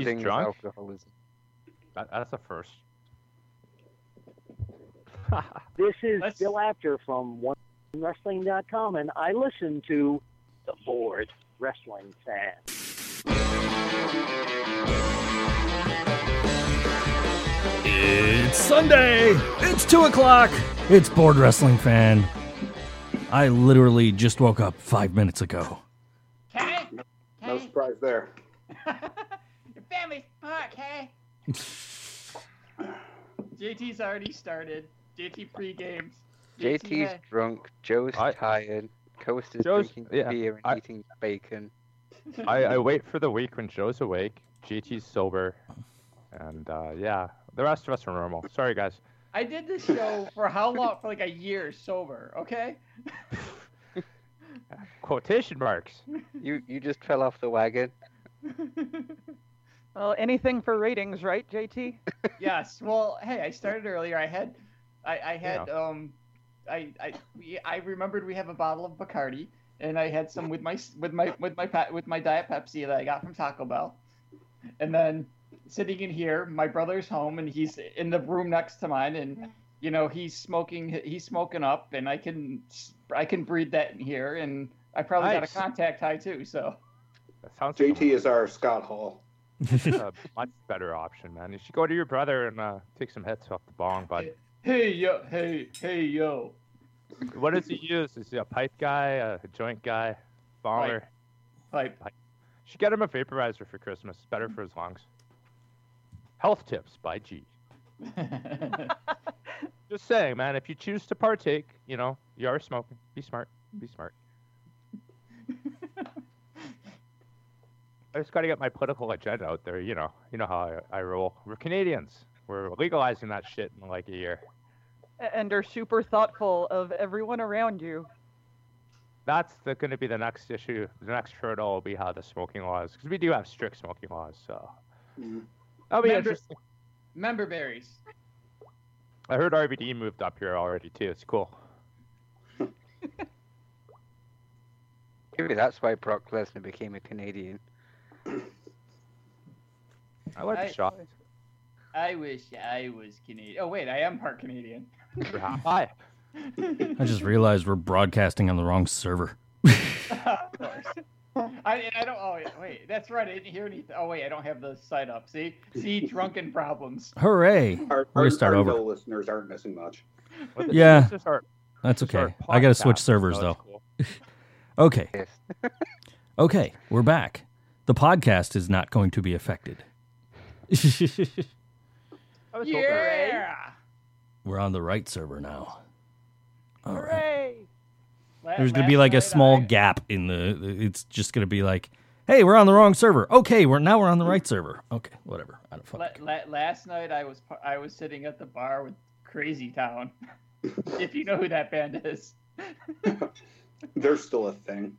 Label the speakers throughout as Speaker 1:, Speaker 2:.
Speaker 1: supporting his
Speaker 2: drunk?
Speaker 1: alcoholism.
Speaker 2: That, that's a first.
Speaker 3: This is
Speaker 4: Let's-
Speaker 3: Bill Apter from 1Wrestling.com, and I listen to the Board Wrestling Fan.
Speaker 5: It's Sunday. It's two o'clock. It's board wrestling fan. I literally just woke up five minutes ago.
Speaker 4: Okay?
Speaker 6: No surprise there.
Speaker 4: Your family's fuck, hey? JT's already started. JT pre-games.
Speaker 1: JT's
Speaker 4: had-
Speaker 1: drunk. Joe's
Speaker 2: I-
Speaker 1: tired. Coast is
Speaker 2: Joe's-
Speaker 1: drinking
Speaker 2: yeah,
Speaker 1: beer and
Speaker 2: I-
Speaker 1: eating bacon.
Speaker 2: I, I wait for the week when Joe's awake, JT's sober, and uh, yeah, the rest of us are normal. Sorry, guys.
Speaker 4: I did this show for how long? For like a year sober, okay?
Speaker 2: Quotation marks.
Speaker 1: You you just fell off the wagon.
Speaker 7: Well, anything for ratings, right, JT?
Speaker 4: yes. Well, hey, I started earlier. I had, I, I had, um, I, I, we, I remembered we have a bottle of Bacardi, and I had some with my, with my, with my, pe- with my Diet Pepsi that I got from Taco Bell, and then sitting in here, my brother's home, and he's in the room next to mine, and you know he's smoking, he's smoking up, and I can, I can breathe that in here, and I probably
Speaker 2: Nice.
Speaker 4: got a contact high too. So
Speaker 2: That sounds like
Speaker 6: JT is our Scott Hall.
Speaker 2: A much better option, man. You should go to your brother and uh, take some hits off the bong, bud.
Speaker 4: hey yo, hey hey yo.
Speaker 2: What does he use? Is he a pipe guy, a joint guy, baller?
Speaker 4: Pipe.
Speaker 2: Should get him a vaporizer for Christmas. It's better for his lungs. Health tips by G. Just saying, man. If you choose to partake, you know you are smoking. Be smart. Be smart. I just got to get my political agenda out there. You know, you know how I, I roll. We're Canadians. We're legalizing that shit in like a year.
Speaker 7: A- And are super thoughtful of everyone around you.
Speaker 2: That's going to be the next issue. The next hurdle will be how the smoking laws, because we do have strict smoking laws. So
Speaker 6: Mhm.
Speaker 2: that'll be
Speaker 4: Member-
Speaker 2: interesting.
Speaker 4: Member berries.
Speaker 2: I heard RVD moved up here already too. It's cool.
Speaker 1: Maybe that's why Brock Lesnar became a Canadian.
Speaker 2: I like
Speaker 4: I-
Speaker 2: the shot.
Speaker 4: I wish I was Canadian. Oh wait, I am part Canadian.
Speaker 2: Hi.
Speaker 5: I just realized we're broadcasting on the wrong server.
Speaker 4: of course. I, I don't. Oh wait, wait, that's right. I didn't hear anything. Oh wait, I don't have the site up. See, see, drunken problems.
Speaker 5: Hooray!
Speaker 6: Our,
Speaker 5: We're
Speaker 6: our,
Speaker 5: gonna start
Speaker 6: our
Speaker 5: over.
Speaker 6: listeners aren't missing much.
Speaker 2: Well,
Speaker 5: Yeah.
Speaker 2: our-
Speaker 5: That's
Speaker 2: this is our
Speaker 5: okay. I gotta switch servers
Speaker 2: so
Speaker 5: though.
Speaker 2: cool.
Speaker 5: Okay, okay, we're back. The podcast is not going to be affected.
Speaker 2: I was hoping-
Speaker 4: Yeah.
Speaker 5: we're on the right server now. All right.
Speaker 7: Hooray!
Speaker 4: La-
Speaker 5: There's gonna be like a small
Speaker 4: I-
Speaker 5: gap in the. It's just gonna be like, hey, we're on the wrong server. Okay, we're now we're on the right server. Okay, whatever. I don't
Speaker 4: La, la, last night I was I was sitting at the bar with Crazy Town. if you know who that band is.
Speaker 6: They're still a thing.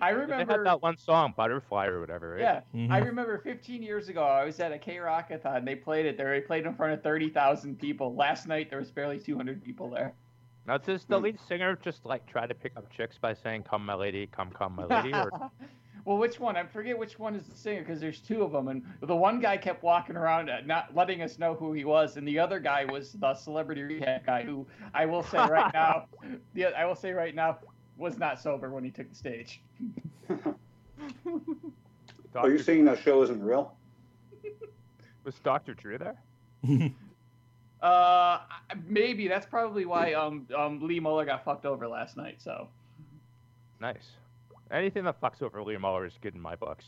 Speaker 4: I remember
Speaker 2: They had
Speaker 4: remember.
Speaker 2: that one song, Butterfly or whatever. Right?
Speaker 4: Yeah, I
Speaker 5: Mhm.
Speaker 4: remember 15 years ago, I was at a K Rockathon. They played it there. They played in front of 30,000 people. Last night, there was barely 200 people there.
Speaker 2: Now, does the lead singer just like try to pick up chicks by saying "Come, my lady, come, come, my lady"? Or
Speaker 4: well, which one? I forget which one is the singer because there's two of them, and the one guy kept walking around, uh, not letting us know who he was, and the other guy was the celebrity rehab guy, who I will say right now, the I will say right now, was not sober when he took the stage.
Speaker 6: Are you saying that show isn't real?
Speaker 2: was Doctor Drew there?
Speaker 4: Uh, maybe that's probably why um um Lee Muller got fucked over last night. So
Speaker 2: Nice. Anything that fucks over Lee Muller is good in my books.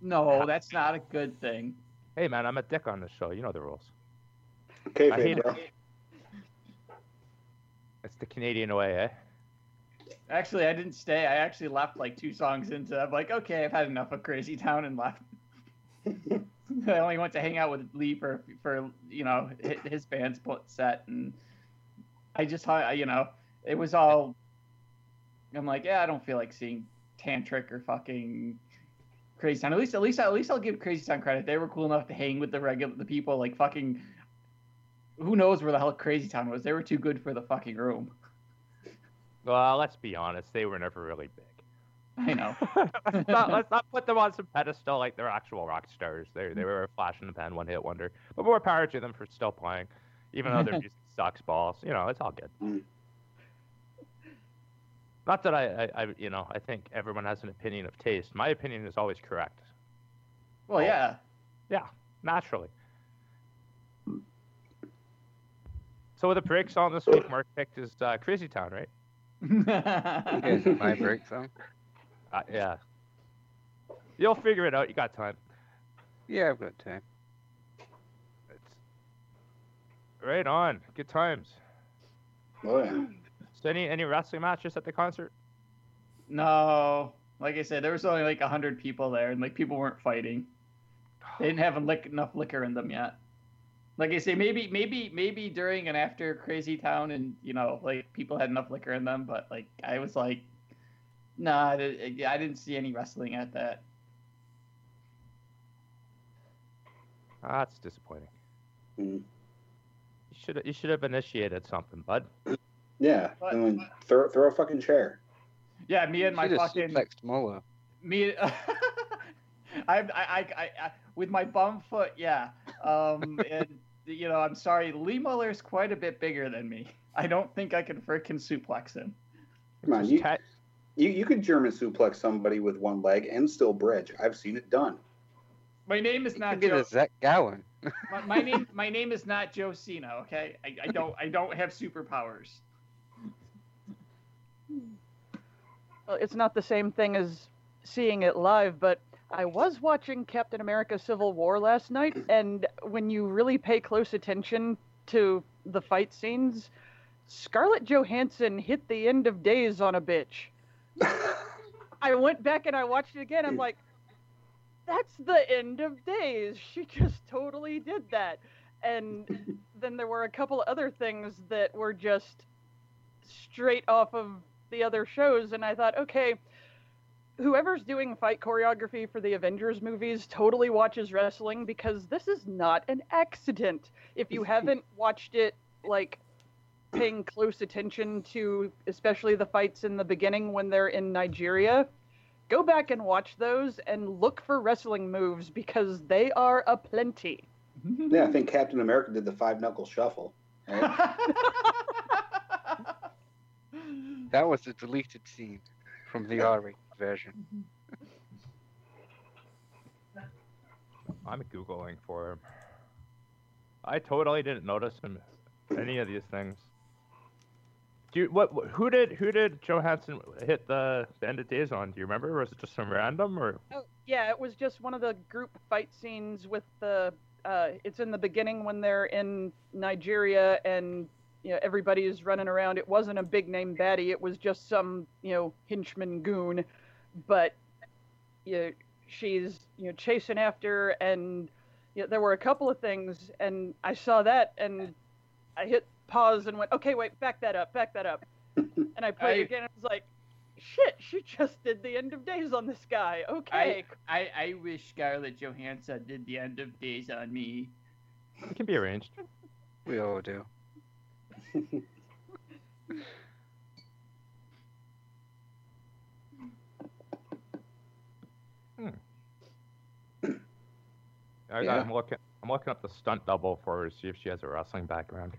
Speaker 4: no, that's not a good thing.
Speaker 2: Hey, man, I'm a dick on this show. You know the rules.
Speaker 6: Okay,
Speaker 2: I hate
Speaker 6: bro.
Speaker 2: it. It's the Canadian way, eh?
Speaker 4: Actually, I didn't stay. I actually left like two songs into. I'm like, okay, I've had enough of Crazy Town and left. I only went to hang out with Lee for for you know his band's put set, and I just hung- you know it was all. I'm like, yeah, I don't feel like seeing Tantric or fucking Crazy Town. At least, at least, at least I'll give Crazy Town credit. They were cool enough to hang with the regular the people. Like fucking, who knows where the hell Crazy Town was? They were too good for the fucking room.
Speaker 2: Well, let's be honest. They were never really big.
Speaker 4: I know.
Speaker 2: let's, not, let's not put them on some pedestal like they're actual rock stars. They they were a flash in the pan, one hit wonder. But more power to them for still playing, even though their music sucks balls. You know, it's all good.
Speaker 6: Mm.
Speaker 2: Not that I, I, I, you know, I think everyone has an opinion of taste. My opinion is always correct.
Speaker 4: Well, yeah.
Speaker 2: Yeah, naturally. So with the break song this week Mark picked is uh, Crazy Town, right?
Speaker 1: Here's my break song.
Speaker 2: Uh, yeah. You'll figure it out. You got time.
Speaker 1: Yeah, I've got time.
Speaker 2: It's right on. Good times.
Speaker 6: Oh yeah.
Speaker 2: So any any wrestling matches at the concert?
Speaker 4: no, like I said, there was only like hundred people there, and like people weren't fighting. They didn't have lick, enough liquor in them yet. Like I say, maybe, maybe, maybe during and after Crazy Town, and you know, like people had enough liquor in them, but like I was like, nah, I didn't see any wrestling at that.
Speaker 2: Ah, that's disappointing.
Speaker 6: Mm.
Speaker 2: You should you should have initiated something, bud.
Speaker 6: Yeah.
Speaker 4: But-
Speaker 6: and then throw throw a fucking chair.
Speaker 4: Yeah, me and my fucking
Speaker 1: next Mola.
Speaker 4: me I, I, I, I, I, with my bum foot, yeah. Um, and you know, I'm sorry, Lee Muller's quite a bit bigger than me. I don't think I can frickin' suplex him.
Speaker 6: Come on, you,
Speaker 2: ta-
Speaker 6: you you could German suplex somebody with one leg and still bridge. I've seen it done.
Speaker 4: My name is
Speaker 1: It
Speaker 4: not
Speaker 1: could be
Speaker 4: Joe.
Speaker 1: the Zach Gowen.
Speaker 4: My, my name, my name is not Joe Cena. Okay, I, I don't, I don't have superpowers.
Speaker 7: Well, it's not the same thing as seeing it live, but I was watching Captain America Civil War last night, and when you really pay close attention to the fight scenes, Scarlett Johansson hit the end of days on a bitch. I went back and I watched it again. I'm like, that's the end of days. She just totally did that. And then there were a couple other things that were just straight off of the other shows. And I thought, okay, whoever's doing fight choreography for the Avengers movies totally watches wrestling because this is not an accident. If you haven't watched it, like, paying close attention to especially the fights in the beginning when they're in Nigeria, go back and watch those and look for wrestling moves because they are aplenty.
Speaker 6: yeah, I think Captain America did the five knuckle shuffle. Right?
Speaker 1: That was a deleted scene from the R-rated version.
Speaker 2: I'm googling for him. I totally didn't notice him any of these things. Do you, what? what- Who did who did Johansson hit the, the end of days on? Do you remember? Or was it just some random or?
Speaker 7: Oh, yeah, it was just one of the group fight scenes with the. Uh, it's in the beginning when they're in Nigeria and you know everybody's running around. It wasn't a big name baddie. It was just some you know henchman goon, but you know, she's you know chasing after and you know, there were a couple of things and I saw that and I hit pause and went okay wait back that up back that up and I played
Speaker 4: I-
Speaker 7: it again and was like shit she just did the end of days on this guy okay
Speaker 4: I, I wish Scarlett Johansson did the end of days on me.
Speaker 2: It can be arranged.
Speaker 1: We all do. Hmm.
Speaker 2: I,
Speaker 6: Yeah.
Speaker 2: I'm looking. I'm looking up the stunt double for her to see if she has a wrestling background.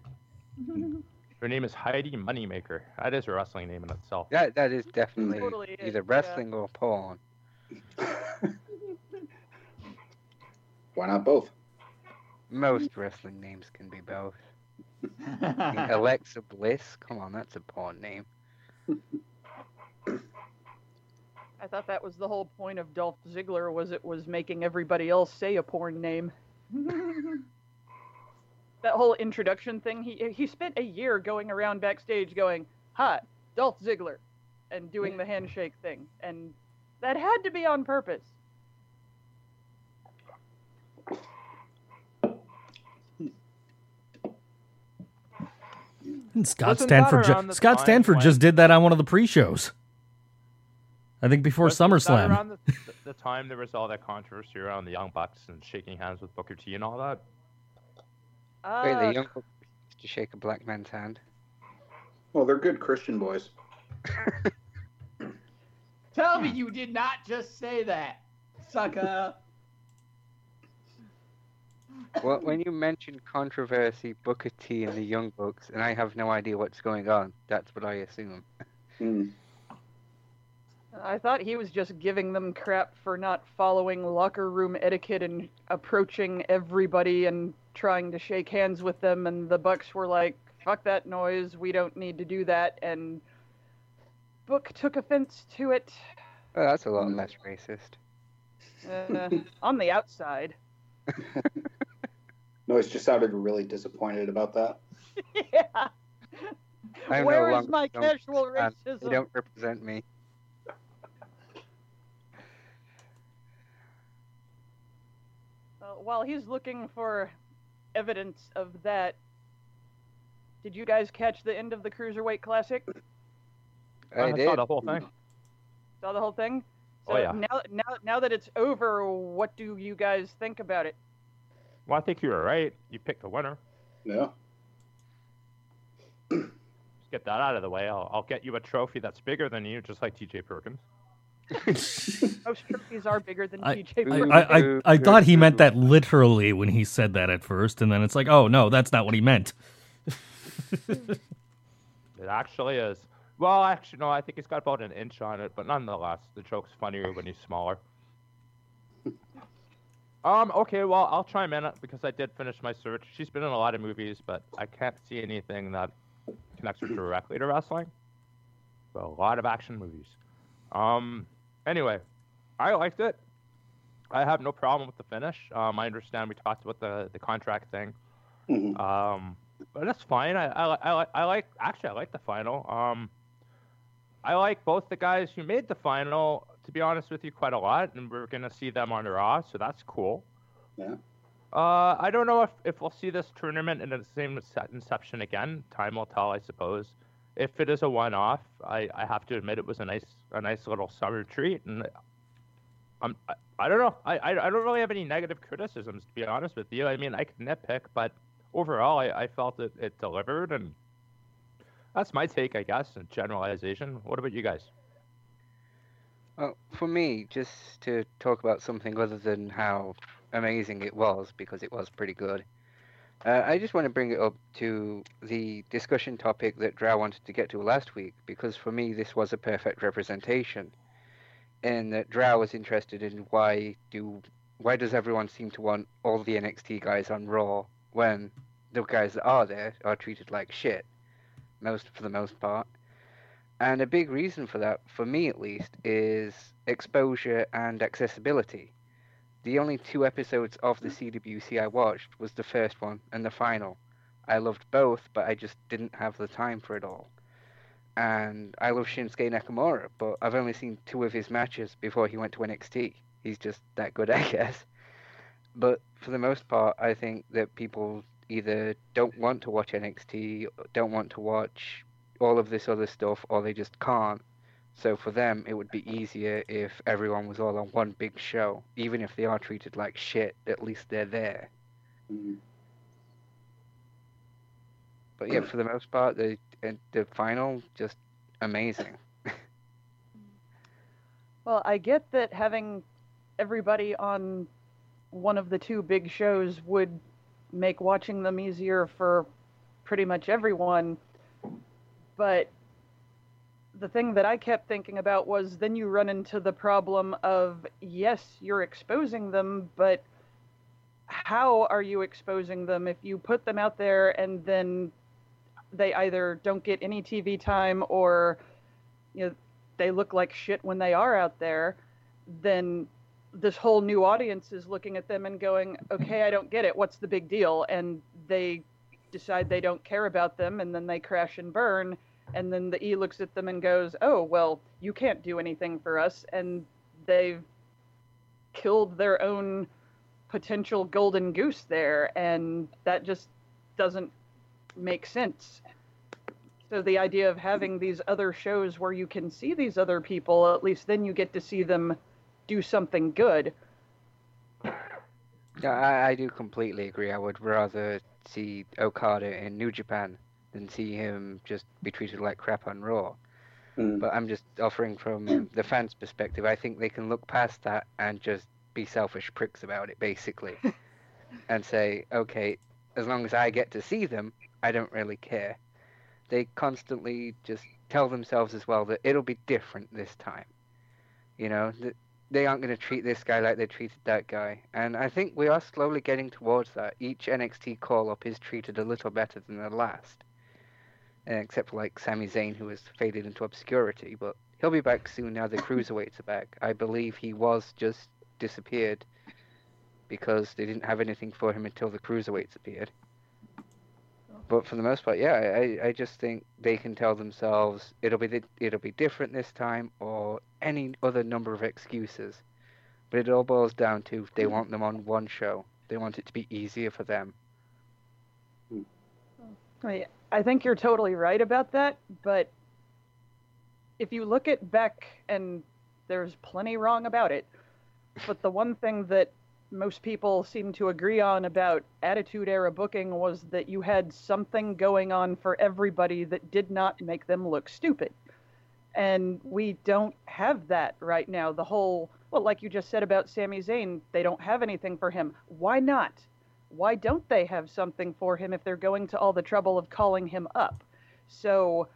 Speaker 2: Her name is Heidi Moneymaker. That is a wrestling name in itself.
Speaker 1: That that is definitely
Speaker 7: Totally is,
Speaker 1: either
Speaker 7: yeah.
Speaker 1: wrestling or porn.
Speaker 6: Why not both?
Speaker 1: Most wrestling names can be both. I Alexa Bliss, come on, that's a porn name.
Speaker 7: I thought that was the whole point of Dolph Ziggler was it was making everybody else say a porn name. that whole introduction thing, he he spent a year going around backstage going, "Hi, Dolph Ziggler," and doing the handshake thing, and that had to be on purpose.
Speaker 5: And Scott
Speaker 2: Wasn't
Speaker 5: Stanford, ju- Scott Stanford
Speaker 2: when-
Speaker 5: just did that on one of the pre-shows. I think before
Speaker 2: Wasn't that
Speaker 5: SummerSlam.
Speaker 2: Around the, the, the time there was all that controversy around the Young Bucks and shaking hands with Booker T and all that.
Speaker 1: Wait,
Speaker 7: Ah,
Speaker 1: the young buck used to shake a black man's hand.
Speaker 6: Well, they're good Christian boys.
Speaker 4: Tell me you did not just say that, sucker.
Speaker 1: Well, when you mention controversy, Booker T, and the Young Bucks, and I have no idea what's going on, that's what I assume.
Speaker 6: Hmm.
Speaker 7: I thought he was just giving them crap for not following locker room etiquette and approaching everybody and trying to shake hands with them. And the Bucks were like, "Fuck that noise. We don't need to do that." And Book took offense to it
Speaker 1: Oh, that's a lot less racist.
Speaker 7: uh, on the outside.
Speaker 6: Noise just sounded really disappointed about that.
Speaker 7: yeah.
Speaker 1: I'm no
Speaker 7: Where is
Speaker 1: longer
Speaker 7: my casual
Speaker 1: fan.
Speaker 7: racism?
Speaker 1: They don't represent me.
Speaker 7: Uh, while he's looking for evidence of that, did you guys catch the end of the Cruiserweight Classic?
Speaker 1: I
Speaker 2: I
Speaker 1: did.
Speaker 2: saw the whole thing.
Speaker 7: Saw the whole thing?
Speaker 2: Oh, yeah.
Speaker 7: now, now, now that it's over, what do you guys think about it?
Speaker 2: Well, I think you were right. You picked the winner.
Speaker 6: Yeah.
Speaker 2: Just get that out of the way. I'll, I'll get you a trophy that's bigger than you, just like TJ Perkins.
Speaker 7: Most trophies are bigger than
Speaker 5: I,
Speaker 7: TJ. Perkins.
Speaker 5: I, I, I, I thought he meant that literally when he said that at first, and then it's like, oh no, that's not what he meant.
Speaker 2: It actually is. Well, actually, no. I think he's got about an inch on it, but nonetheless, the joke's funnier when he's smaller. Um. Okay. Well, I'll chime in uh, because I did finish my search. She's been in a lot of movies, but I can't see anything that connects her directly to wrestling. But a lot of action movies. Um. Anyway, I liked it. I have no problem with the finish. Um. I understand we talked about the the contract thing.
Speaker 6: Mhm.
Speaker 2: Um, but that's fine. I, I, I, I like actually I like the final. Um, I like both the guys who made the final. To be honest with you, quite a lot, and we're gonna see them on Raw, so that's cool.
Speaker 6: Yeah.
Speaker 2: Uh, I don't know if, if we'll see this tournament in the same set inception again. Time will tell, I suppose. If it is a one-off, I, I have to admit it was a nice a nice little summer treat, and I'm I, I don't know. I, I I don't really have any negative criticisms to be honest with you. I mean, I can nitpick, but overall, I, I felt it, it delivered, and that's my take, I guess, and generalization. What about you guys?
Speaker 1: Well, for me, just to talk about something other than how amazing it was, because it was pretty good, uh, I just want to bring it up to the discussion topic that Drow wanted to get to last week, because for me, this was a perfect representation. And that Drow was interested in why do why does everyone seem to want all the NXT guys on Raw when the guys that are there are treated like shit, most for the most part. And a big reason for that, for me at least, is exposure and accessibility. The only two episodes of the hmm. CWC I watched was the first one and the final. I loved both, but I just didn't have the time for it all. And I love Shinsuke Nakamura, but I've only seen two of his matches before he went to NXT. He's just that good, I guess. But for the most part, I think that people either don't want to watch NXT, don't want to watch all of this other stuff, or they just can't. So for them, it would be easier if everyone was all on one big show. Even if they are treated like shit, at least they're there.
Speaker 6: Mhm.
Speaker 1: But yeah, for the most part, the the final just amazing.
Speaker 7: Well, I get that having everybody on one of the two big shows would make watching them easier for pretty much everyone. But the thing that I kept thinking about was then you run into the problem of yes, you're exposing them, but how are you exposing them if you put them out there and then they either don't get any TV time or you know they look like shit when they are out there, then this whole new audience is looking at them and going, okay, I don't get it. What's the big deal? And they decide they don't care about them and then they crash and burn. And then the E looks at them and goes, oh, well, you can't do anything for us. And they've killed their own potential golden goose there. And that just doesn't make sense. So the idea of having these other shows where you can see these other people, at least then you get to see them do something good.
Speaker 1: I, I do completely agree. I would rather see Okada in New Japan than see him just be treated like crap on Raw.
Speaker 6: Mm.
Speaker 1: But I'm just offering from the fans' perspective. I think they can look past that and just be selfish pricks about it, basically, and say, okay, as long as I get to see them, I don't really care. They constantly just tell themselves as well that it'll be different this time. You know, that they aren't going to treat this guy like they treated that guy. And I think we are slowly getting towards that. Each NXT call up is treated a little better than the last. Uh, Except for like Sami Zayn, who has faded into obscurity, but he'll be back soon now the cruiserweights are back. I believe he was just disappeared because they didn't have anything for him until the cruiserweights appeared. But for the most part, yeah, I, I just think they can tell themselves it'll be the, it'll be different this time, or any other number of excuses. But it all boils down to they want them on one show. They want it to be easier for them.
Speaker 7: I I think you're totally right about that, but if you look at Beck, and there's plenty wrong about it, but the one thing that most people seem to agree on about Attitude Era booking was that you had something going on for everybody that did not make them look stupid. And we don't have that right now. The whole, well, like you just said about Sami Zayn, they don't have anything for him. Why not? Why don't they have something for him if they're going to all the trouble of calling him up? So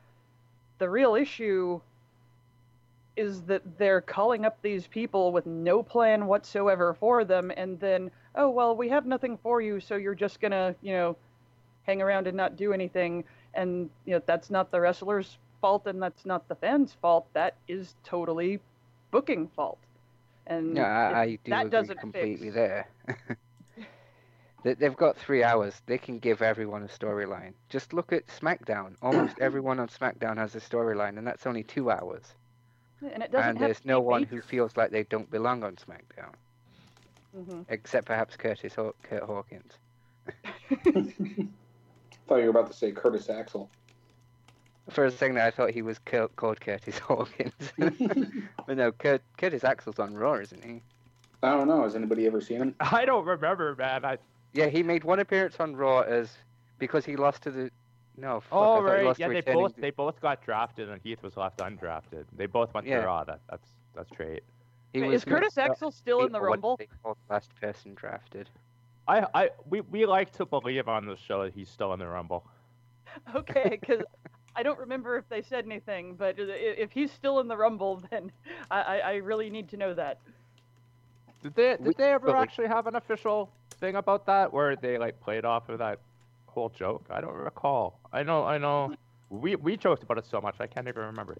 Speaker 7: the real issue is that they're calling up these people with no plan whatsoever for them and then oh well we have nothing for you so you're just going to, you know, hang around and not do anything and you know that's not the wrestler's fault and that's not the fans' fault. That is totally booking fault. And if
Speaker 1: I, I do
Speaker 7: that doesn't
Speaker 1: completely
Speaker 7: fix,
Speaker 1: there. They- They've got three hours. They can give everyone a storyline. Just look at SmackDown. Almost everyone on SmackDown has a storyline, and that's only two hours.
Speaker 7: and it doesn't
Speaker 1: And there's no one who feels like they don't belong on SmackDown,
Speaker 7: Mhm.
Speaker 1: except perhaps Curtis Haw- Curt Hawkins.
Speaker 6: thought you were about to say Curtis Axel.
Speaker 1: For a second, I thought he was Cur- called Curtis Hawkins. but no, Kurt- Curtis Axel's on Raw, isn't he?
Speaker 6: I don't know. Has anybody ever seen him?
Speaker 2: I don't remember, man. I
Speaker 1: Yeah, he made one appearance on Raw as because he lost to the. No, fuck, I
Speaker 2: oh
Speaker 1: he
Speaker 2: right,
Speaker 1: lost
Speaker 2: yeah. They
Speaker 1: returning-
Speaker 2: both they both got drafted, and Heath was left undrafted. They both went
Speaker 1: Yeah.
Speaker 2: to Raw. That that's that's great.
Speaker 1: he was
Speaker 7: is Curtis
Speaker 1: mixed up
Speaker 7: Axel still in the
Speaker 1: what
Speaker 7: Rumble?
Speaker 1: the last person drafted.
Speaker 2: I I we, we like to believe on the show that he's still in the Rumble.
Speaker 7: Okay, because I don't remember if they said anything, but if he's still in the Rumble, then I, I, I really need to know that.
Speaker 2: Did they did
Speaker 1: We-
Speaker 2: they ever
Speaker 1: but we-
Speaker 2: actually have an official thing about that where they like played off of that whole joke? I don't recall. I know I know we we joked about it so much I can't even remember.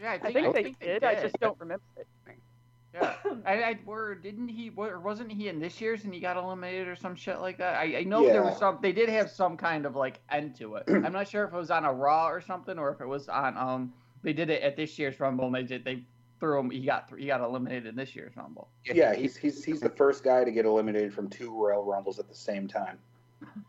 Speaker 4: Yeah, I
Speaker 7: I
Speaker 4: think,
Speaker 7: think,
Speaker 4: I
Speaker 7: they
Speaker 4: think
Speaker 7: did. I just don't remember it.
Speaker 4: Yeah, I, I were didn't he? wa- Wasn't he in this year's and he got eliminated or some shit like that? I, I know there was some. They did have some kind of like end to it. I'm not sure if it was on a Raw or something, or if it was on um. They did it at this year's Rumble. And they did. They threw him. He got he got eliminated in this year's Rumble.
Speaker 6: Yeah, he's he's he's the first guy to get eliminated from two Royal Rumbles at the same time.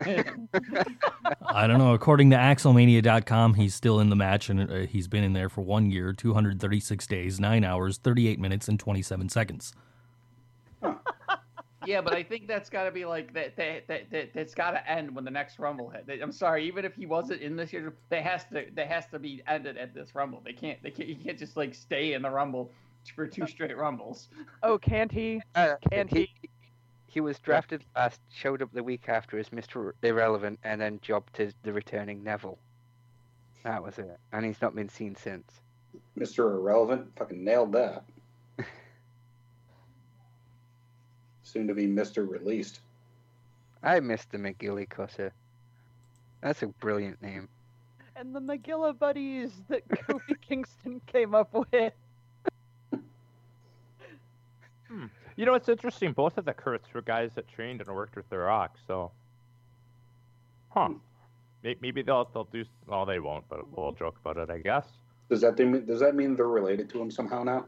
Speaker 5: I don't know. According to Axelmania.com, he's still in the match and uh, he's been in there for one year, 236 days, 9 hours, 38 minutes, and 27 seconds.
Speaker 4: Yeah, but I think that's got to be like that. That that, that that's got to end when the next Rumble hit. I'm sorry, even if he wasn't in this year, they has to they has to be ended at this Rumble. They can't they can't you can't just like stay in the Rumble for two straight Rumbles.
Speaker 7: Oh, can't he?
Speaker 1: Uh,
Speaker 7: Can't
Speaker 1: he, he was drafted last, showed up the week after as Mr. Irrelevant, and then jobbed to the returning Neville. That was it. And he's not been seen since.
Speaker 6: Mr. Irrelevant fucking nailed that. Soon to be Mr. Released.
Speaker 1: I missed the McGillicutter. That's a brilliant name.
Speaker 7: And the Magilla buddies that Kofi Kingston came up with. Hmm.
Speaker 2: You know, it's interesting. Both of the Kurtz were guys that trained and worked with The Rock, so. Huh. Hmm. May- Maybe they'll they'll do. Well, they won't, but we'll joke about it, I guess.
Speaker 6: Does that mean, does that mean they're related to him somehow now?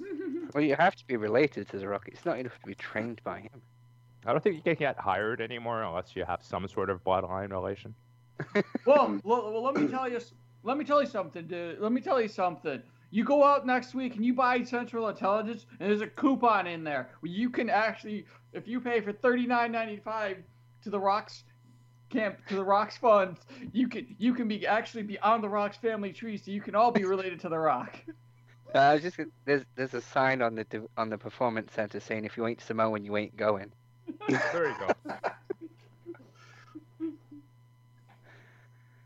Speaker 1: Well, you have to be related to the Rock. It's not enough to be trained by him.
Speaker 2: I don't think you can get hired anymore unless you have some sort of bloodline relation.
Speaker 4: well, well, well, let me tell you, let me tell you something, dude. Let me tell you something. You go out next week and you buy Central Intelligence, and there's a coupon in there where you can actually, if you pay for thirty nine ninety five to the Rock's can't to the Rock's funds. You can you can be actually be on the Rock's family tree, so you can all be related to the Rock.
Speaker 1: Uh, I was just there's there's a sign on the on the performance center saying if you ain't Samoan, you ain't going.
Speaker 2: There you go.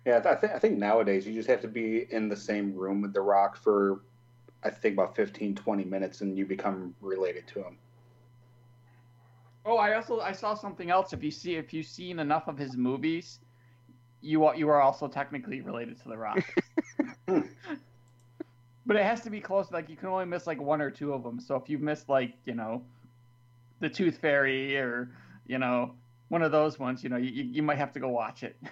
Speaker 6: Yeah, I think I think nowadays you just have to be in the same room with The Rock for, I think about 15, 20 minutes, and you become related to him.
Speaker 4: Oh, I also I saw something else. If you see if you've seen enough of his movies, you you are also technically related to the Rock. but it has to be close. Like you can only miss like one or two of them. So if you've missed like you know, the Tooth Fairy or you know one of those ones, you know you you might have to go watch it.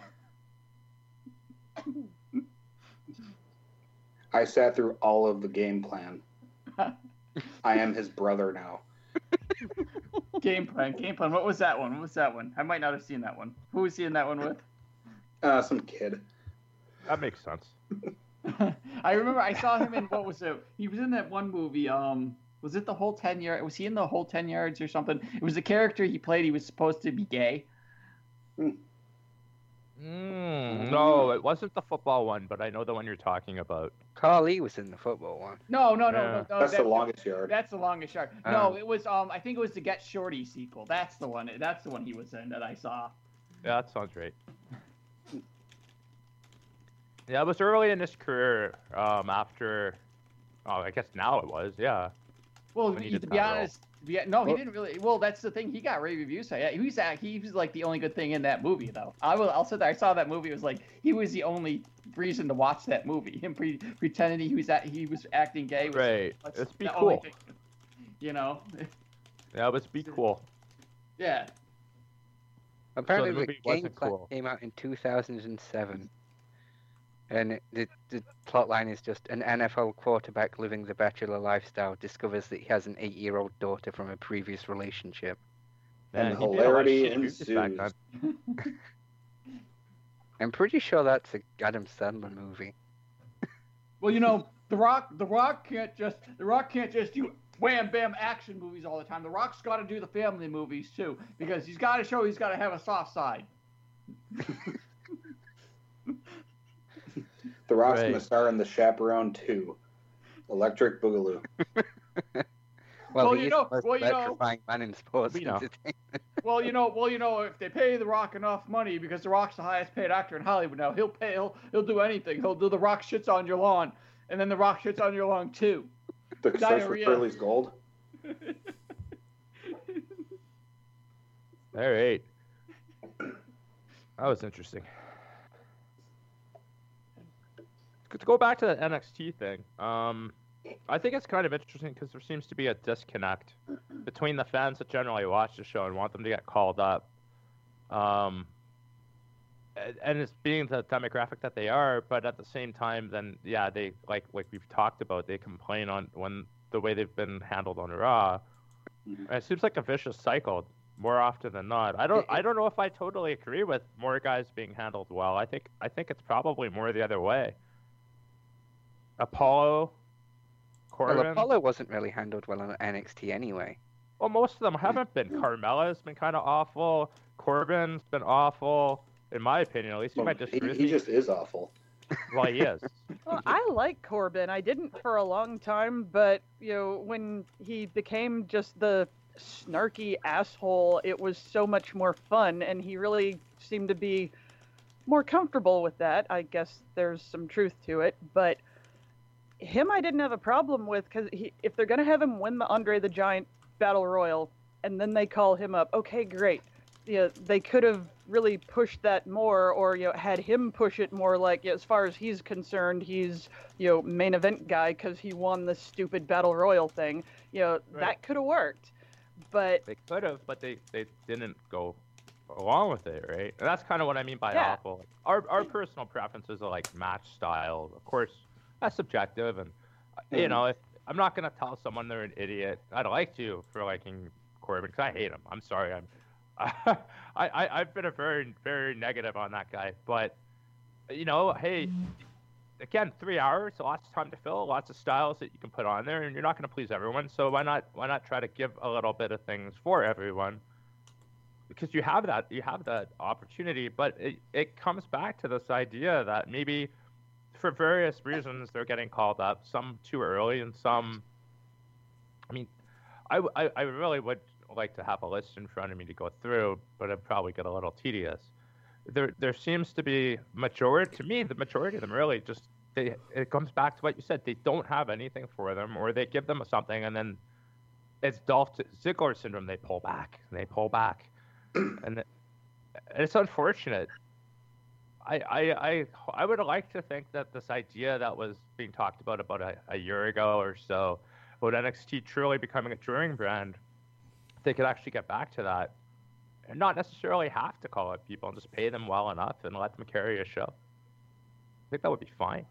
Speaker 6: I sat through all of the game plan. I am his brother now.
Speaker 4: game plan, game plan. What was that one? What was that one? I might not have seen that one. Who was he in that one with?
Speaker 6: Uh, some kid.
Speaker 2: That makes sense.
Speaker 4: I remember I saw him in what was it? He was in that one movie. Um, was it the whole ten yard? Was he in the whole ten yards or something? It was a character he played. He was supposed to be gay.
Speaker 2: Mm, no, it wasn't the football one, but I know the one you're talking about.
Speaker 1: Carly was in the football one.
Speaker 4: No, no, no,
Speaker 2: Yeah.
Speaker 4: no. no
Speaker 6: That's the longest yard.
Speaker 4: That's the longest yard.
Speaker 1: Oh.
Speaker 4: No, it was. Um, I think it was the Get Shorty sequel. That's the one. That's the one he was in that I saw.
Speaker 2: Yeah, that sounds right. Yeah, it was early in his career. Um, after, oh, I guess now it was. Yeah.
Speaker 4: Well,
Speaker 2: he
Speaker 4: to be
Speaker 2: that role.
Speaker 4: honest, to be, no, he didn't really. Well, that's the thing. He got rave reviews. So yeah, he was act- he was like the only good thing in that movie, though. I will. I'll say that I saw that movie. It was like he was the only reason to watch that movie. Him pre- pretending he was at, he was acting gay. Was,
Speaker 2: Right.
Speaker 4: was
Speaker 2: Let's be
Speaker 4: the only
Speaker 2: cool.
Speaker 4: thing. You know.
Speaker 2: Yeah, let's be cool.
Speaker 4: Yeah.
Speaker 1: Apparently,
Speaker 2: the
Speaker 1: the,
Speaker 2: movie
Speaker 1: game
Speaker 2: wasn't cool.
Speaker 1: came out in 2007, and the the plot line is just an NFL quarterback living the bachelor lifestyle discovers that he has an eight-year-old daughter from a previous relationship.
Speaker 6: And
Speaker 2: Man, he did a lot of
Speaker 6: hilarity
Speaker 2: shitty movies back
Speaker 6: ensues.
Speaker 1: I'm pretty sure that's a Adam Sandler movie.
Speaker 4: Well, you know, the Rock, the Rock can't just, the Rock can't just do wham bam action movies all the time. The Rock's got to do the family movies too, because he's got to show he's got to have a soft side.
Speaker 6: The Rock's
Speaker 2: Right.
Speaker 6: going to star in The Chaperone 2. Electric Boogaloo.
Speaker 1: Well,
Speaker 4: Well, you know- well, you know-
Speaker 1: electrifying man in sports
Speaker 2: We know.
Speaker 4: Well, you know, well, you know, if they pay The Rock enough money, because The Rock's the highest paid actor in Hollywood now, he'll pay, he'll, he'll do anything. He'll do The Rock shits on your lawn, and then The Rock shits on your lawn too.
Speaker 6: The search for
Speaker 4: Diarrhea.
Speaker 6: Curly's Gold.
Speaker 2: All right. That was interesting. To go back to the NXT thing, um, I think it's kind of interesting because there seems to be a disconnect between the fans that generally watch the show and want them to get called up, um, and- it's being the demographic that they are. But at the same time, then yeah, they like like we've talked about, they complain on when the way they've been handled on Raw.
Speaker 6: Mhm.
Speaker 2: And It seems like a vicious cycle more often than not. I don't I don't know if I totally agree with more guys being handled well. I think I think it's probably more the other way. Apollo, Corbin.
Speaker 1: Well, Apollo wasn't really handled well on NXT anyway.
Speaker 2: Well, most of them haven't been. Mm. Carmella's been kind of awful. Corbin's been awful, in my opinion. At least you
Speaker 6: Well,
Speaker 2: might
Speaker 6: he,
Speaker 2: disagree with
Speaker 6: he
Speaker 2: me.
Speaker 6: just is awful.
Speaker 2: Well, he is.
Speaker 7: Well, I like Corbin. I didn't for a long time, but you know, when he became just the snarky asshole, it was so much more fun, and he really seemed to be more comfortable with that. I guess there's some truth to it, but him, I didn't have a problem with because if they're gonna have him win the Andre the Giant Battle Royal, and then they call him up, okay, great. Yeah, they could have really pushed that more, or you know, had him push it more. Like as far as he's concerned, he's you know main event guy because he won the stupid battle royal thing. You know
Speaker 2: Right.
Speaker 7: that could have worked, but
Speaker 2: They could have, but they, they didn't go along with it, right? And that's kind of what I mean by
Speaker 7: Yeah.
Speaker 2: awful. Our our personal preferences are like match style. Of course, that's subjective, and uh, you
Speaker 6: Mhm.
Speaker 2: know, if I'm not gonna tell someone they're an idiot, I'd like to for liking Corbin because I hate him. I'm sorry, I'm. I, I I've been a very very negative on that guy, but you know, hey, again, three hours, lots of time to fill, lots of styles that you can put on there, and you're not going to please everyone. So why not why not try to give a little bit of things for everyone? because you have that you have that opportunity, but it, it comes back to this idea that maybe for various reasons they're getting called up, some too early and some. I mean, I I really would like to have a list in front of me to go through, but it'd probably get a little tedious. There there seems to be majority to me the majority of them really just they it comes back to what you said they don't have anything for them or they give them something and then it's Dolph Ziggler syndrome they pull back and they pull back and it's unfortunate. I, I I I would like to think that this idea that was being talked about about a, a year ago or so about NXT truly becoming a touring brand, they could actually get back to that and not necessarily have to call up people and just pay them well enough and let them carry a show. I think that would be fine.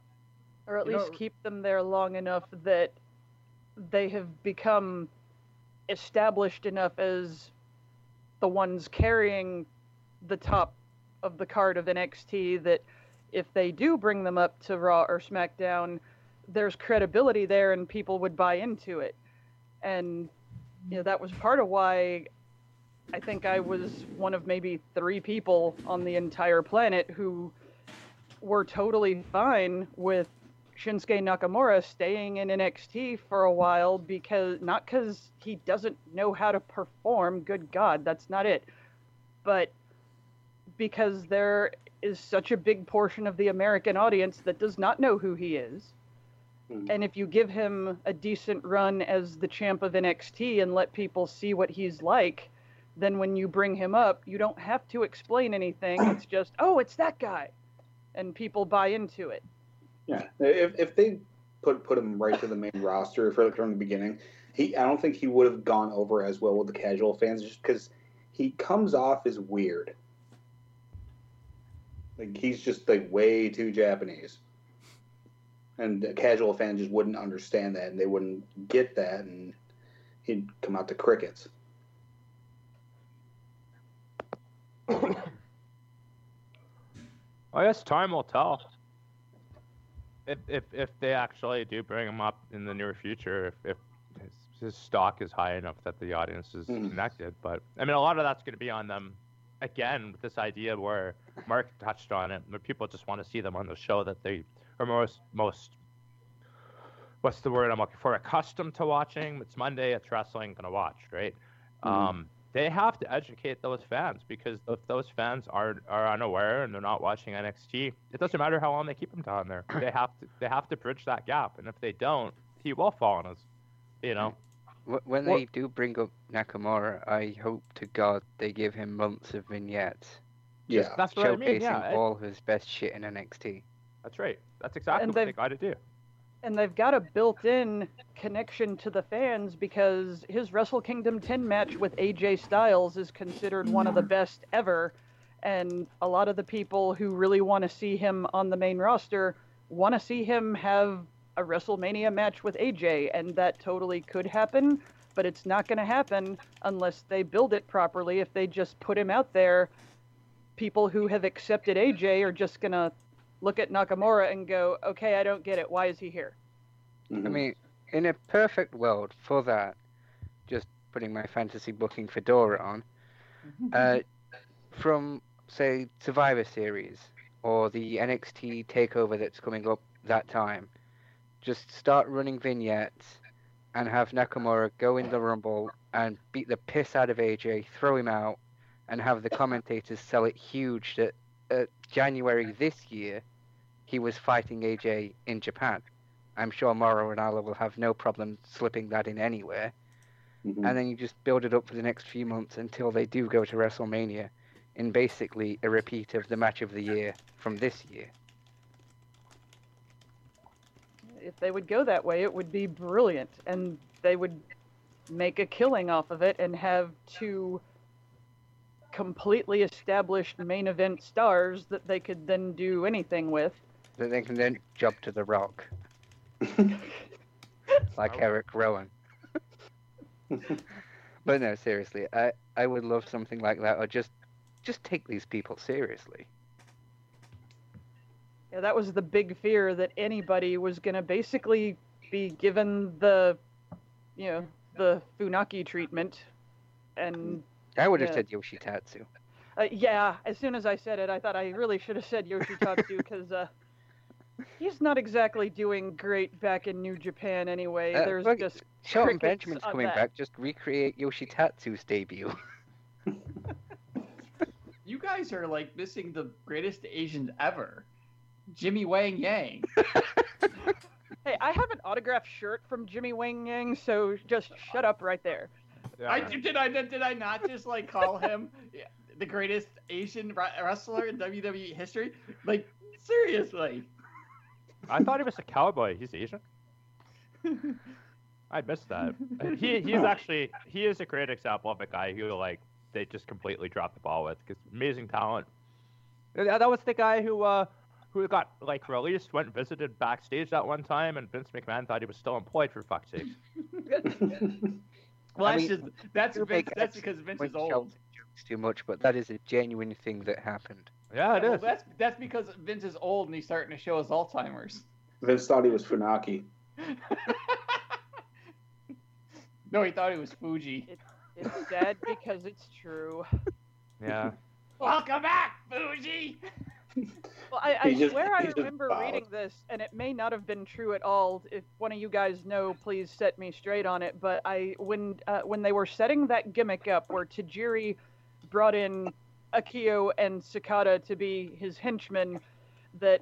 Speaker 7: or at
Speaker 2: You
Speaker 7: least
Speaker 2: know-
Speaker 7: keep them there long enough that they have become established enough as the ones carrying the top of the card of NXT that if they do bring them up to Raw or SmackDown, there's credibility there and people would buy into it. And you know that was part of why I think I was one of maybe three people on the entire planet who were totally fine with Shinsuke Nakamura staying in NXT for a while because not because he doesn't know how to perform, good God, that's not it, but because there is such a big portion of the American audience that does not know who he is.
Speaker 6: Mhm.
Speaker 7: And if you give him a decent run as the champ of NXT and let people see what he's like, then when you bring him up, you don't have to explain anything. It's just, oh, it's that guy. And people buy into it.
Speaker 6: Yeah, if if they put put him right to the main roster for from the beginning, he I don't think he would have gone over as well with the casual fans just because he comes off as weird. Like he's just like way too Japanese, and the casual fans just wouldn't understand that, and they wouldn't get that, and he'd come out to crickets.
Speaker 2: I guess time will tell. If if if they actually do bring him up in the near future, if if his, his stock is high enough that the audience is
Speaker 6: Mhm.
Speaker 2: connected, but I mean a lot of that's going to be on them. Again, with this idea where Mark touched on it, where people just want to see them on the show that they are most most. What's the word I'm looking for? Accustomed to watching. It's Monday. It's wrestling. Gonna watch, right?
Speaker 6: Mhm.
Speaker 2: Um, they have to educate those fans because if those fans are are unaware and they're not watching NXT, it doesn't matter how long they keep them down there. They have to they have to bridge that gap, and if they don't, he will fall on us. You know,
Speaker 1: Wh- When
Speaker 2: What-
Speaker 1: they do bring up Nakamura, I hope to God they give him months of vignettes
Speaker 6: Yeah,
Speaker 2: that's what I mean. Yeah, it-
Speaker 1: all his best shit in NXT.
Speaker 2: that's right. That's exactly
Speaker 7: And
Speaker 2: what they
Speaker 7: they've-
Speaker 2: got to do.
Speaker 7: and they've got a built-in connection to the fans because his Wrestle Kingdom 10 match with AJ Styles is considered one of the best ever and a lot of the people who really want to see him on the main roster want to see him have a WrestleMania match with AJ and that totally could happen but it's not going to happen unless they build it properly if they just put him out there people who have accepted AJ are just going to look at Nakamura and go, okay, I don't get it. Why is he here?
Speaker 6: Mhm.
Speaker 1: I mean, in a perfect world for that, just putting my fantasy booking fedora on, uh, from say Survivor Series or the NXT Takeover that's coming up that time, just start running vignettes and have Nakamura go in the Rumble and beat the piss out of AJ, throw him out, and have the commentators sell it huge that uh, January this year he was fighting AJ in Japan. I'm sure Mauro Ranallo will have no problem slipping that in anywhere.
Speaker 6: Mhm.
Speaker 1: And then you just build it up for the next few months until they do go to WrestleMania in basically a repeat of the match of the year from this year.
Speaker 7: If they would go that way, it would be brilliant, and they would make a killing off of it and have two completely established main event stars that they could then do anything with.
Speaker 1: That they can then jump to the rock. like Eric Rowan. but no, seriously, I, I would love something like that or just just take these people seriously.
Speaker 7: Yeah, that was the big fear that anybody was going to basically be given the, you know, the Funaki treatment and
Speaker 1: I would have
Speaker 7: Yeah.
Speaker 1: said Yoshitatsu.
Speaker 7: Uh, yeah, as soon as I said it, I thought I really should have said Yoshitatsu because uh, he's not exactly doing great back in New Japan anyway.
Speaker 1: Uh,
Speaker 7: There's
Speaker 1: look,
Speaker 7: just
Speaker 1: Shelton Benjamin's coming
Speaker 7: that.
Speaker 1: back. Just recreate Yoshitatsu's debut.
Speaker 4: You guys are like missing the greatest Asian ever. Jimmy Wang Yang.
Speaker 7: hey, I have an autographed shirt from Jimmy Wang Yang, so just shut up right there.
Speaker 2: Yeah.
Speaker 4: I did I did I not just like call him the greatest Asian wrestler in WWE history? Like seriously.
Speaker 2: I thought he was a cowboy. He's Asian. I missed that. He he's actually he is a great example of a guy who like they just completely dropped the ball with because amazing talent. Yeah, That was the guy who uh who got like released, went and visited backstage that one time, and Vince McMahon thought he was still employed for fuck's sake.
Speaker 4: Well,
Speaker 1: I
Speaker 4: that's
Speaker 1: mean,
Speaker 4: just that's Vince, that's because Vince is old.
Speaker 1: Jokes too much, but that is a genuine thing that happened.
Speaker 2: Yeah, it
Speaker 4: Well,
Speaker 2: is.
Speaker 4: that's that's because Vince is old and he's starting to show his Alzheimer's.
Speaker 6: Vince thought he was Funaki.
Speaker 4: no, he thought he was Fuji.
Speaker 7: It's sad because it's true.
Speaker 2: Yeah.
Speaker 4: Welcome back, Fuji.
Speaker 7: Well, I, I
Speaker 6: just-
Speaker 7: swear I remember reading this, and it may not have been true at all. If one of you guys know, please set me straight on it. But I, when uh, when they were setting that gimmick up, where Tajiri brought in Akio and Sakata to be his henchmen, that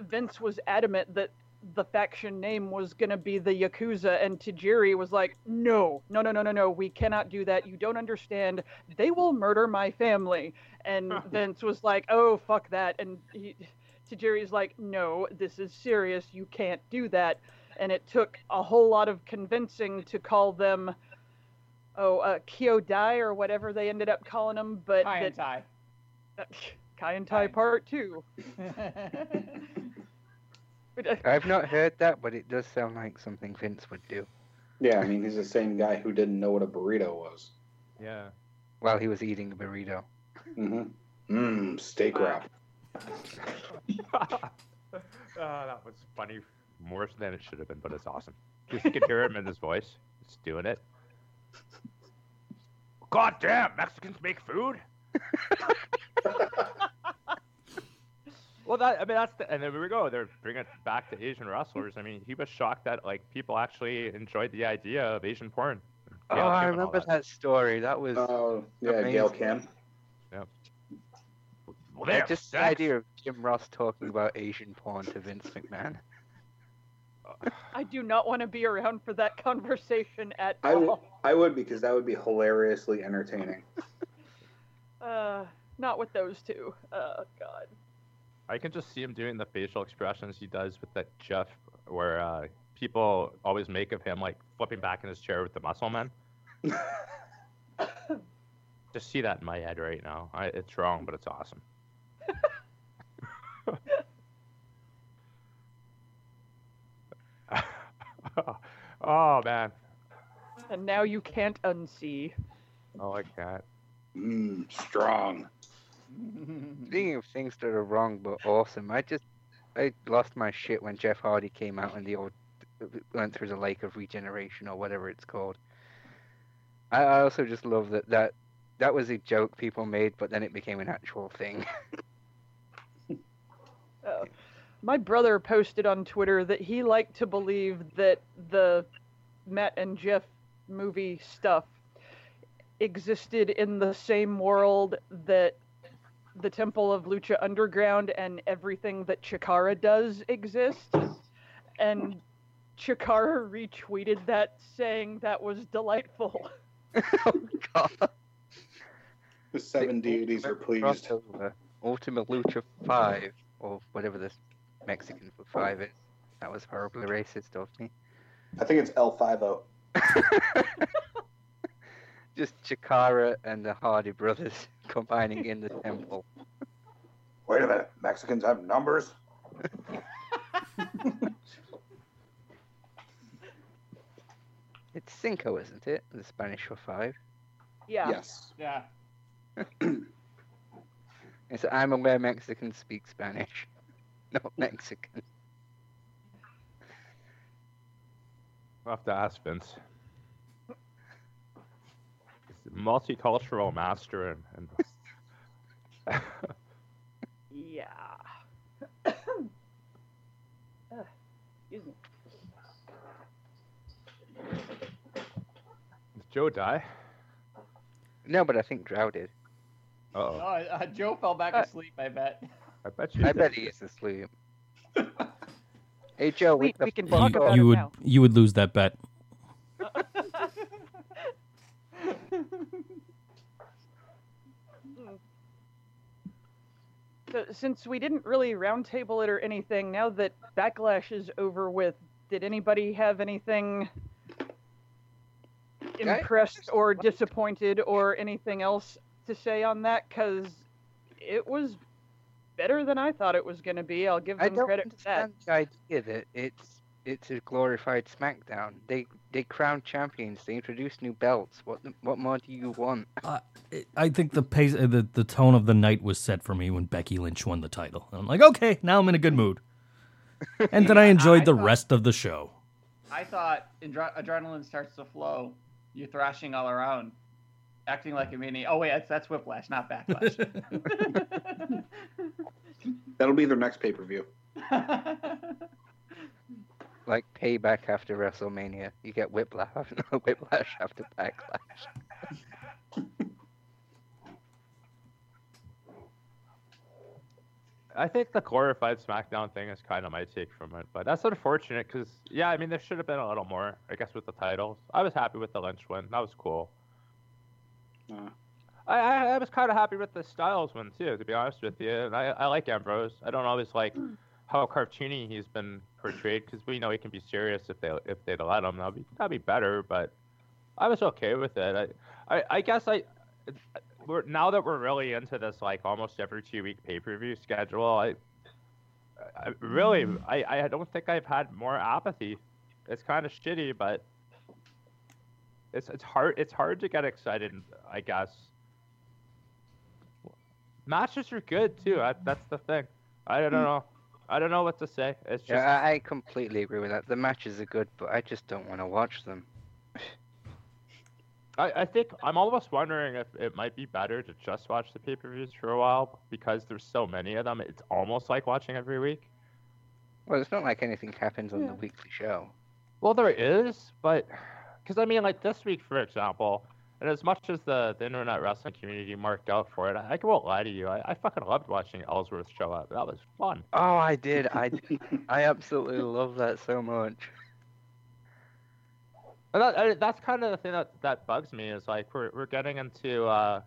Speaker 7: Vince was adamant that the faction name was going to be the Yakuza, and Tajiri was like, no, no, no, no, no, no, we cannot do that. You don't understand. They will murder my family. And Vince was like, oh, fuck that. And he, Tajiri's like, no, this is serious. You can't do that. And it took a whole lot of convincing to call them, oh, uh, Kyodai or whatever they ended up calling them. But
Speaker 4: Hi and
Speaker 7: that,
Speaker 4: Ty.
Speaker 7: Kai and Tai
Speaker 4: Kai.
Speaker 7: Part 2. But,
Speaker 1: I've not heard that, but it does sound like something Vince would do
Speaker 6: Yeah, I mean he's the same guy who didn't know what a burrito was.
Speaker 2: Yeah.
Speaker 1: while he was eating a burrito.
Speaker 6: Mm-hmm. Mmm, steak wrap.
Speaker 2: uh, that was funny, more than it should have been, but it's awesome. Just you could hear him in his voice. He's doing it. God damn, Mexicans make food. well, that I mean that's the, and there we go. They're bringing it back to Asian wrestlers. I mean, he was shocked that like people actually enjoyed the idea of Asian porn.
Speaker 1: Oh,
Speaker 2: Gail
Speaker 1: I
Speaker 2: Kim and
Speaker 1: remember that story. That was
Speaker 6: Oh, yeah, Gail
Speaker 1: Amazing.
Speaker 6: Kim.
Speaker 2: Well,
Speaker 1: yeah,
Speaker 2: there,
Speaker 1: just the idea of Jim Ross talking about Asian porn to Vince McMahon.
Speaker 7: I do not want to be around for that conversation at
Speaker 6: I would,
Speaker 7: all.
Speaker 6: I would because that would be hilariously entertaining.
Speaker 7: Uh, not with those two. Oh, God.
Speaker 2: I can just see him doing the facial expressions he does with that Jeff, where uh, people always make of him like flipping back in his chair with the muscle man. just see that in my head right now. I, it's wrong, but it's awesome. oh man,
Speaker 7: And now you can't unsee.
Speaker 2: oh I can't.
Speaker 6: Mmm, strong.
Speaker 1: Speaking of things that are wrong but awesome, I just I lost my shit when Jeff Hardy came out and the old went through the lake of regeneration or whatever it's called. I, I also just love that that that was a joke people made, but then it became an actual thing.
Speaker 7: Uh, my brother posted on Twitter that he liked to believe that the Matt and Jeff movie stuff existed in the same world that the Temple of Lucha Underground and everything that Chikara does exist. And Chikara retweeted that saying that was delightful.
Speaker 1: oh God!
Speaker 6: The seven
Speaker 1: The
Speaker 6: deities are pleased.
Speaker 1: crossover, Ultima Lucha Five, or whatever this Mexican for five is. That was horribly racist of me.
Speaker 6: I think it's L five O. Oh.
Speaker 1: Just Chikara and the Hardy brothers combining in the temple.
Speaker 6: Wait a minute, Mexicans have numbers.
Speaker 1: It's Cinco, isn't it? The Spanish for five.
Speaker 7: Yeah.
Speaker 6: Yes.
Speaker 4: yeah.
Speaker 1: It's I'm aware Mexicans speak Spanish, not Mexican.
Speaker 2: I'll have to ask Vince. Multicultural master and. and
Speaker 7: Yeah. Uh, excuse me.
Speaker 2: Did Joe die?
Speaker 1: No, but I think Drow did.
Speaker 2: Uh
Speaker 4: Oh, uh, Joe fell back
Speaker 7: Uh,
Speaker 4: asleep. I bet.
Speaker 2: I bet you.
Speaker 1: I
Speaker 2: did.
Speaker 1: bet he is asleep. Hey Joe,
Speaker 7: Wait,
Speaker 1: what
Speaker 7: we can
Speaker 1: fuck?
Speaker 7: talk about
Speaker 5: you
Speaker 7: it
Speaker 5: would
Speaker 7: now.
Speaker 5: you would lose that bet.
Speaker 7: So, since we didn't really roundtable it or anything, now that Backlash is over with, did anybody have anything impressed or disappointed or anything else to say on that? Because it was better than I thought it was going to be. I'll give them credit for that.
Speaker 1: the idea that it's it's a glorified SmackDown. They they crown champions. They introduce new belts. What what more do you want?
Speaker 5: I think the pace, uh, the the tone of the night was set for me when Becky Lynch won the title. I'm like, okay, now I'm in a good mood. And then I enjoyed
Speaker 4: I
Speaker 5: the
Speaker 4: thought-
Speaker 5: rest of the show.
Speaker 4: I thought adre- adrenaline starts to flow. You're thrashing all around, acting like a mini. Oh wait, that's, that's Whiplash, not Backlash.
Speaker 6: That'll be their next pay per view.
Speaker 1: Like payback after WrestleMania. You get whiplash, whiplash after backlash.
Speaker 2: I think the glorified SmackDown thing is kind of my take from it, but that's unfortunate because yeah, I mean there should have been a little more, I guess, with the titles. I was happy with the Lynch win; that was cool.
Speaker 6: Uh,
Speaker 2: I I, I was kind of happy with the Styles one too, to be honest with you. And I I like Ambrose. I don't always like how cartoony he's been portrayed because we know he can be serious if they if they'd let him. That'd be that'd be better, but I was okay with it. I I, I guess I. We're, now that we're really into this like almost every two week pay per view schedule, I, I really I, I don't think I've had more apathy. It's kind of shitty, but it's it's hard it's hard to get excited. I guess matches are good too. That, that's the thing. I don't hmm. know. I don't know what to say. It's just
Speaker 1: Yeah, I, completely agree with that. The matches are good, but I just don't want to watch them.
Speaker 2: I, I think I'm almost wondering if it might be better to just watch the pay per views for a while because there's so many of them. It's almost like watching every week.
Speaker 1: Well, it's not like anything happens on
Speaker 7: Yeah.
Speaker 1: the weekly show.
Speaker 2: Well, there is, but because I mean, like this week, for example, and as much as the, the internet wrestling community marked out for it, I, I won't lie to you. I, I fucking loved watching Ellsworth show up. That was fun.
Speaker 1: Oh, I did. I, I absolutely love that so much.
Speaker 2: And that, I, that's kind of the thing that, that bugs me is like we're, we're getting into. Uh,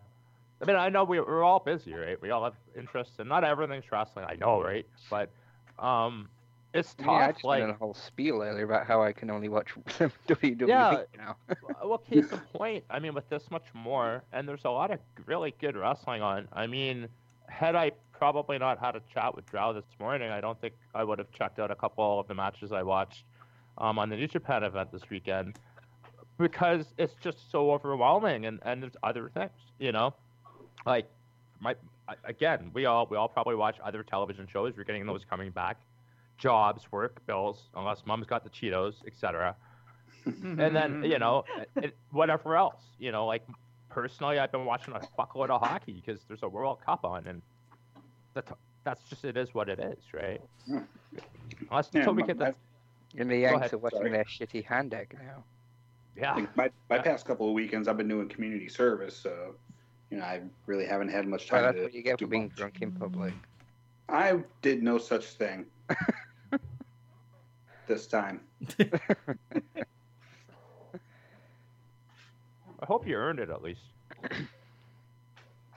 Speaker 2: I mean, I know we, we're all busy, right? We all have interests, and not everything's wrestling. I know, right? But um, it's tough.
Speaker 1: Yeah, I just
Speaker 2: like,
Speaker 1: a whole spiel earlier about how I can only watch WWE
Speaker 2: Yeah.
Speaker 1: now.
Speaker 2: well, case in point, I mean, with this much more, and there's a lot of really good wrestling on. I mean, had I probably not had a chat with Drow this morning, I don't think I would have checked out a couple of the matches I watched um, on the New Japan event this weekend because it's just so overwhelming, and, and there's other things, you know, like my again, we all we all probably watch other television shows. We're getting those coming back, jobs, work, bills, unless mom's got the Cheetos, etc and then you know it, whatever else you know like personally i've been watching a fuckload of hockey because there's a world cup on and that's that's just it is what it is right
Speaker 6: Hmm.
Speaker 2: unless
Speaker 6: Yeah,
Speaker 2: until we
Speaker 6: my-
Speaker 2: get the
Speaker 1: And the Yanks
Speaker 2: ahead,
Speaker 1: are watching
Speaker 6: sorry.
Speaker 1: their shitty hand egg now.
Speaker 2: yeah
Speaker 6: my my
Speaker 2: Yeah.
Speaker 6: past couple of weekends, I've been doing community service, so you know I really haven't had much
Speaker 1: Well,
Speaker 6: time
Speaker 1: that's
Speaker 6: to
Speaker 1: what you get
Speaker 6: do
Speaker 1: for being
Speaker 6: much.
Speaker 1: drunk in public.
Speaker 6: I did no such thing this time.
Speaker 2: i hope you earned it at least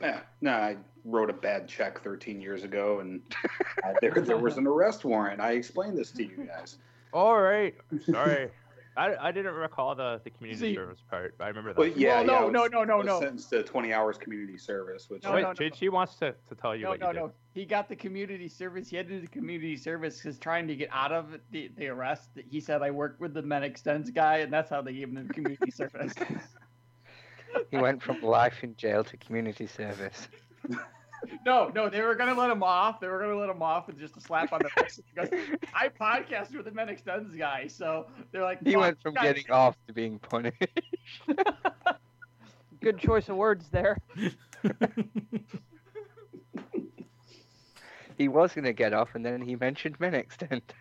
Speaker 6: Yeah, no, I wrote a bad check 13 years ago, and there there was an arrest warrant. I explained this to you guys.
Speaker 2: all right sorry I, I didn't recall the, the community
Speaker 4: See-
Speaker 2: service part, but I remember that.
Speaker 6: But yeah,
Speaker 4: Well, no,
Speaker 6: yeah, was-
Speaker 4: no, no, no,
Speaker 6: I was
Speaker 4: no.
Speaker 6: Sentenced to 20 hours community service, which
Speaker 4: No,
Speaker 2: Wait,
Speaker 4: no, no.
Speaker 2: JT wants to, to tell you
Speaker 4: No,
Speaker 2: what
Speaker 4: no,
Speaker 2: you did.
Speaker 4: no. He got the community service. He had to do the community service because trying to get out of the, the arrest, he said, I worked with the Men Extends guy, and that's how they gave him the community service.
Speaker 1: He went from life in jail to community service.
Speaker 4: no, no, they were going to let him off. They were going to let him off with just a slap on the wrist because I podcasted with the Men Extends guy. So they're like,
Speaker 1: He went from
Speaker 4: guys,
Speaker 1: getting off to being punished.
Speaker 7: Good choice of words there.
Speaker 1: He was going to get off, and then he mentioned men extent.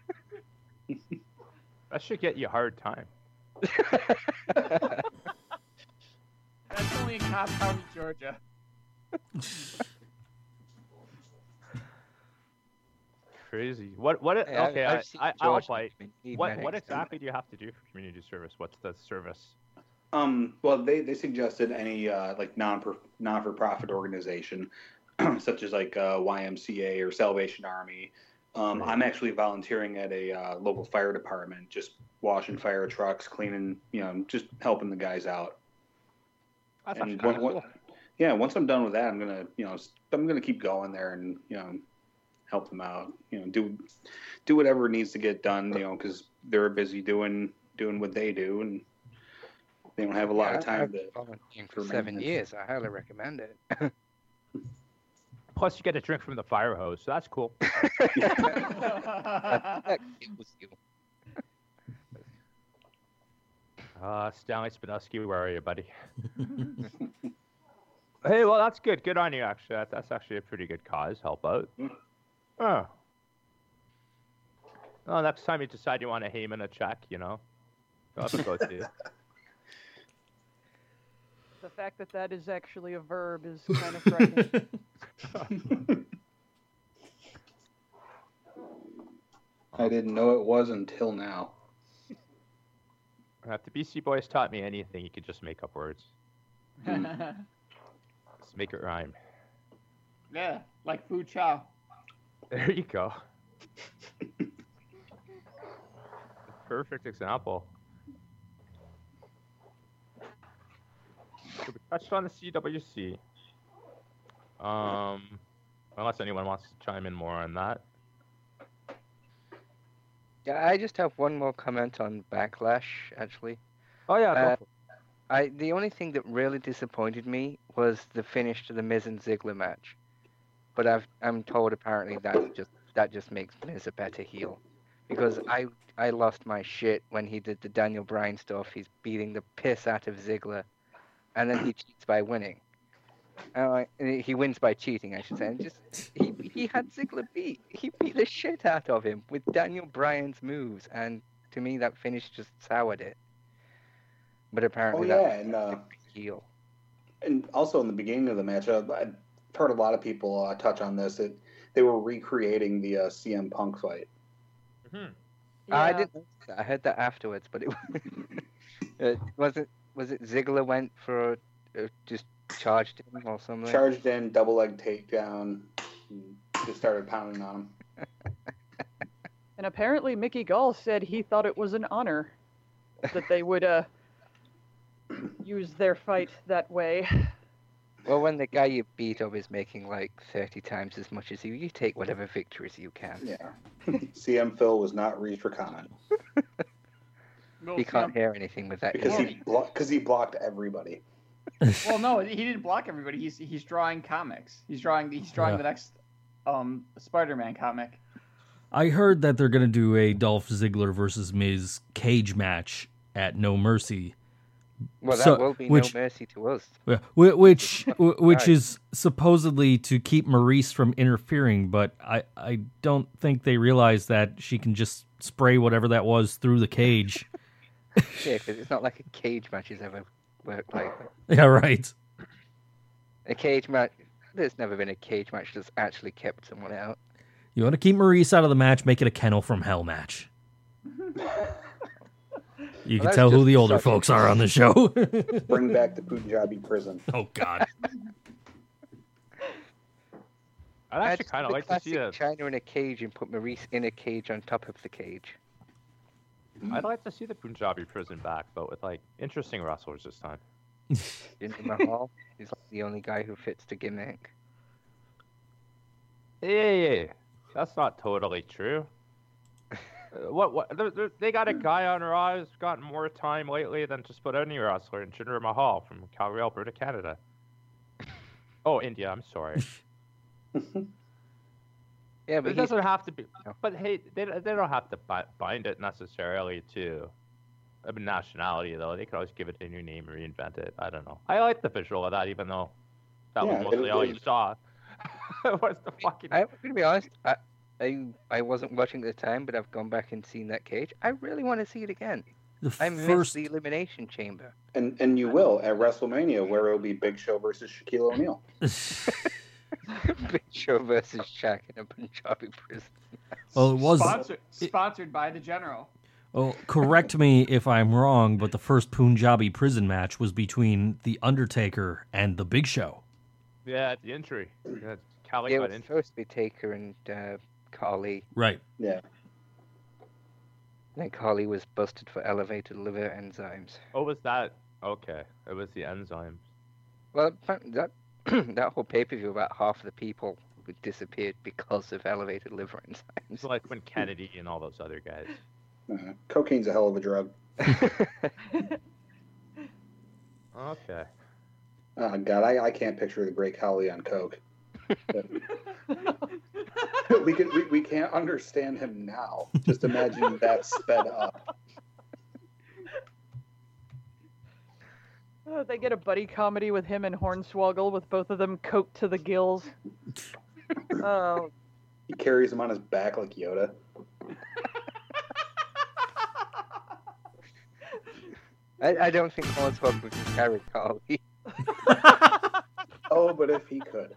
Speaker 2: That should get you a hard time.
Speaker 4: That's only in Cobb County, Georgia.
Speaker 2: Crazy. What? What?
Speaker 1: Hey,
Speaker 2: okay,
Speaker 1: I've
Speaker 2: I,
Speaker 1: seen
Speaker 2: I, I'll fight. What? What exactly do you have to do for community service? What's the service?
Speaker 6: Um, well, they, they suggested any uh, like non non for profit organization, such as like uh, YMCA or Salvation Army. Um,
Speaker 2: Right.
Speaker 6: I'm actually volunteering at a uh, local fire department, just washing fire trucks, cleaning, you know, just helping the guys out.
Speaker 2: That's
Speaker 6: And
Speaker 2: actually
Speaker 6: what-
Speaker 2: kinda cool.
Speaker 6: yeah, once I'm done with that, I'm gonna, you know, s- I'm gonna keep going there and you know, help them out. You know, do do whatever needs to get done. You know, because they're busy doing doing what they do, and they don't have a lot
Speaker 1: Yeah,
Speaker 6: of time
Speaker 1: I've
Speaker 6: to.
Speaker 1: volunteering
Speaker 6: for
Speaker 1: for seven years. I highly recommend it.
Speaker 2: Plus, you get a drink from the fire hose, so that's cool.
Speaker 1: that kills you.
Speaker 2: Uh, Stanley Spadowski, where are you, buddy? hey, well, that's good. Good on you, actually. That, that's actually a pretty good cause. Help out. Oh. Oh, next time you decide you want to Heyman a check, you know, that's a go to.
Speaker 7: The fact that that is actually a verb is kind of frightening.
Speaker 6: I didn't know it was until now.
Speaker 2: if the BC Boys taught me anything, you could just make up words. Hmm. Just make it rhyme.
Speaker 4: yeah, like Fu Chow.
Speaker 2: There you go. Perfect example. So we touched on the CWC. Um, unless anyone wants to chime in more on that.
Speaker 1: Yeah, I just have one more comment on Backlash, actually.
Speaker 2: Oh yeah,
Speaker 1: Uh, I the only thing that really disappointed me was the finish to the Miz and Ziggler match. But I've I'm told apparently that just that just makes Miz a better heel. Because I I lost my shit when he did the Daniel Bryan stuff. He's beating the piss out of Ziggler, and then he cheats by winning. And he wins by cheating, I should say. And just he he had Ziggler beat. He beat the shit out of him with Daniel Bryan's moves, and to me that finish just soured it. But apparently, Oh
Speaker 6: yeah,
Speaker 1: that
Speaker 6: and uh,
Speaker 1: heel.
Speaker 6: and also in the beginning of the match, uh, heard a lot of people uh, touch on this. That they were recreating the uh, CM Punk fight.
Speaker 2: hmm
Speaker 1: I
Speaker 7: Yeah.
Speaker 1: didn't. know. I heard that afterwards, but it, it wasn't. Was it Ziggler went for uh, just charged him or something?
Speaker 6: Charged in, double leg takedown, and just started pounding on him.
Speaker 7: And apparently Mickey Gall said he thought it was an honor that they would uh, use their fight that way.
Speaker 1: Well, when the guy you beat up is making like thirty times as much as you, you take whatever victories you can.
Speaker 6: Yeah. CM Phil was not reached for comment
Speaker 4: Well,
Speaker 1: You can't
Speaker 4: CM
Speaker 1: hear anything with that.
Speaker 6: because
Speaker 1: heel.
Speaker 6: he because he blocked everybody.
Speaker 4: well, no, he didn't block everybody. He's he's drawing comics. He's drawing he's drawing
Speaker 5: Yeah.
Speaker 4: the next um Spider-Man comic.
Speaker 5: I heard that they're gonna do a Dolph Ziggler versus Miz cage match at No Mercy,
Speaker 1: well, that
Speaker 5: so-
Speaker 1: will be
Speaker 5: which-
Speaker 1: no mercy to us.
Speaker 5: Yeah, whi- which which
Speaker 1: Right.
Speaker 5: is supposedly to keep Maryse from interfering, but I I don't think they realize that she can just spray whatever that was through the cage.
Speaker 1: Yeah, 'cause it's not like a cage match has ever worked like that.
Speaker 5: yeah, right.
Speaker 1: A cage match. There's never been a cage match that's actually kept someone out.
Speaker 5: You want to keep Maryse out of the match, make it a kennel from hell match. You can tell who the older
Speaker 1: such
Speaker 5: folks are on the show.
Speaker 6: Bring back the Punjabi prison.
Speaker 5: oh God.
Speaker 2: I'd actually
Speaker 1: just
Speaker 2: kind of like to see a.
Speaker 1: classic Chyna in a cage and put Maryse in a cage on top of the cage.
Speaker 2: I'd like to see the Punjabi prison back, but with like interesting wrestlers this time.
Speaker 1: Jinder Mahal is like the only guy who fits the gimmick.
Speaker 2: yeah yeah that's not totally true. What? What? They got a hmm. guy on Raw who's gotten more time lately than just about any wrestler in Jinder Mahal from Calgary, Alberta, Canada. Oh, India. I'm sorry.
Speaker 1: Yeah, but
Speaker 2: it
Speaker 1: he's,
Speaker 2: doesn't have to be.
Speaker 1: Oh.
Speaker 2: But hey, they they don't have to bind it necessarily to a nationality though. They could always give it a new name or reinvent it. I don't know. I like the visual of that, even though that
Speaker 6: Yeah,
Speaker 2: was mostly all you saw. What's the fucking?
Speaker 1: I'm gonna be honest. I, I I wasn't watching at the time, but I've gone back and seen that cage. I really want to see it again.
Speaker 5: The
Speaker 1: I miss
Speaker 5: first
Speaker 1: the elimination chamber.
Speaker 6: And and you will at WrestleMania where it'll be Big Show versus Shaquille O'Neal.
Speaker 1: Big Show versus Shaq in a Punjabi prison.
Speaker 5: well, it was.
Speaker 4: Sponsored, sponsored by the General.
Speaker 5: Well, correct me if I'm wrong, but the first Punjabi prison match was between The Undertaker and The Big Show.
Speaker 2: Yeah, at the entry. Yeah, Khali
Speaker 1: Yeah, it was
Speaker 2: injured.
Speaker 1: supposed to be Taker and uh, Khali.
Speaker 5: Right.
Speaker 6: Yeah.
Speaker 1: Then Khali was busted for elevated liver enzymes.
Speaker 2: What was that? Okay, it was the enzymes.
Speaker 1: Well, that that whole pay per view, about half of the people disappeared because of elevated liver enzymes.
Speaker 2: It's
Speaker 1: enzymes.
Speaker 2: like when Kennedy and all those other guys.
Speaker 6: Uh, cocaine's a hell of a drug.
Speaker 2: Okay.
Speaker 6: Oh God, I, I can't picture the great Khali on coke. we can we, we can't understand him now. Just imagine that sped up.
Speaker 7: Oh, they get a buddy comedy with him and Hornswoggle, with both of them coked to the gills. Oh,
Speaker 6: He carries him on his back like Yoda.
Speaker 1: I, I don't think Hornswoggle can carry Khali.
Speaker 6: Oh, but if he could.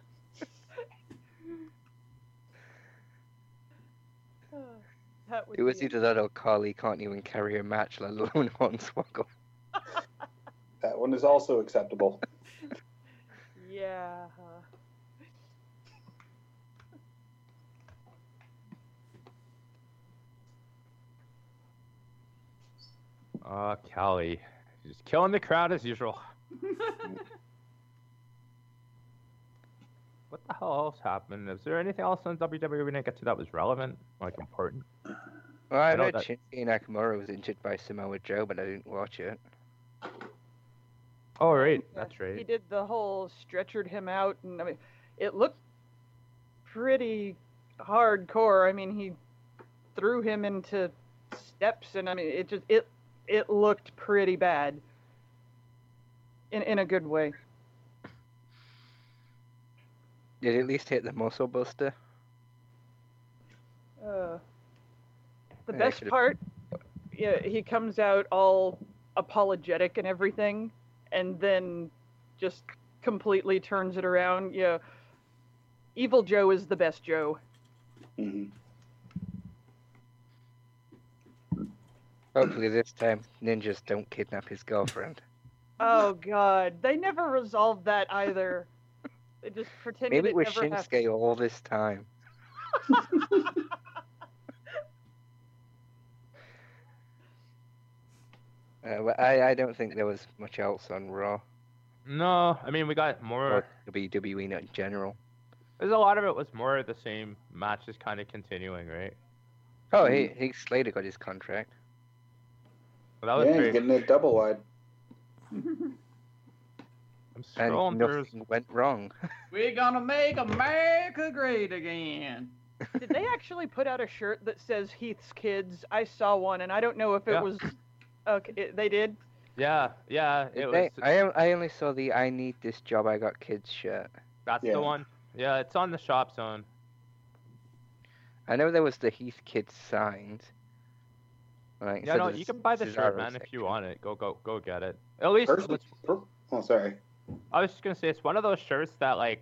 Speaker 7: that would
Speaker 1: It was
Speaker 7: be-
Speaker 1: either that or Khali can't even carry a match, let alone Hornswoggle.
Speaker 6: That one is also acceptable.
Speaker 7: Yeah.
Speaker 2: Uh, Khali. Just killing the crowd as usual. what the hell else happened? Is there anything else on WWE we didn't get to that was relevant, like important?
Speaker 1: Well, I
Speaker 2: I know
Speaker 1: heard
Speaker 2: that-
Speaker 1: Shinsuke Nakamura was injured by Samoa Joe, but I didn't watch it.
Speaker 2: Oh, right,
Speaker 7: Yeah,
Speaker 2: that's right.
Speaker 7: He did the whole stretchered him out, and I mean, it looked pretty hardcore. I mean, he threw him into steps, and I mean, it just it it looked pretty bad. In in a good way.
Speaker 1: Did it at least hit the muscle buster?
Speaker 7: Uh, the
Speaker 1: Yeah,
Speaker 7: best part, yeah, he comes out all apologetic and everything, and then just completely turns it around. Yeah, Evil Joe is the best Joe.
Speaker 6: hmm
Speaker 1: Hopefully this time ninjas don't kidnap his girlfriend.
Speaker 7: Oh God, they never resolved that either. They just pretended
Speaker 1: Maybe it was
Speaker 7: never happened.
Speaker 1: All this time. Uh, I, I don't think there was much else on Raw
Speaker 2: No, I mean we got more.
Speaker 1: or WWE in general.
Speaker 2: There's a lot of it was more of the same matches, kind of continuing, right?
Speaker 1: Oh, he, he Slater got his contract.
Speaker 2: But that was
Speaker 6: Yeah, he's getting it double wide.
Speaker 2: I'm
Speaker 1: And
Speaker 2: scrolling through.
Speaker 1: nothing went wrong.
Speaker 4: We're gonna make America great again.
Speaker 7: Did they actually put out a shirt that says Heath's Kids? I saw one, and I don't know if it
Speaker 2: Yeah.
Speaker 7: was. Okay, it- they did.
Speaker 2: Yeah, yeah, it
Speaker 1: they-
Speaker 2: was.
Speaker 1: I, on- I only saw the I need this job, I got kids shirt.
Speaker 2: That's
Speaker 6: Yeah.
Speaker 2: the one. Yeah, it's on the shop zone.
Speaker 1: I know there was the Heath Kids signs. Like,
Speaker 2: Yeah,
Speaker 1: instead
Speaker 2: no, you can buy the
Speaker 1: Cesaro
Speaker 2: shirt, man, if you want it. Go, go, go get it. At least,
Speaker 6: Person, per, oh, sorry.
Speaker 2: I was just gonna say it's one of those shirts that like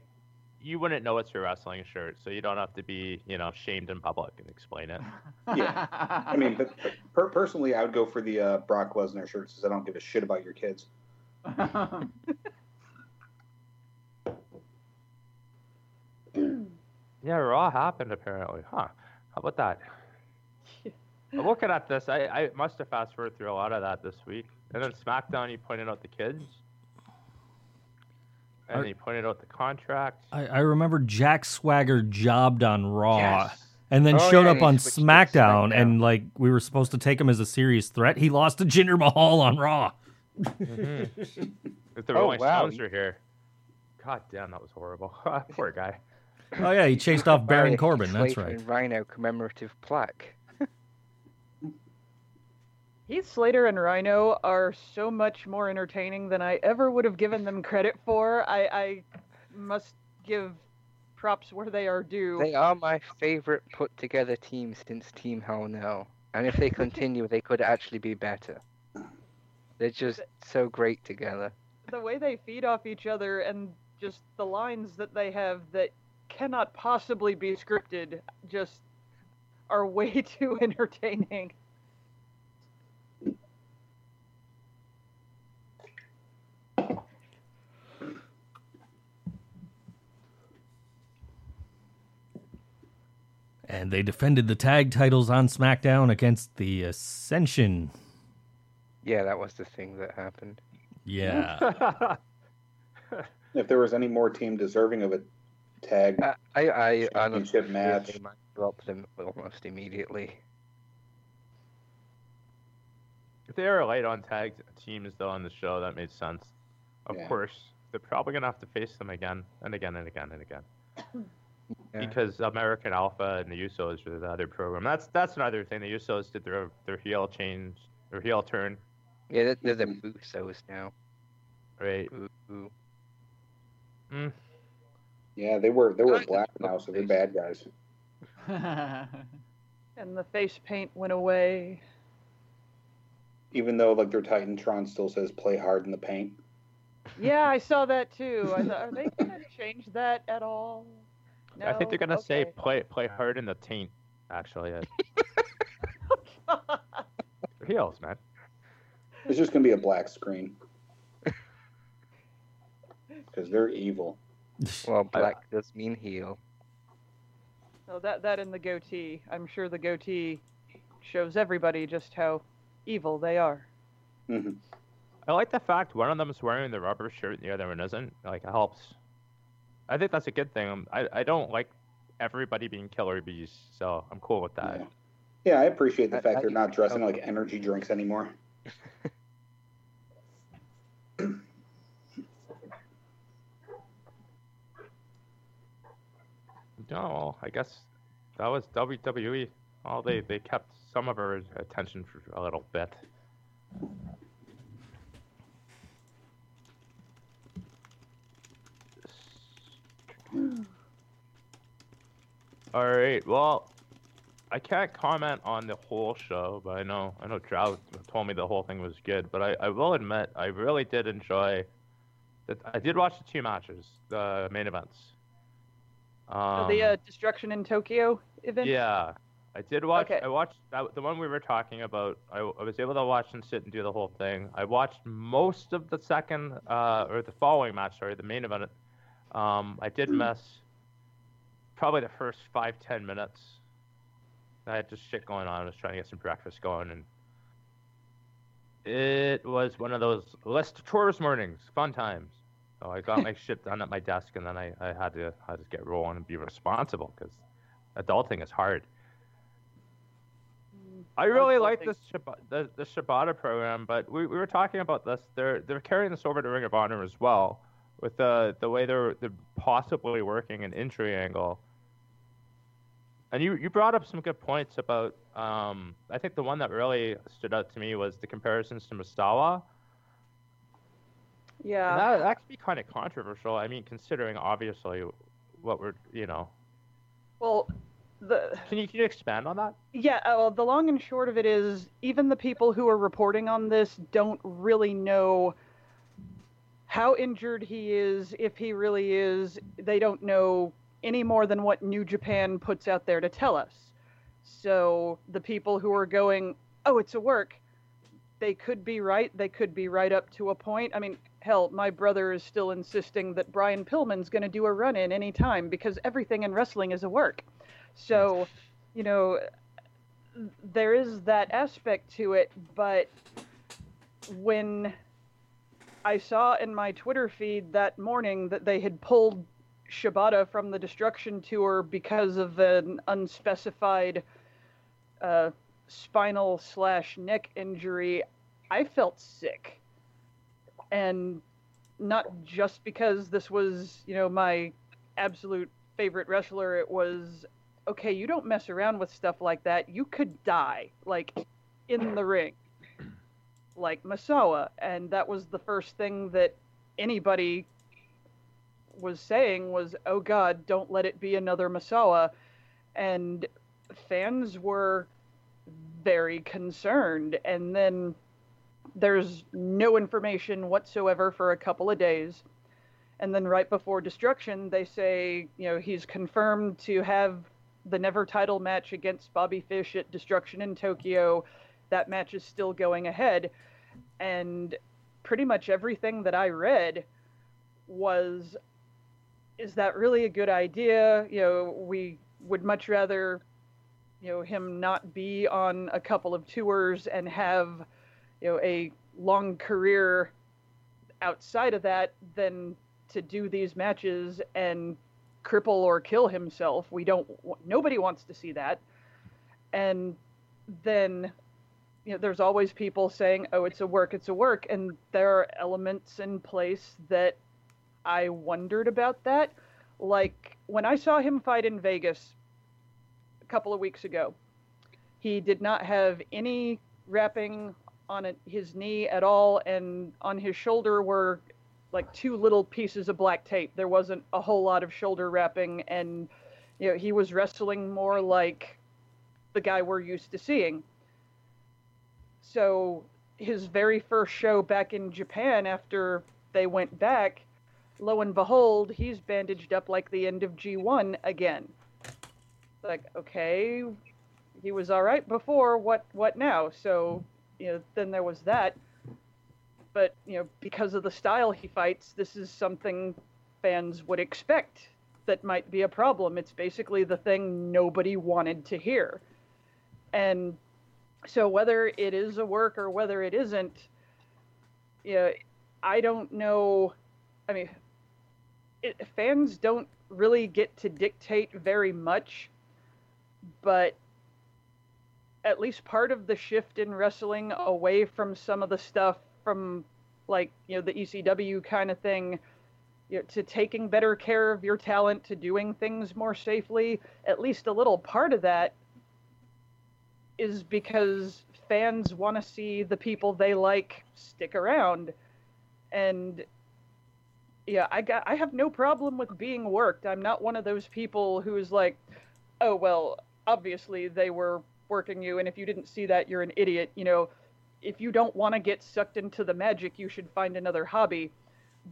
Speaker 2: you wouldn't know it's your wrestling shirt, so you don't have to be, you know, shamed in public and explain it.
Speaker 6: Yeah. I mean, but, but per, personally, I would go for the uh, Brock Lesnar shirt because I don't give a shit about your kids.
Speaker 2: Yeah, Raw happened apparently, huh? How about that? I'm looking at this. I, I must have fast forwarded through a lot of that this week. And then SmackDown, you pointed out the kids. And
Speaker 5: Are-
Speaker 2: he pointed out the contract.
Speaker 5: I, I remember Jack Swagger jobbed on Raw
Speaker 4: Yes.
Speaker 5: and then
Speaker 1: Oh,
Speaker 5: showed
Speaker 1: yeah,
Speaker 5: up on SmackDown,
Speaker 1: SmackDown.
Speaker 5: and like we were supposed to take him as a serious threat. He lost to Jinder Mahal on Raw.
Speaker 2: Mhm. if the
Speaker 1: Oh,
Speaker 2: Rolling
Speaker 1: wow.
Speaker 2: Stones here. God damn, that was horrible. Poor guy.
Speaker 5: Oh yeah, he chased off Baron Corbin. That's right.
Speaker 1: Rhino commemorative plaque.
Speaker 7: Heath Slater and Rhino are so much more entertaining than I ever would have given them credit for. I, I must give props where they are due.
Speaker 1: They are my favorite put together team since Team Hell No. And if they continue, they could actually be better. They're just so great together.
Speaker 7: The way they feed off each other and just the lines that they have that cannot possibly be scripted just are way too entertaining.
Speaker 5: And they defended the tag titles on SmackDown against the Ascension.
Speaker 1: Yeah, that was the thing that happened.
Speaker 5: Yeah.
Speaker 6: If there was any more team deserving of a tag
Speaker 1: I, I, I honestly
Speaker 6: championship
Speaker 1: feel
Speaker 6: match,
Speaker 1: they might drop them almost immediately.
Speaker 2: If they are a light on tag teams though on the show, that made sense. Of
Speaker 6: Yeah.
Speaker 2: course, they're probably gonna have to face them again and again and again and again.
Speaker 1: Yeah.
Speaker 2: Because American Alpha and the Usos are the other program. That's that's another thing. The Usos did their their heel change, their heel turn,
Speaker 1: Yeah, they're, they're the Usos now.
Speaker 2: right?
Speaker 1: Ooh, ooh.
Speaker 2: Mm.
Speaker 6: yeah, they were they were black now, so they're bad guys.
Speaker 7: And the face paint went away.
Speaker 6: Even though like their Titantron still says "play hard in the paint."
Speaker 7: Yeah, I saw that too. I thought, are they going to change that at all? No?
Speaker 2: I think they're gonna say play play hard in the taint. Actually, they're heels, man.
Speaker 6: It's just gonna be a black screen because they're evil.
Speaker 1: Well, black does mean heel.
Speaker 7: So that that and the goatee. I'm sure the goatee shows everybody just how evil they are.
Speaker 6: hmm
Speaker 2: I like the fact one of them is wearing the rubber shirt and the other one isn't. Like it helps. I think that's a good thing. I I don't like everybody being killer bees, so I'm cool with that.
Speaker 6: Yeah. yeah, I appreciate the
Speaker 1: I-
Speaker 6: fact
Speaker 1: I-
Speaker 6: they're not dressing like energy drinks anymore.
Speaker 2: No, I guess that was WWE. Well, they they kept some of our attention for a little bit. All right. Well, I can't comment on the whole show, but I know I know Trout told me the whole thing was good. But I, I will admit I really did enjoy that. I did watch the two matches, the main events. Um,
Speaker 7: So the uh, destruction in Tokyo event.
Speaker 2: yeah, I did watch.
Speaker 7: Okay.
Speaker 2: I watched that, the one we were talking about. I, I was able to watch and sit and do the whole thing. I watched most of the second uh, or the following match. Sorry, the main event. Um, I did miss probably the first five ten minutes. I had just shit going on. I was trying to get some breakfast going, and it was one of those list tours mornings, fun times. So I got my shit done at my desk, and then I, I had to had to get rolling and be responsible because adulting is hard. I really like this Shib- the, the Shibata program, but we, we were talking about this. They're they're carrying this over to Ring of Honor as well, with the the way they're they're possibly working an entry angle. And you, you brought up some good points about um, I think the one that really stood out to me was the comparisons to Misawa. And
Speaker 7: Yeah.
Speaker 2: that, that could be kind of controversial. I mean, considering obviously what we're, you know.
Speaker 7: Well, the
Speaker 2: Can you can you expand on that?
Speaker 7: yeah. uh, Well, the long and short of it is, even the people who are reporting on this don't really know how injured he is, if he really is. They don't know any more than what New Japan puts out there to tell us. So the people who are going, oh, it's a work, they could be right. They could be right up to a point. I mean, hell, my brother is still insisting that Brian Pillman's going to do a run in anytime because everything in wrestling is a work. So, you know, there is that aspect to it, but when I saw in my Twitter feed that morning that they had pulled Shibata from the Destruction Tour because of an unspecified uh, spinal slash neck injury, I felt sick. And not just because this was, you know, my absolute favorite wrestler, it was okay, you don't mess around with stuff like that. You could die, like, in the ring. Like Misawa, and that was the first thing that anybody was saying was, "Oh God, don't let it be another Misawa," and fans were very concerned. And then there's no information whatsoever for a couple of days. And then right before destruction, they say, you know, he's confirmed to have the NEVER title match against Bobby Fish at Destruction in Tokyo. That match is still going ahead. And pretty much everything that I read was is that really a good idea? You know, we would much rather you know him not be on a couple of tours and have you know a long career outside of that than to do these matches and cripple or kill himself. We don't nobody wants to see that. And then you know there's always people saying, "Oh, it's a work, it's a work." And there are elements in place that I wondered about that. Like when I saw him fight in Vegas a couple of weeks ago, he did not have any wrapping on his knee at all, and on his shoulder were like two little pieces of black tape. There wasn't a whole lot of shoulder wrapping, and you know he was wrestling more like the guy we're used to seeing. So his very first show back in Japan after they went back, lo and behold, he's bandaged up like the end of G1 again. Like, okay, he was all right before. What what now? So, you know, then there was that. But you know, because of the style he fights, this is something fans would expect that might be a problem. It's basically the thing nobody wanted to hear. And so whether it is a work or whether it isn't, you know, I don't know. I mean, it, fans don't really get to dictate very much, but at least part of the shift in wrestling away from some of the stuff from like you know the ECW kind of thing you know, to taking better care of your talent to doing things more safely at least a little part of that is because fans want to see the people they like stick around. And yeah i got i have no problem with being worked. I'm not one of those people who's like oh well obviously they were working you and if you didn't see that you're an idiot. You know if you don't want to get sucked into the magic you should find another hobby.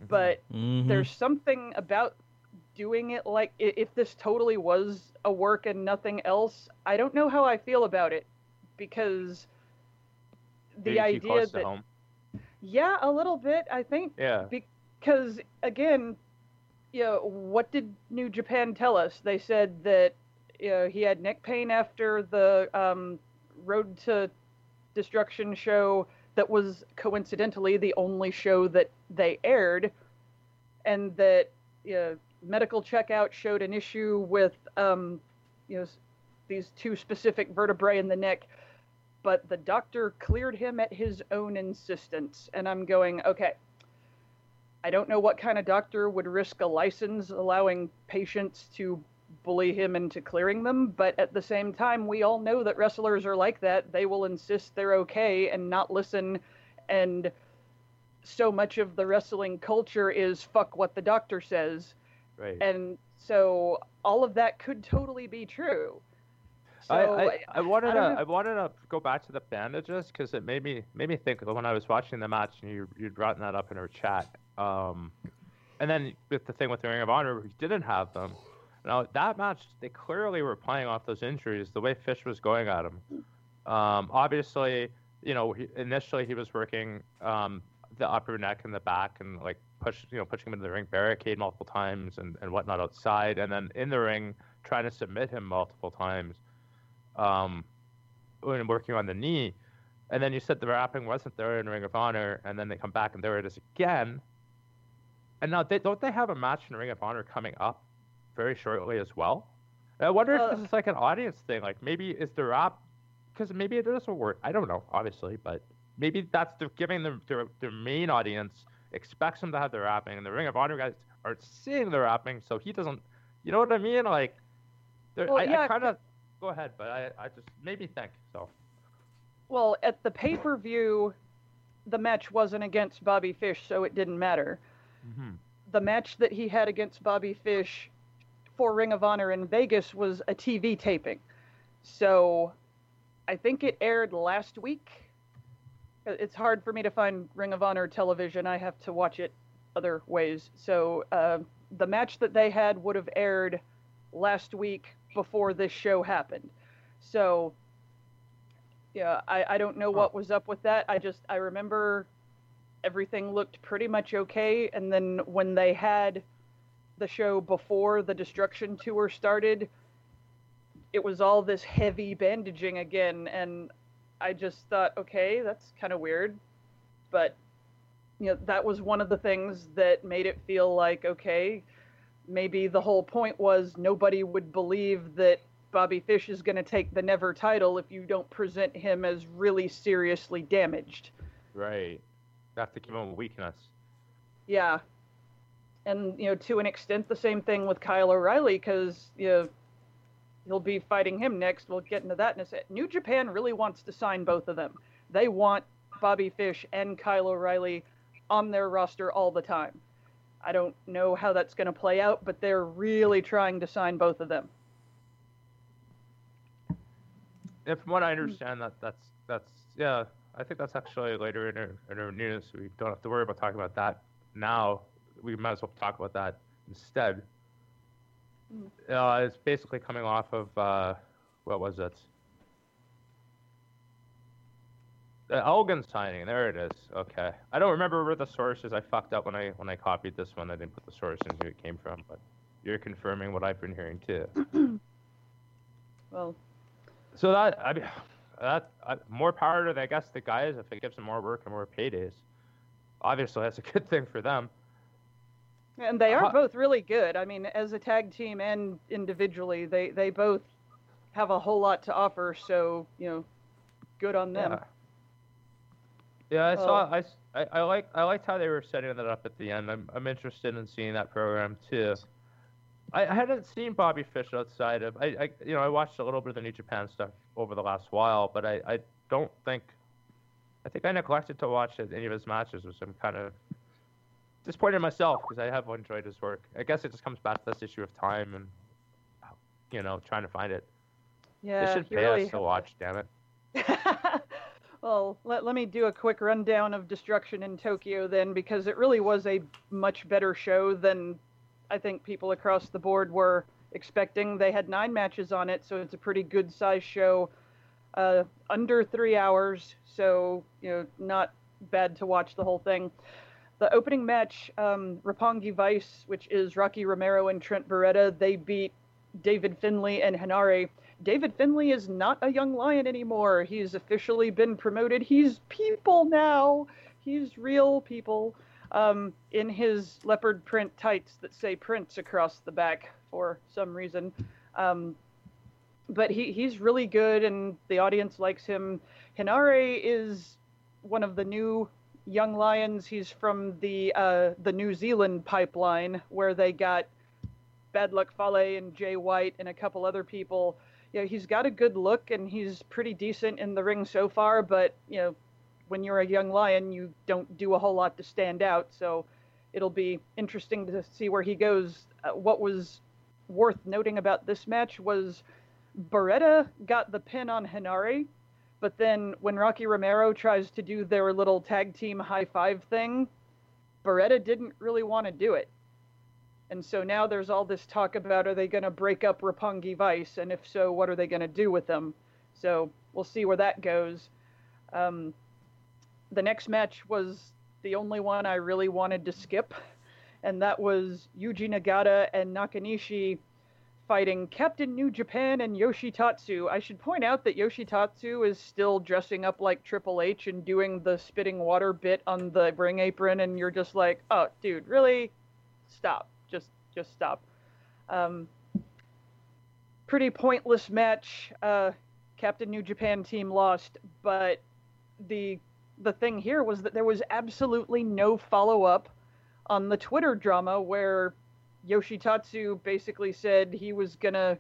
Speaker 7: But
Speaker 5: Mhm.
Speaker 7: there's something about doing it like if this totally was a work and nothing else i don't know how i feel about it because the
Speaker 2: Maybe
Speaker 7: idea that yeah a little bit i think
Speaker 2: Yeah.
Speaker 7: because again, you know, what did New Japan tell us? They said that you know, he had neck pain after the um, Road to Destruction show that was coincidentally the only show that they aired, and that you know, medical checkout showed an issue with um, you know these two specific vertebrae in the neck. But the doctor cleared him at his own insistence, and I'm going, okay, I don't know what kind of doctor would risk a license allowing patients to bully him into clearing them, but at the same time, we all know that wrestlers are like that. They will insist they're okay and not listen. And so much of the wrestling culture is fuck what the doctor says.
Speaker 2: Right.
Speaker 7: And so all of that could totally be true. So,
Speaker 2: I, I, I wanted
Speaker 7: I
Speaker 2: to
Speaker 7: know.
Speaker 2: I wanted to go back to the bandages because it made me made me think when I was watching the match and you you'd brought that up in our chat. Um, and then with the thing with the Ring of Honor, we didn't have them. Now that match, they clearly were playing off those injuries. The way Fish was going at him. Um, obviously, you know, initially he was working um, the upper neck and the back and like push, you know, pushing him into the ring barricade multiple times and, and whatnot outside, and then in the ring trying to submit him multiple times um, when working on the knee. And then you said the wrapping wasn't there in Ring of Honor, and then they come back and there it is again. And now they don't they have a match in Ring of Honor coming up very shortly as well? And I wonder
Speaker 7: Uh,
Speaker 2: if this is like an audience thing. Like maybe is the wrap because maybe it doesn't work. I don't know, obviously, but maybe that's the giving the their, their main audience expects them to have the wrapping, and the Ring of Honor guys aren't seeing the wrapping, so he doesn't. You know what I mean? Like,
Speaker 7: Well,
Speaker 2: I,
Speaker 7: yeah,
Speaker 2: I kind of go ahead, but I, I just made me think. So
Speaker 7: Well, at the pay per view, the match wasn't against Bobby Fish, so it didn't matter.
Speaker 2: Mm-hmm.
Speaker 7: The match that he had against Bobby Fish for Ring of Honor in Vegas was a TV taping. So I think it aired last week. It's hard for me to find Ring of Honor television. I have to watch it other ways. So uh, the match that they had would have aired last week before this show happened. So yeah, I, I don't know what was up with that. I just I remember everything looked pretty much okay, and then when they had the show before the destruction tour started, it was all this heavy bandaging again, and I just thought, okay, that's kind of weird, but you know that was one of the things that made it feel like okay, maybe the whole point was nobody would believe that Bobby Fish is going to take the NEVER title if you don't present him as really seriously damaged.
Speaker 2: Right. You have to give him a weakness.
Speaker 7: Yeah. And, you know, to an extent, the same thing with Kyle O'Reilly because, you know, he'll be fighting him next. We'll get into that in a sec. New Japan really wants to sign both of them. They want Bobby Fish and Kyle O'Reilly on their roster all the time. I don't know how that's going to play out, but they're really trying to sign both of them.
Speaker 2: And from what I understand, that that's that's yeah. I think that's actually later in our, in our news. We don't have to worry about talking about that now. We might as well talk about that instead. Uh, it's basically coming off of uh, what was it? The Elgin signing. There it is. Okay. I don't remember where the source is. I fucked up when I when I copied this one. I didn't put the source in who it came from, but you're confirming what I've been hearing too.
Speaker 7: Well,
Speaker 2: So that I mean, that uh, more power to I guess the guys if it gives them more work and more paydays. Obviously, that's a good thing for them.
Speaker 7: And they are
Speaker 2: How-
Speaker 7: both really good. I mean, as a tag team and individually, they they both have a whole lot to offer. So you know, good on them.
Speaker 2: Yeah. Yeah, I
Speaker 7: Oh.
Speaker 2: saw. I, s- I, I like I liked how they were setting that up at the end. I'm I'm interested in seeing that program too. I, I hadn't seen Bobby Fish outside of I, I you know I watched a little bit of the New Japan stuff over the last while, but I, I don't think I think I neglected to watch any of his matches, which I'm kind of disappointed in myself because I have enjoyed his work. I guess it just comes back to this issue of time and you know trying to find it.
Speaker 7: Yeah,
Speaker 2: they should pay
Speaker 7: really
Speaker 2: us to watch, damn it.
Speaker 7: well, let, let me do a quick rundown of Destruction in Tokyo then, because it really was a much better show than I think people across the board were expecting. They had nine matches on it, so it's a pretty good sized show. Uh, under three hours, so, you know, not bad to watch the whole thing. The opening match, um, Roppongi Vice, which is Rocky Romero and Trent Beretta, they beat David Finlay and Henare. David Finlay is not a young lion anymore. He's officially been promoted. He's people now. He's real people. Um, in his leopard print tights that say Prince across the back for some reason. Um, but he, he's really good and the audience likes him. Henare is one of the new young lions. He's from the uh, the New Zealand pipeline where they got Bad Luck Fale and Jay White and a couple other people you know, he's got a good look and he's pretty decent in the ring so far, but you know, when you're a young lion, you don't do a whole lot to stand out. So it'll be interesting to see where he goes. Uh, what was worth noting about this match was Beretta got the pin on Henare, but then when Rocky Romero tries to do their little tag team high five thing, Beretta didn't really want to do it. And so now there's all this talk about are they going to break up Roppongi Vice? And if so, what are they going to do with them? So we'll see where that goes. Um, the next match was the only one I really wanted to skip, and that was Yuji Nagata and Nakanishi fighting Captain New Japan and Yoshitatsu. I should point out that Yoshitatsu is still dressing up like Triple H and doing the spitting water bit on the ring apron, and you're just like, oh, dude, really? Stop just stop. Um, pretty pointless match. Uh, Captain New Japan team lost, but the the thing here was that there was absolutely no follow up on the Twitter drama where Yoshitatsu basically said he was gonna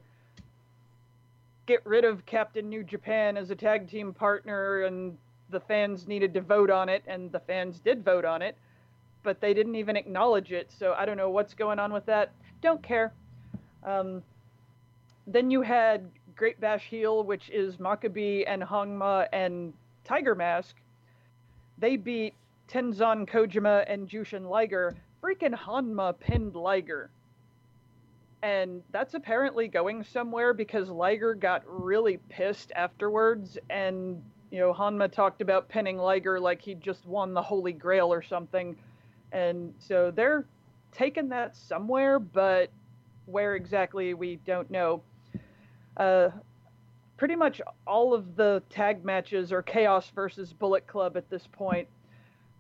Speaker 7: get rid of Captain New Japan as a tag team partner and the fans needed to vote on it, and the fans did vote on it, but they didn't even acknowledge it. So I don't know what's going on with that. Don't care. Um, then you had Great Bash Heel, which is Makabe and Honma and Tiger Mask. They beat Tenzan Kojima and Jushin Liger. Freaking Honma pinned Liger. And that's apparently going somewhere because Liger got really pissed afterwards. And, you know, Honma talked about pinning Liger like he just won the Holy Grail or something. And so they're taking that somewhere, but where exactly we don't know. Uh, pretty much all of the tag matches are Chaos versus Bullet Club at this point.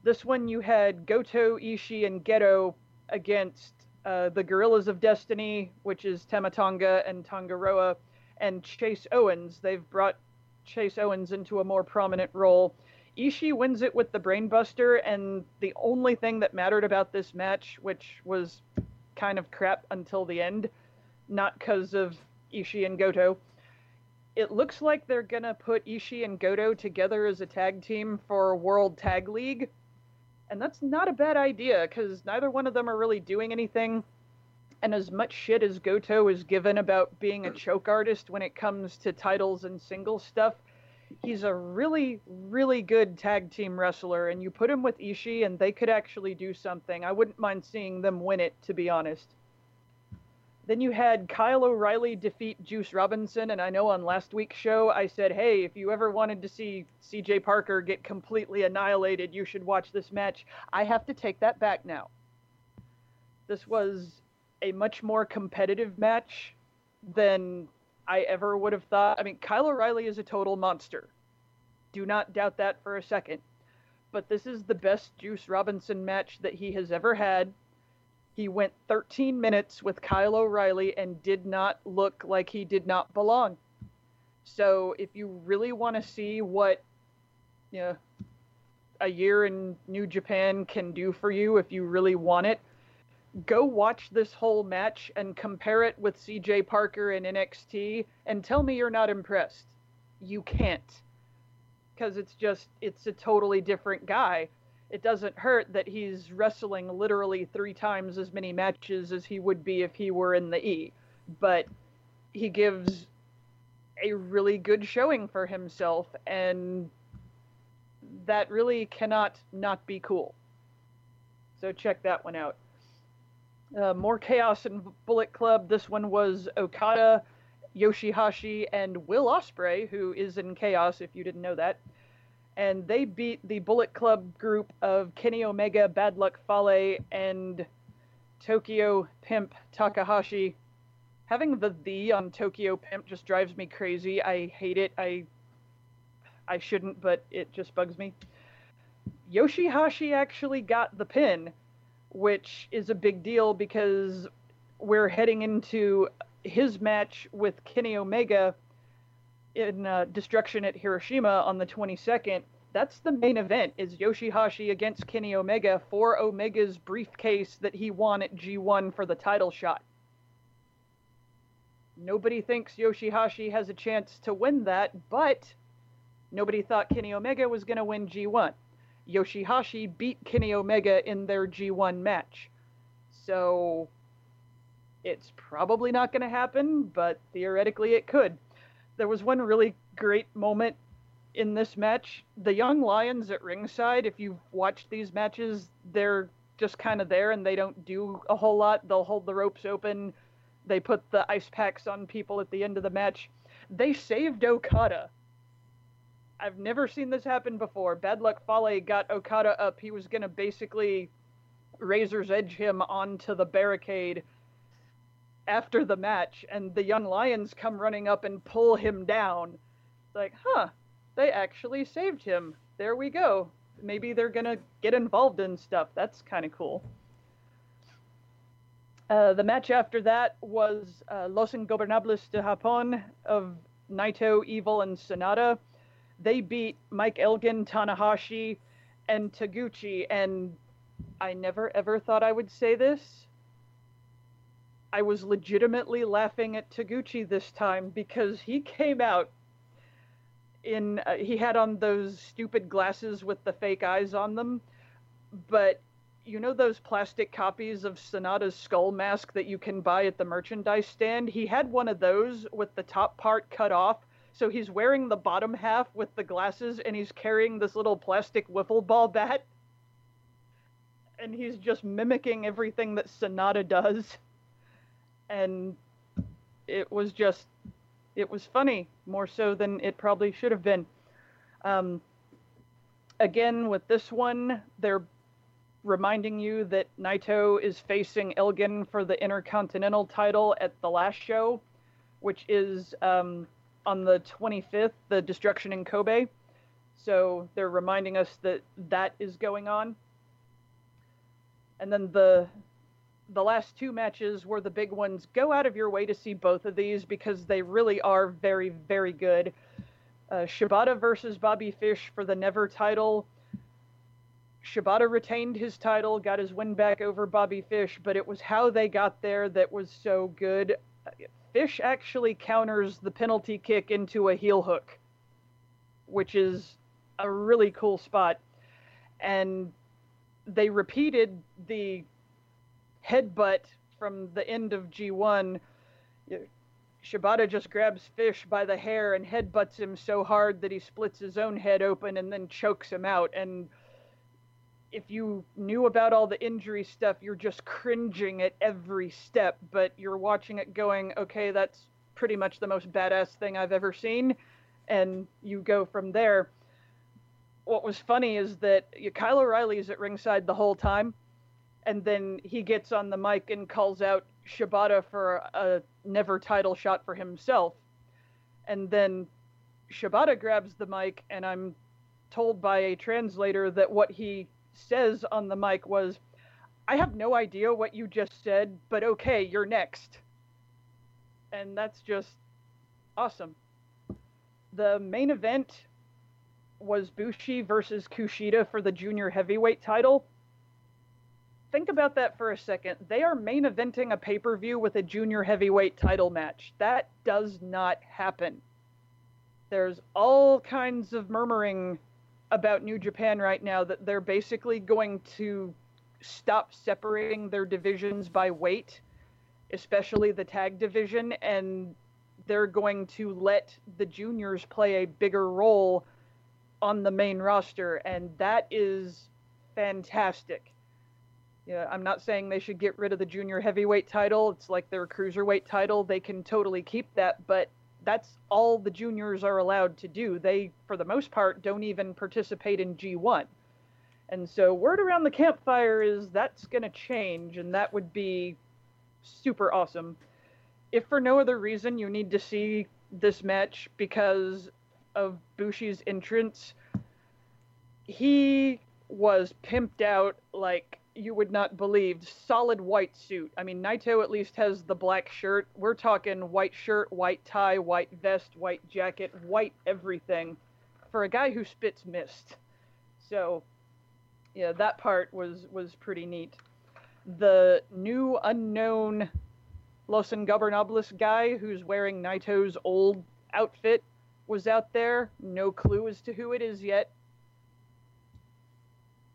Speaker 7: This one you had Goto, Ishii, and Gedo against uh, the Gorillas of Destiny, which is Tama Tonga and Tanga Roa, and Chase Owens. They've brought Chase Owens into a more prominent role. Ishii wins it with the Brainbuster, and the only thing that mattered about this match, which was kind of crap until the end, not because of Ishii and Goto, it looks like they're gonna put Ishii and Goto together as a tag team for World Tag League, and that's not a bad idea because neither one of them are really doing anything. And as much shit as Goto is given about being a choke artist when it comes to titles and single stuff, he's a really, really good tag team wrestler. And you put him with Ishii, and they could actually do something. I wouldn't mind seeing them win it, to be honest. Then you had Kyle O'Reilly defeat Juice Robinson, and I know on last week's show I said, hey, if you ever wanted to see CJ Parker get completely annihilated, you should watch this match. I have to take that back now. This was a much more competitive match than I ever would have thought. I mean, Kyle O'Reilly is a total monster. Do not doubt that for a second. But this is the best Juice Robinson match that he has ever had he went 13 minutes with Kyle O'Reilly and did not look like he did not belong. So if you really want to see what you know, a year in New Japan can do for you, if you really want it, go watch this whole match and compare it with CJ Parker in NXT and tell me you're not impressed. You can't. Because it's just, it's a totally different guy it doesn't hurt that he's wrestling literally three times as many matches as he would be if he were in the E. But he gives a really good showing for himself, and that really cannot not be cool. So check that one out. Uh, more chaos in Bullet Club. This one was Okada, Yoshihashi, and Will Ospreay, who is in Chaos. If you didn't know that and they beat the Bullet Club group of Kenny Omega, Bad Luck Fale, and Tokyo Pimp Takahashi. Having the "the" on Tokyo Pimp just drives me crazy. I hate it. I I shouldn't, but it just bugs me. Yoshihashi actually got the pin, which is a big deal because we're heading into his match with Kenny Omega in uh, Destruction at Hiroshima on the 22nd, that's the main event is Yoshihashi against Kenny Omega for Omega's briefcase that he won at G1 for the title shot. Nobody thinks Yoshihashi has a chance to win that, but nobody thought Kenny Omega was going to win G1. Yoshihashi beat Kenny Omega in their G1 match. So it's probably not going to happen, but theoretically it could there was one really great moment in this match. The young lions at ringside, if you've watched these matches, they're just kind of there and they don't do a whole lot. They'll hold the ropes open. They put the ice packs on people at the end of the match. They saved Okada. I've never seen this happen before. Bad Luck Fale got Okada up. He was to basically razor's edge him onto the barricade after the match, and the young lions come running up and pull him down. Like, huh, they actually saved him. There we go. Maybe they're gonna get involved in stuff. That's kind of cool. Uh, the match after that was uh, Los Ingobernables de Japón of Naito, Evil, and Sanada. They beat Mike Elgin, Tanahashi, and Taguchi. And I never ever thought I would say this, I was legitimately laughing at Taguchi this time because he came out in uh, he had on those stupid glasses with the fake eyes on them, but you know those plastic copies of Sanada's skull mask that you can buy at the merchandise stand? He had one of those with the top part cut off. So he's wearing the bottom half with the glasses and he's carrying this little plastic wiffle ball bat. And he's just mimicking everything that Sanada does. And it was just it was funny more so than it probably should have been. Um, again, with this one, they're reminding you that Naito is facing Elgin for the Intercontinental title at the last show, which is um, on the 25th, the Destruction in Kobe. So they're reminding us that that is going on. And then the the last two matches were the big ones. Go out of your way to see both of these because they really are very, very good. Uh, Shibata versus Bobby Fish for the NEVER title. Shibata retained his title, got his win back over Bobby Fish, but it was how they got there that was so good. Fish actually counters the penalty kick into a heel hook, which is a really cool spot. And they repeated the headbutt from the end of G1. Shibata just grabs Fish by the hair and headbutts him so hard that he splits his own head open and then chokes him out. And if you knew about all the injury stuff, you're just cringing at every step, but you're watching it going, okay, that's pretty much the most badass thing I've ever seen. And you go from there. What was funny is that Kyle O'Reilly's at ringside the whole time and then he gets on the mic and calls out Shibata for a NEVER title shot for himself. And then Shibata grabs the mic, and I'm told by a translator that what he says on the mic was, I have no idea what you just said, but okay, you're next. And that's just awesome. The main event was Bushi versus Kushida for the junior heavyweight title think about that for a second. They are main eventing a pay per view with a junior heavyweight title match. That does not happen. There's all kinds of murmuring about New Japan right now that they're basically going to stop separating their divisions by weight, especially the tag division, and they're going to let the juniors play a bigger role on the main roster, and that is fantastic yeah, I'm not saying they should get rid of the junior heavyweight title. It's like their cruiserweight title. They can totally keep that, but that's all the juniors are allowed to do. They, for the most part, don't even participate in G1. And so, word around the campfire is that's going to change, and that would be super awesome. If for no other reason, you need to see this match because of Bushi's entrance. He was pimped out like you would not believe. Solid white suit. I mean, Naito at least has the black shirt. We're talking white shirt, white tie, white vest, white jacket, white everything for a guy who spits mist. So, yeah, that part was was pretty neat. The new unknown Los Ingobernables guy who's wearing Naito's old outfit was out there. No clue as to who it is yet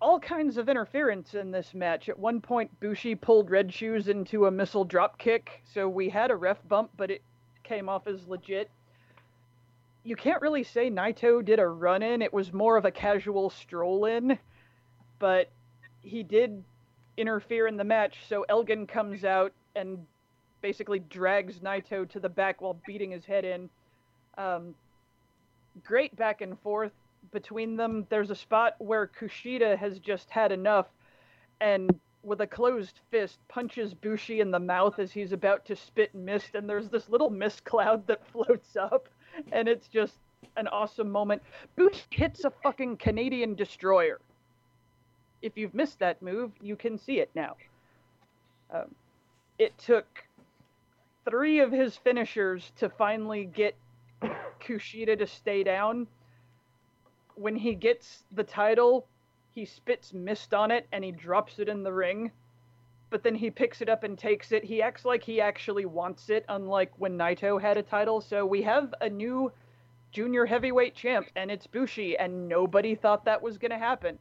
Speaker 7: all kinds of interference in this match. At one point, Bushi pulled Red Shoes into a missile drop kick, so we had a ref bump, but it came off as legit. You can't really say Naito did a run in, it was more of a casual stroll in, but he did interfere in the match, so Elgin comes out and basically drags Naito to the back while beating his head in. Um, great back and forth between them. There's a spot where Kushida has just had enough and with a closed fist punches Bushi in the mouth as he's about to spit mist and there's this little mist cloud that floats up and it's just an awesome moment. Bushi hits a fucking Canadian destroyer. If you've missed that move, you can see it now. Um, it took three of his finishers to finally get Kushida to stay down when he gets the title, he spits mist on it and he drops it in the ring. But then he picks it up and takes it. He acts like he actually wants it, unlike when Naito had a title. So we have a new junior heavyweight champ, and it's Bushi, and nobody thought that was going to happen.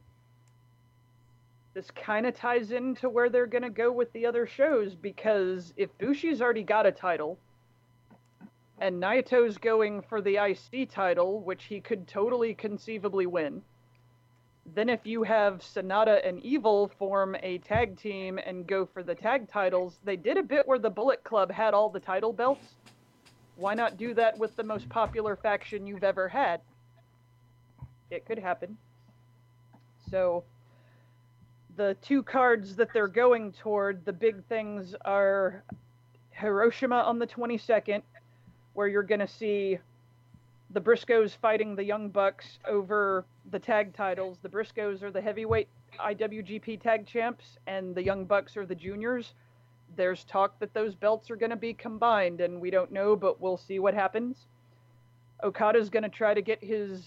Speaker 7: This kind of ties into where they're going to go with the other shows because if Bushi's already got a title, and Naito's going for the IC title, which he could totally conceivably win. Then, if you have Sanada and Evil form a tag team and go for the tag titles, they did a bit where the Bullet Club had all the title belts. Why not do that with the most popular faction you've ever had? It could happen. So, the two cards that they're going toward, the big things are Hiroshima on the 22nd, where you're going to see the Briscoes fighting the Young Bucks over the tag titles. The Briscoes are the heavyweight IWGP tag champs, and the Young Bucks are the juniors. There's talk that those belts are going to be combined, and we don't know, but we'll see what happens. Okada's going to try to get his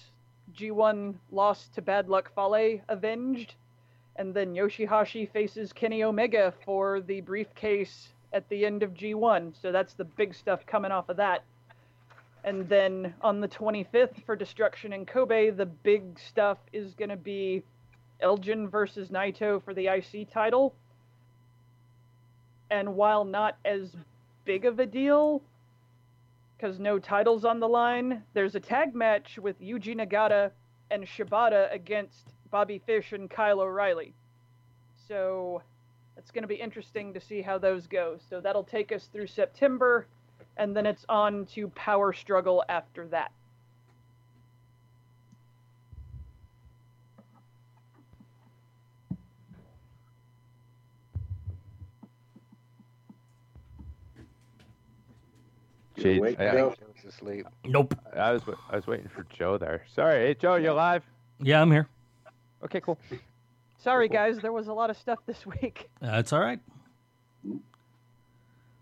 Speaker 7: G1 loss to Bad Luck Fale avenged, and then Yoshihashi faces Kenny Omega for the briefcase at the end of G1. So that's the big stuff coming off of that. And then on the 25th for Destruction in Kobe, the big stuff is going to be Elgin versus Naito for the IC title. And while not as big of a deal, because no titles on the line, there's a tag match with Yuji Nagata and Shibata against Bobby Fish and Kyle O'Reilly. So it's going to be interesting to see how those go. So that'll take us through September and then it's on to power struggle after that.
Speaker 2: Jeez,
Speaker 6: awake,
Speaker 2: I,
Speaker 6: Joe?
Speaker 1: Joe's asleep.
Speaker 5: Nope.
Speaker 2: I was I was waiting for Joe there. Sorry, hey Joe, you live?
Speaker 5: Yeah, I'm here.
Speaker 2: Okay, cool.
Speaker 7: Sorry, guys, there was a lot of stuff this week.
Speaker 5: Uh, That's all right.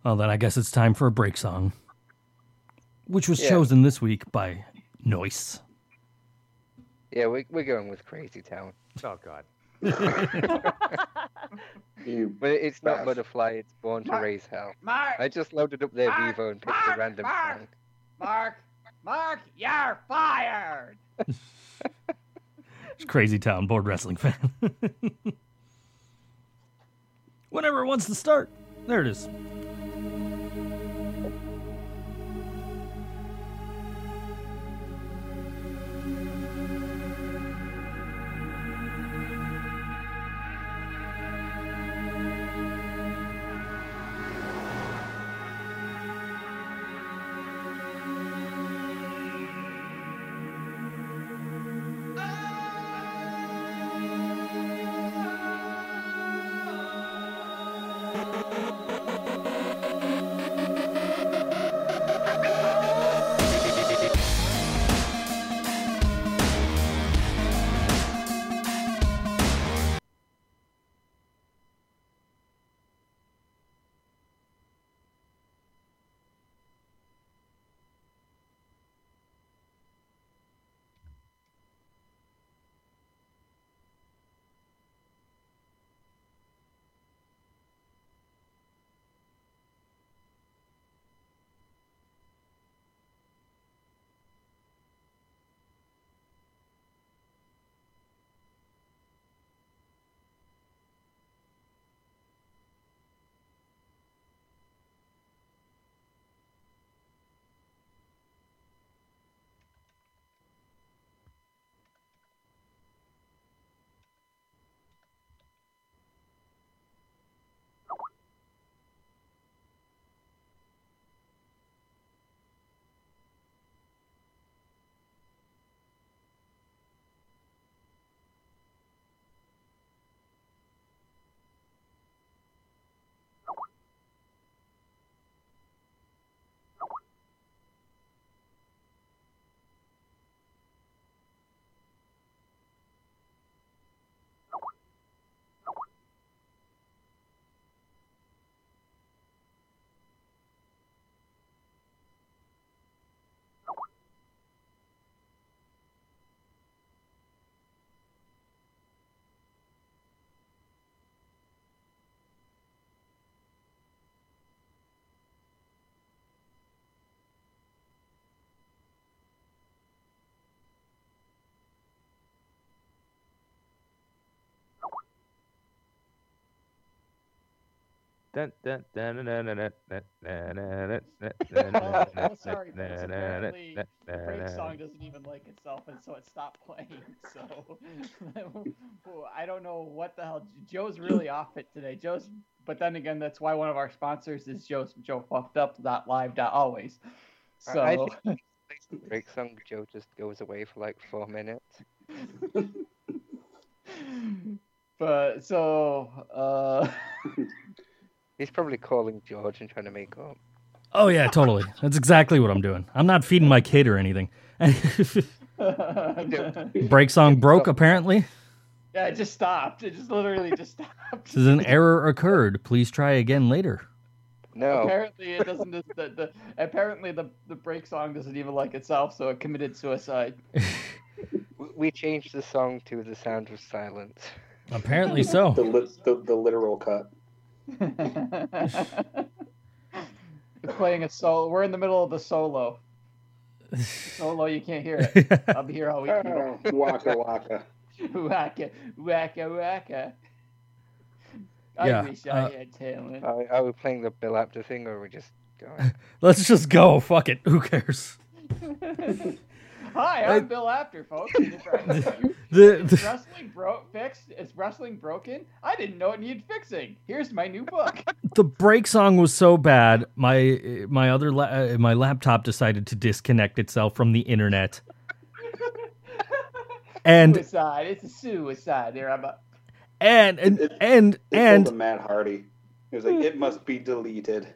Speaker 5: Well, then I guess it's time for a break song, which was
Speaker 1: Yeah.
Speaker 5: chosen this week by Noise.
Speaker 1: Yeah, we, we're going with Crazy Town.
Speaker 2: Oh God.
Speaker 6: You,
Speaker 1: But it's not Butterfly, it's Born to Raise Hell.
Speaker 4: Mark,
Speaker 1: I just loaded up their
Speaker 4: Mark,
Speaker 1: Vivo and picked a random
Speaker 4: Mark.
Speaker 1: song.
Speaker 4: Mark, Mark, you're fired.
Speaker 5: It's Crazy Town Board Wrestling fan. Whenever it wants to start, there it is.
Speaker 2: Dun, dun, dun, dun, dun, dun, dun, dun, dun, dun, dun,
Speaker 4: Oh,
Speaker 2: dun,
Speaker 4: oh, sorry,
Speaker 2: dun,
Speaker 4: Apparently,
Speaker 2: dun,
Speaker 4: the break song doesn't even like itself, and so it stopped playing. So I don't know what the hell. Joe's really off it today. Joe's, but then again, that's why one of our sponsors is Joe's Joe fucked up dot live dot always.
Speaker 1: I-
Speaker 4: So
Speaker 1: I think break song Joe just goes away for like four minutes.
Speaker 4: but so uh
Speaker 1: He's probably calling George and trying to make up.
Speaker 5: Oh yeah, totally. That's exactly what I'm doing. I'm not feeding my kid or anything. Break song broke apparently.
Speaker 4: yeah, it just stopped. It just literally just stopped.
Speaker 5: Says an error occurred. Please try again later.
Speaker 1: No,
Speaker 4: Apparently, it doesn't. The, the, apparently, the the break song doesn't even like itself, so it committed suicide.
Speaker 1: we changed the song to "The Sound of Silence."
Speaker 5: Apparently so.
Speaker 6: The, li- the the literal cut.
Speaker 4: It's playing a solo. We're in the middle of the solo. Solo, you can't hear it. I'll be here all week.
Speaker 6: Oh, waka waka.
Speaker 4: waka, waka, waka. I
Speaker 5: Yeah,
Speaker 4: wish I
Speaker 5: uh,
Speaker 4: had talent.
Speaker 1: Are, are we playing the Bill Apter thing, or are we just going?
Speaker 5: Let's just go. Fuck it. Who cares?
Speaker 4: Hi, I'm Bill Apter, folks. And
Speaker 5: The,
Speaker 4: Is
Speaker 5: the
Speaker 4: wrestling bro fixed? Is wrestling broken? I didn't know it needed fixing. Here's my new book.
Speaker 5: the break song was so bad. My my other la- uh, my laptop decided to disconnect itself from the internet. And
Speaker 4: suicide. It's a suicide. There, I'm. A,
Speaker 5: and and
Speaker 6: It-
Speaker 5: and
Speaker 6: They
Speaker 5: and
Speaker 6: told him Matt Hardy. He was like, it must be deleted.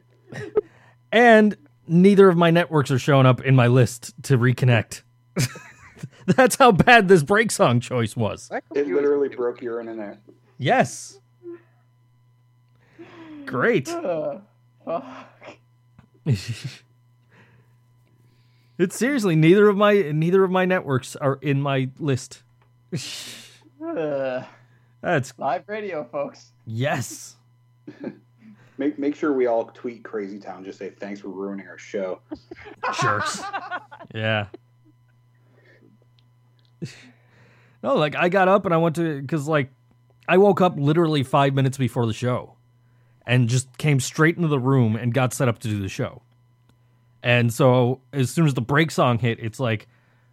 Speaker 5: and neither of my networks are showing up in my list to reconnect. That's how bad this break song choice was.
Speaker 6: It literally
Speaker 1: doing-
Speaker 6: broke your internet.
Speaker 5: Yes. Great.
Speaker 4: uh, fuck.
Speaker 5: it's seriously neither of my neither of my networks are in my list.
Speaker 4: Uh,
Speaker 5: That's
Speaker 4: live radio, folks.
Speaker 5: yes.
Speaker 6: Make make sure we all tweet Crazy Town. Just say thanks for ruining our show.
Speaker 5: Jerks. Yeah. No, like I got up and I went to because like I woke up literally five minutes before the show, and just came straight into the room and got set up to do the show. And so as soon as the break song hit, it's like,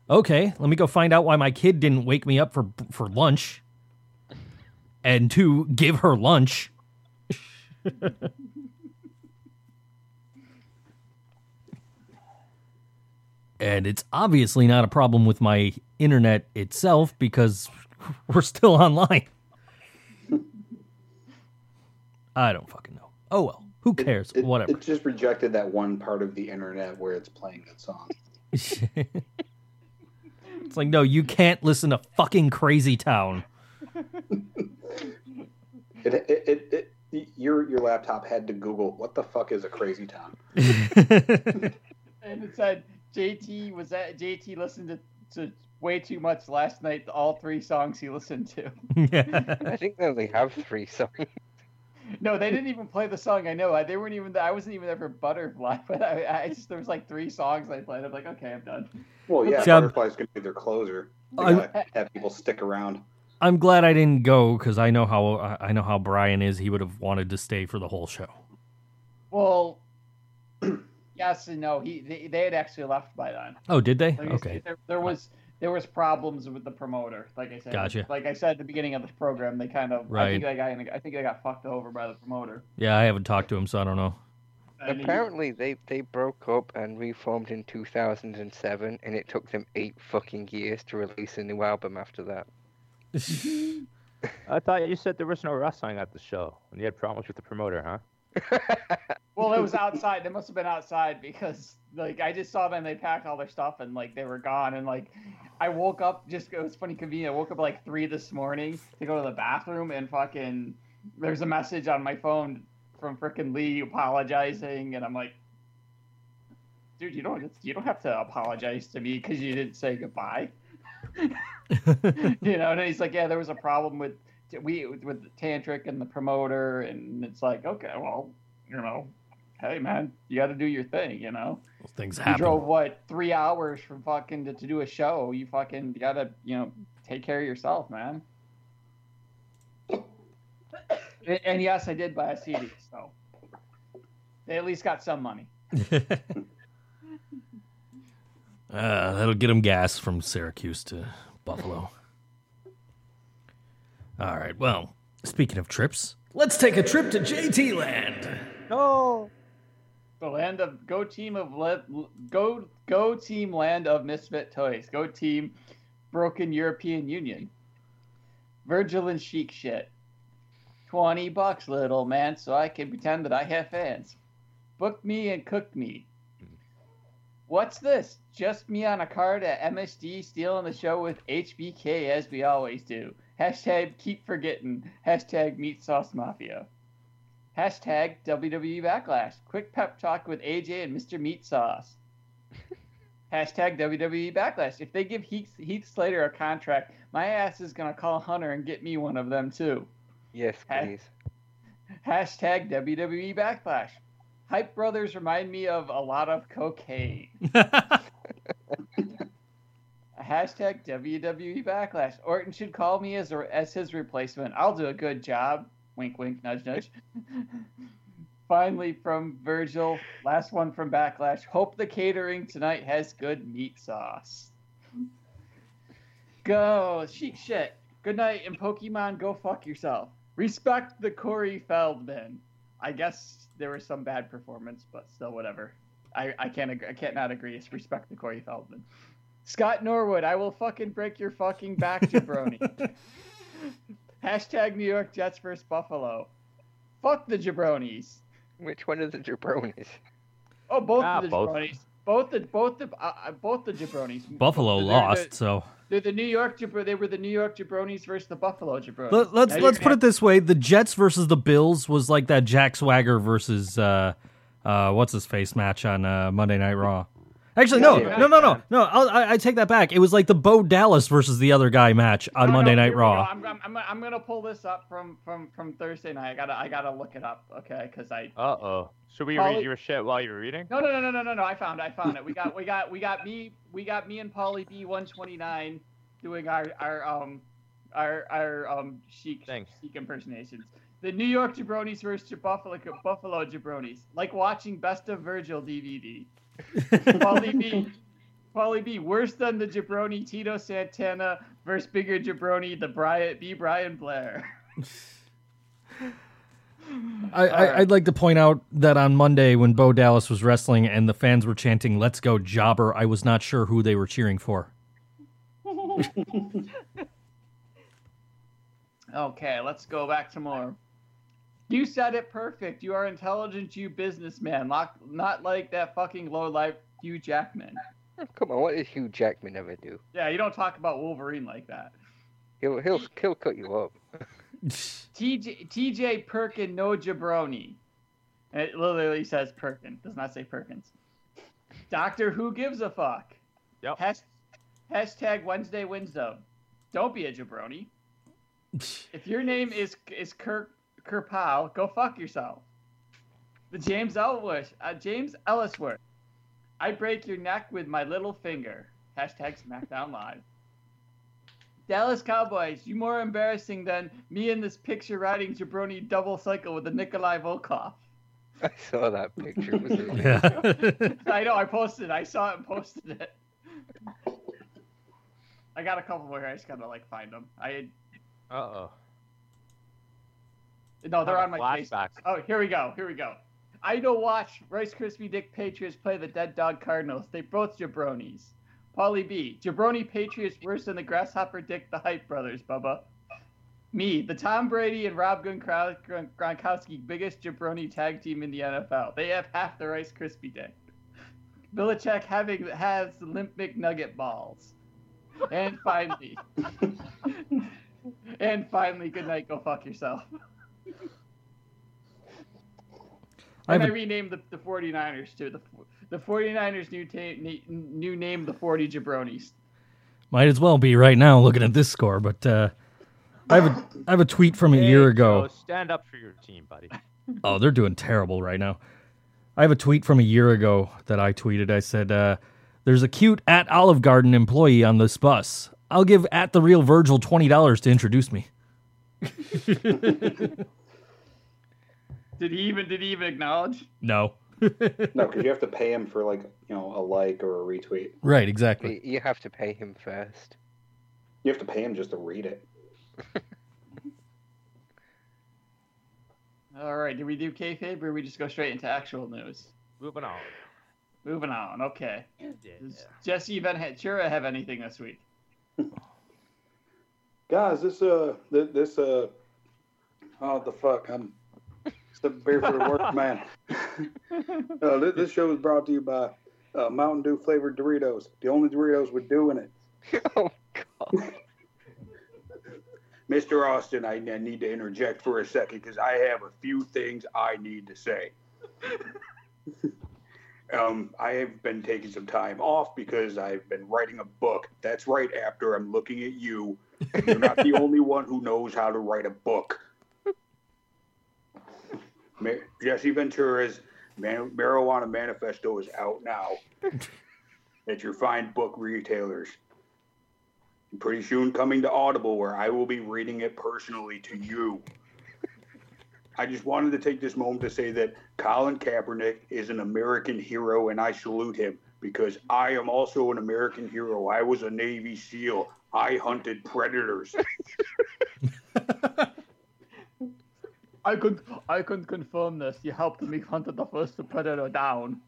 Speaker 5: okay, let me go find out why my kid didn't wake me up for for lunch, and to give her lunch. and it's obviously not a problem with my internet itself because we're still online. I don't fucking know. Oh well, who
Speaker 6: It-
Speaker 5: cares?
Speaker 6: It,
Speaker 5: Whatever.
Speaker 6: It just rejected that one part of the internet where it's playing that song.
Speaker 5: it's like no, you can't listen to fucking Crazy Town.
Speaker 6: It, it, it, it, your your laptop had to Google what the fuck is a Crazy Town.
Speaker 4: And it said JT was that JT listened to, to way too much last night. All three songs he listened to.
Speaker 1: I think they only have three songs.
Speaker 4: No, they didn't even play the song. I know. I, they weren't even. I wasn't even there for Butterfly, but I, I just there was like three songs I played. I'm like, okay, I'm done.
Speaker 6: Well, yeah,
Speaker 5: See, I'm-
Speaker 6: Butterfly's gonna be their closer. They
Speaker 5: I'm-
Speaker 6: gotta have people stick around.
Speaker 5: I'm glad I didn't go because I know how I I know how Brian is. He would have wanted to stay for the whole show.
Speaker 4: Well, yes and no. He they, they had actually left by then.
Speaker 5: Oh, did they?
Speaker 4: Like I said,
Speaker 5: Okay.
Speaker 4: there, there was there was problems with the promoter. Like I said,
Speaker 5: Gotcha.
Speaker 4: Like I said at the beginning of the program, they kind of. I
Speaker 5: Right.
Speaker 4: think they got I think they got fucked over by the promoter.
Speaker 5: Yeah, I haven't talked to him, so I don't know.
Speaker 1: Apparently, they they broke up and reformed in 2007, and it took them eight fucking years to release a new album after that.
Speaker 2: I thought you said there was no wrestling at the show, and you had problems with the promoter, huh?
Speaker 4: Well, it was outside. They must have been outside because like I just saw them. They packed all their stuff and like they were gone. And like I woke up just it was funny convenient. I woke up like three this morning to go to the bathroom and fucking there's a message on my phone from frickin' Lee apologizing, and I'm like, dude, you don't you don't have to apologize to me because you didn't say goodbye. you know, and he's like, yeah, there was a problem with we with the tantric and the promoter, and it's like, okay, well, you know, hey man, you got to do your thing, you know.
Speaker 5: Those things
Speaker 4: You
Speaker 5: happen.
Speaker 4: drove what three hours from fucking to, to do a show. You fucking gotta, you know, take care of yourself, man. And, and yes, I did buy a CD. So They at least got some money.
Speaker 5: Uh, that'll get them gas from Syracuse to Buffalo. All right. Well, speaking of trips, let's take a trip to JT Land.
Speaker 4: No. The land of go team of le, go go team land of misfit toys. Go team broken European Union. Virgil and chic shit. Twenty bucks, little man, so I can pretend that I have fans. Book me and cook me. What's this? Just me on a card at MSD stealing the show with HBK as we always do. Hashtag keep forgetting. Hashtag meat sauce mafia. Hashtag WWE Backlash. Quick pep talk with AJ and Mr. Meat Sauce. Hashtag WWE Backlash. If they give Heath, Heath Slater a contract, my ass is going to call Hunter and get me one of them too.
Speaker 1: Yes,
Speaker 4: Ha-
Speaker 1: please.
Speaker 4: Hashtag WWE Backlash. Hype Brothers remind me of a lot of cocaine. Hashtag WWE Backlash. Orton should call me as, as his replacement. I'll do a good job. Wink, wink, nudge, nudge. Finally, from Virgil, last one from Backlash. Hope the catering tonight has good meat sauce. Go, chic shit. Good night, and Pokemon, go fuck yourself. Respect the Corey Feldman. I guess there was some bad performance, but still, whatever. I, I can't agree, I can't not agree. It's respect the Corey Feldman. Scott Norwood, I will fucking break your fucking back, jabroni. Hashtag New York Jets versus Buffalo. Fuck the jabronis.
Speaker 1: Which one of the jabronis?
Speaker 4: Oh, both
Speaker 2: Ah,
Speaker 4: of the
Speaker 2: both.
Speaker 4: jabronis. Both the both the uh, uh, both the jabronis.
Speaker 5: Buffalo
Speaker 4: They're
Speaker 5: lost,
Speaker 4: the-
Speaker 5: so
Speaker 4: They're the New York jabro. They were the New York jabronis versus the Buffalo jabronis.
Speaker 5: Let, let's
Speaker 4: Now
Speaker 5: let's put it this way: the Jets versus the Bills was like that Jack Swagger versus uh, uh, what's his face match on uh, Monday Night Raw. Actually, no, no, no, no, no. I'll, I, I take that back. It was like the Bo Dallas versus the other guy match on
Speaker 4: No, no,
Speaker 5: Monday
Speaker 4: here
Speaker 5: Night
Speaker 4: we go.
Speaker 5: Raw.
Speaker 4: I'm, I'm, I'm, I'm gonna pull this up from from from Thursday night. I gotta I gotta look it up, okay? Because I
Speaker 2: Uh oh. Should we
Speaker 4: Polly-
Speaker 2: read your shit while you're reading?
Speaker 4: no no no no no no no. I found it, I found it. We got we got we got me we got me and Paulie B 129 doing our our um our our um chic
Speaker 2: Thanks.
Speaker 4: chic impersonations. The New York Jabronis versus Buffalo Buffalo Jabronis, like watching Best of Virgil DVD. Paulie B. Paulie B. Worse than the Jabroni Tito Santana versus bigger Jabroni the Brian B. Brian Blair.
Speaker 5: I, I, I'd like to point out that on Monday when Bo Dallas was wrestling and the fans were chanting "Let's go Jobber," I was not sure who they were cheering for.
Speaker 4: Okay, let's go back to more. You said it perfect. You are intelligent, you businessman. Not, not like that fucking low life Hugh Jackman.
Speaker 1: Oh, come on, what did Hugh Jackman ever do?
Speaker 4: Yeah, you don't talk about Wolverine like that.
Speaker 1: He'll he'll he'll cut you up.
Speaker 4: TJ, TJ Perkin, no jabroni. And It literally says Perkin. Does not say Perkins. Doctor Who gives a fuck.
Speaker 2: Yep.
Speaker 4: Has, hashtag Wednesday Wisdom. Don't be a jabroni. If your name is is Kirk Kerpow, go fuck yourself. The James Ellis uh, James Ellsworth. I break your neck with my little finger. Hashtag SmackDown Live. Dallas Cowboys, you more embarrassing than me in this picture riding jabroni double cycle with the Nikolai Volkov.
Speaker 1: I saw that picture. Was amazing.
Speaker 5: Yeah.
Speaker 4: I know, I posted it. I saw it and posted it. I got a couple more here. I just gotta like find them. I
Speaker 2: Uh oh.
Speaker 4: No, they're on my face.
Speaker 2: flashbacks.
Speaker 4: Oh, here we go. Here we go. I don't watch Rice Krispie Dick Patriots play the Dead Dog Cardinals. They both jabronis. Paulie B. Jabroni Patriots worse than the Grasshopper Dick the Hype Brothers, Bubba. Me, the Tom Brady and Rob Gronkowski biggest jabroni tag team in the NFL. They have half the Rice Krispie Dick. Belichick having has Limp McNugget balls. And finally, and finally, good night. Go fuck yourself.
Speaker 5: I
Speaker 4: And I
Speaker 5: have
Speaker 4: renamed the, the 49ers too. The the 49ers new, ta- new name the 40 jabronis.
Speaker 5: Might as well be right now looking at this score, but uh, I have a I have a tweet from a year ago.
Speaker 2: Joe, stand up for your team, buddy.
Speaker 5: Oh, they're doing terrible right now. I have a tweet from a year ago that I tweeted. I said, uh, "There's a cute at Olive Garden employee on this bus. I'll give at the real Virgil twenty dollars to introduce me."
Speaker 4: Did he even did he even acknowledge?
Speaker 5: No.
Speaker 6: No, because you have to pay him for like you know a like or a retweet.
Speaker 5: right, exactly.
Speaker 1: You have to pay him first.
Speaker 6: You have to pay him just to read it.
Speaker 4: All right, did we do kayfabe or we just go straight into actual news?
Speaker 2: Moving on.
Speaker 4: Moving on. Okay. Does Jesse Ventura have anything this week?
Speaker 6: Guys, this uh, th- this uh, oh the fuck, I'm it's the barefoot work man. uh, this, this show is brought to you by uh, Mountain Dew flavored Doritos, the only Doritos with dew in it.
Speaker 1: oh God!
Speaker 6: Mr. Austin, I, I need to interject for a second because I have a few things I need to say. um, I have been taking some time off because I've been writing a book. That's right, after I'm looking at you. You're not the only one who knows how to write a book. Ma- Jesse Ventura's Man- Marijuana Manifesto is out now at your fine book retailers pretty soon coming to Audible, where I will be reading it personally to you. I just wanted to take this moment to say that Colin Kaepernick is an American hero, and I salute him because I am also an American hero. I was a Navy SEAL. I hunted predators.
Speaker 4: I could I could confirm this. You helped me hunt the first predator down.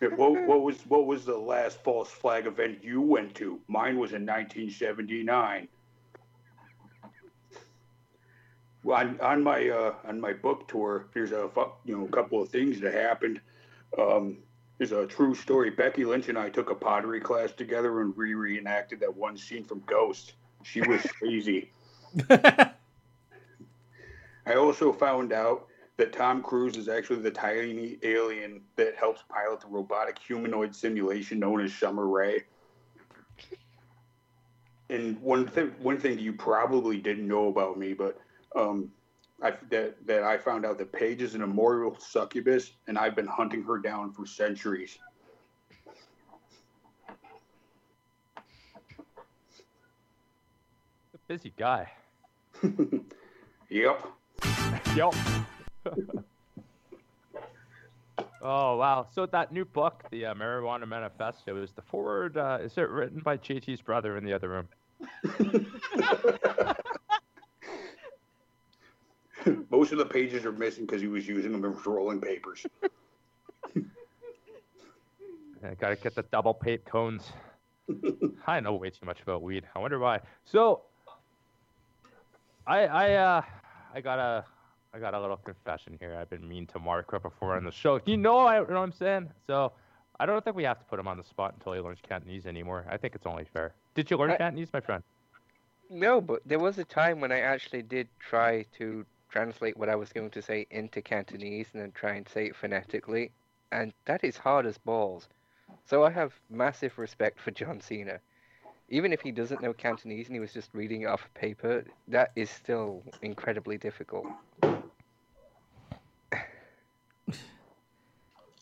Speaker 6: what, what was what was the last false flag event you went to? Mine was in 1979. Well, on, on my uh, on my book tour, there's a you know a couple of things that happened. Um, there's a true story. Becky Lynch and I took a pottery class together and we reenacted that one scene from Ghost. She was crazy. I also found out that Tom Cruise is actually the tiny alien that helps pilot the robotic humanoid simulation known as Summer Rae. And one thing, one thing you probably didn't know about me, but um, I, that that I found out that Paige is an immortal succubus, and I've been hunting her down for centuries.
Speaker 2: A busy guy.
Speaker 6: Yep.
Speaker 2: Yep. oh wow! So that new book, the uh, Marijuana Manifesto, is the forward. Uh, is it written by JT's brother in the other room?
Speaker 6: Most of the pages are missing because he was using them as rolling papers.
Speaker 2: I gotta get the double pape cones. I know way too much about weed. I wonder why. So, I I uh I got a I got a little confession here. I've been mean to Mark right before on the show. You know I you know what I'm saying. So I don't think we have to put him on the spot until he learns Cantonese anymore. I think it's only fair. Did you learn
Speaker 1: I-
Speaker 2: Cantonese, my friend?
Speaker 1: No, but there was a time when I actually did try to translate what I was going to say into Cantonese and then try and say it phonetically, and that is hard as balls. So I have massive respect for John Cena. Even if he doesn't know Cantonese and he was just reading it off a paper, that is still incredibly difficult.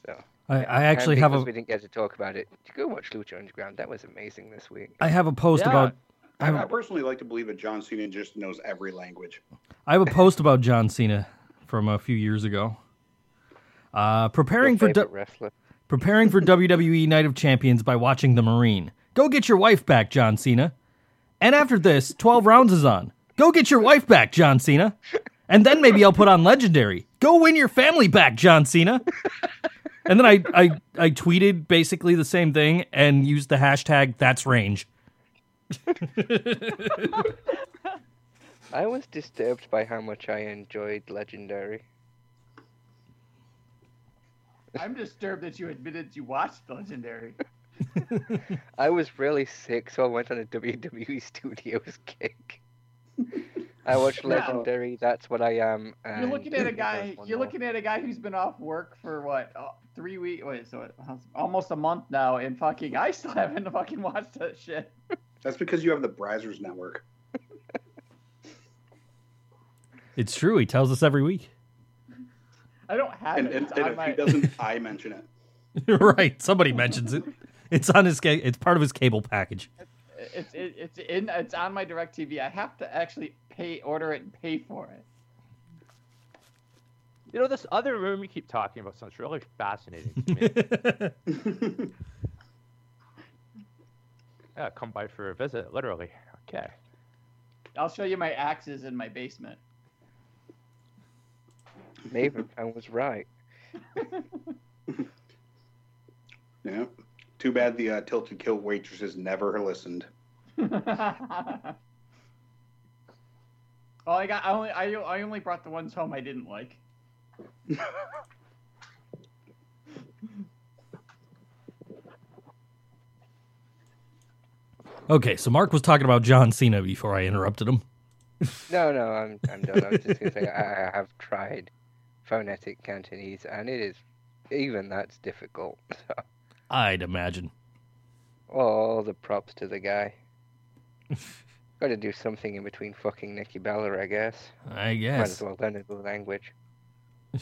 Speaker 1: So
Speaker 5: I, I actually have
Speaker 1: because
Speaker 5: a
Speaker 1: we didn't get to talk about it. Go watch Lucha Underground. That was amazing this week.
Speaker 5: I have a post
Speaker 2: Yeah.
Speaker 5: about I
Speaker 6: I, personally like to believe that John Cena just knows every language.
Speaker 5: I have a post about John Cena from a few years ago. Uh, preparing for
Speaker 1: favorite
Speaker 5: du-
Speaker 1: wrestler.
Speaker 5: preparing for WWE Night of Champions by watching The Marine. Go get your wife back, John Cena. And after this, 12 rounds is on. Go get your wife back, John Cena. And then maybe I'll put on Legendary. Go win your family back, John Cena. And then I, I, I tweeted basically the same thing and used the hashtag that's range.
Speaker 1: I was disturbed by how much I enjoyed Legendary.
Speaker 4: I'm disturbed that you admitted you watched Legendary.
Speaker 1: I was really sick, so I went on a WWE Studios kick. I watched
Speaker 4: No.
Speaker 1: Legendary. That's what I am.
Speaker 4: You're looking at a guy. You're
Speaker 1: more.
Speaker 4: looking at a guy who's been off work for what uh, three weeks? Wait, so it, almost a month now, and fucking I still haven't fucking watched that shit.
Speaker 6: That's because you have the Brazzers Network.
Speaker 5: It's true. He tells us every week.
Speaker 4: I don't have
Speaker 6: And,
Speaker 4: it.
Speaker 6: and, and if
Speaker 4: my-
Speaker 6: he doesn't, I mention it.
Speaker 5: right. Somebody mentions it. It's on his. ca- It's part of his cable package.
Speaker 4: It's it, it's in it's on my Direct TV. I have to actually pay order it and pay for it.
Speaker 2: You know, this other room you keep talking about sounds really fascinating to me. yeah, come by for a visit, literally. Okay.
Speaker 4: I'll show you my axes in my basement.
Speaker 1: Maven fan was right.
Speaker 6: Yeah. Too bad the uh, Tilted Kilt waitresses never listened.
Speaker 4: oh, I got. I only. I, I only brought the ones home I didn't like.
Speaker 5: okay, so Mark was talking about John Cena before I interrupted him.
Speaker 1: No, no, I'm I'm done. I was just gonna say I, I have tried phonetic Cantonese, and it is even that's difficult. So,
Speaker 5: I'd imagine.
Speaker 1: all the props to the guy. Got to do something in between fucking Nikki Bella, I guess.
Speaker 5: I guess.
Speaker 1: Might as well learn a new language.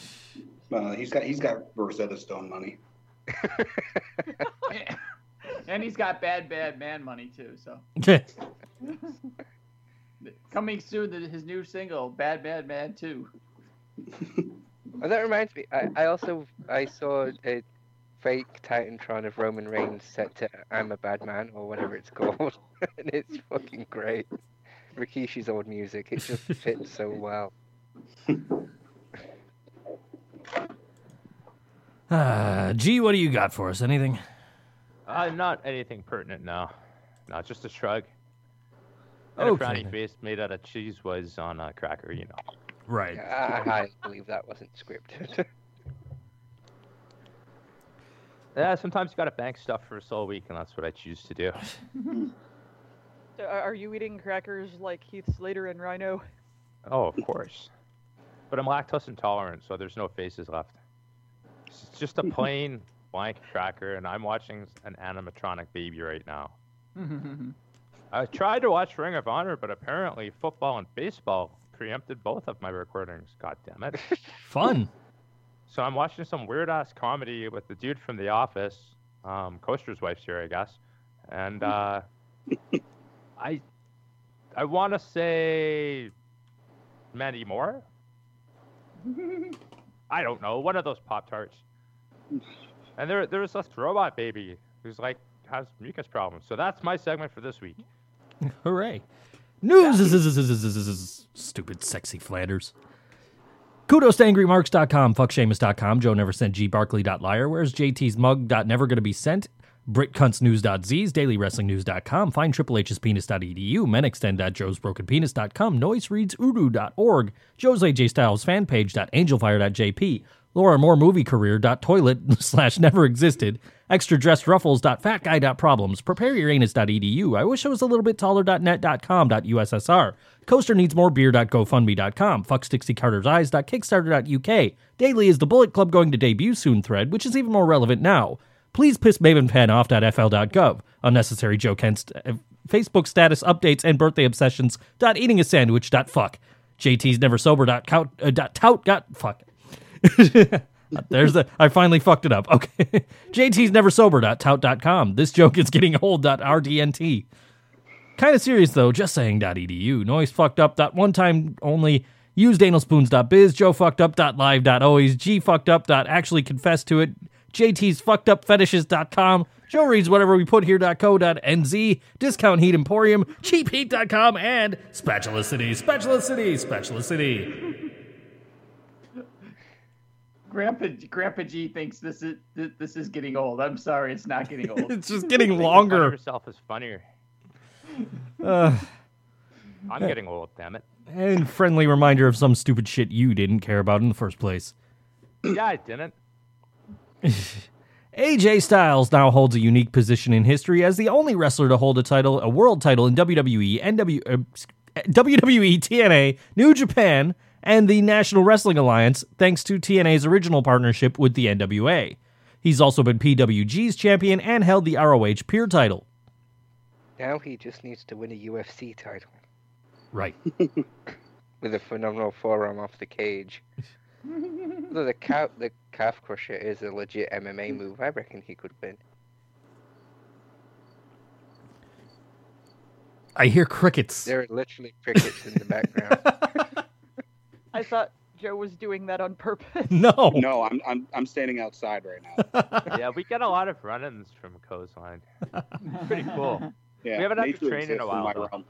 Speaker 6: Well, he's got he's got Rosetta Stone money.
Speaker 4: and he's got bad, bad man money too. So coming soon, the- his new single, "Bad Bad Man 2.
Speaker 1: Oh, that reminds me. I, I also I saw a fake Titantron of Roman Reigns set to "I'm a Bad Man" or whatever it's called, and it's fucking great. Rikishi's old music. It just fits so well.
Speaker 5: Uh, G, what do you got for us? Anything?
Speaker 2: Uh, not anything pertinent, no. Not just a shrug. And a
Speaker 5: Okay.
Speaker 2: frowny face made out of cheese was on a cracker, you know.
Speaker 5: Right.
Speaker 1: I, I believe that wasn't scripted.
Speaker 2: Yeah, sometimes you gotta bank stuff for a sole week, and that's what I choose to do.
Speaker 7: So are are you eating crackers like Heath Slater and Rhino?
Speaker 2: Oh, of course. But I'm lactose intolerant, so there's no faces left. It's just a plain blank cracker, and I'm watching an animatronic baby right now. I tried to watch Ring of Honor, but apparently football and baseball preempted both of my recordings. God damn it.
Speaker 5: Fun.
Speaker 2: So I'm watching some weird ass comedy with the dude from The Office. Um, Coaster's wife's here, I guess. And uh, I, I want to say, Mandy Moore. I don't know. One of those Pop Tarts. And there, there's this robot baby who's like has mucus problems. So that's my segment for this week.
Speaker 5: Hooray. News. is Stupid, sexy Flanders. Kudos to angrymarks.com, fuckshamus.com, Joe never sent gbarkley.liar, where's JT's mug. Never gonna be sent, BritCuntsNews.z's, DailyWrestlingNews.com, find Triple H's penis.edu, menextend.joesbrokenpenis.com, noisereadsuru.org, Joe's AJ Styles fanpage.angelfire.jp, Laura Moore movie career.toilet slash never existed, extra dress ruffles fat guy problems prepare dressed ruffles.fatguy.problems, prepareyouranus.edu, I wish I was a little bit taller.net.com.ussr, coaster needs more beer.gofundme.com, fuckstixiecarter's.eyes.kickstarter.uk, daily is the Bullet Club going to debut soon thread, which is even more relevant now. Please piss Maven off.fl.gov. Unnecessary joke hence uh, Facebook status updates and birthday obsessions. Dot eating a sandwich. Dot fuck. JT's never sober. Dot count. Uh, dot tout. Dot fuck. There's the. I finally fucked it up. Okay. JT's never sober. Dot tout. Dot com. This joke is getting old. Dot rdnt. Kind of serious though. Just saying. Dot edu. Noise fucked up. One time only. Use Biz. Joe fucked up. Live. Always. G fucked up. Actually confess to it. JT's fucked up fetishes.com. Joe reads whatever we put here.co.nz. Discount Heat Emporium. Cheapheat.com. And Spatula City. Spatula City. Spatula City.
Speaker 4: Grandpa Grandpa G thinks this is th- this is getting old. I'm sorry, it's not getting old.
Speaker 5: It's just getting
Speaker 2: Making fun of
Speaker 5: longer.
Speaker 2: yourself is funnier.
Speaker 5: Uh,
Speaker 2: I'm getting old, damn it.
Speaker 5: and friendly reminder of some stupid shit you didn't care about in the first place.
Speaker 2: Yeah, I didn't.
Speaker 5: AJ Styles now holds a unique position in history as the only wrestler to hold a title, a world title in WWE, NW, uh, WWE, TNA, New Japan, and the National Wrestling Alliance, thanks to TNA's original partnership with the NWA. He's also been PWG's champion and held the ROH Pure title.
Speaker 1: now he just needs to win a UFC title
Speaker 5: Right.
Speaker 1: with a phenomenal forearm off the cage. Although the calf, the calf crusher is a legit MMA move, I reckon he could win.
Speaker 5: I hear crickets.
Speaker 1: There are literally crickets in the background.
Speaker 7: I thought Joe was doing that on purpose.
Speaker 5: No.
Speaker 6: No, I'm I'm I'm standing outside right now.
Speaker 2: yeah, we get a lot of run-ins from Coastline. Pretty cool.
Speaker 6: Yeah,
Speaker 2: We haven't had to train in a while,
Speaker 6: my
Speaker 2: though.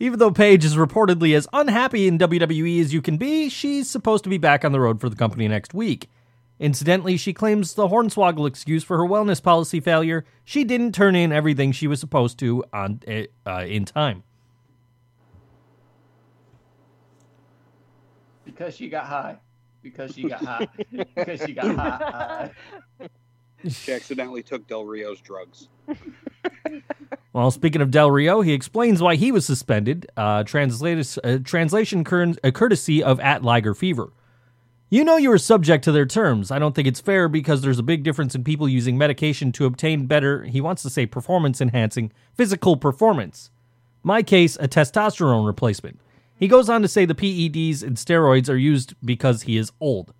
Speaker 5: Even though Paige is reportedly as unhappy in WWE as you can be, she's supposed to be back on the road for the company next week. Incidentally, she claims the hornswoggle excuse for her wellness policy failure. She didn't turn in everything she was supposed to on uh, in time.
Speaker 4: Because she got high. Because she got high. because she got high.
Speaker 6: She accidentally took Del Rio's drugs.
Speaker 5: Well, speaking of Del Rio, he explains why he was suspended. Uh, translated, uh, translation cur- uh, courtesy of at Liger Fever. You know you are subject to their terms. I don't think it's fair because there's a big difference in people using medication to obtain better, he wants to say performance enhancing, physical performance. My case, a testosterone replacement. He goes on to say the PEDs and steroids are used because he is old.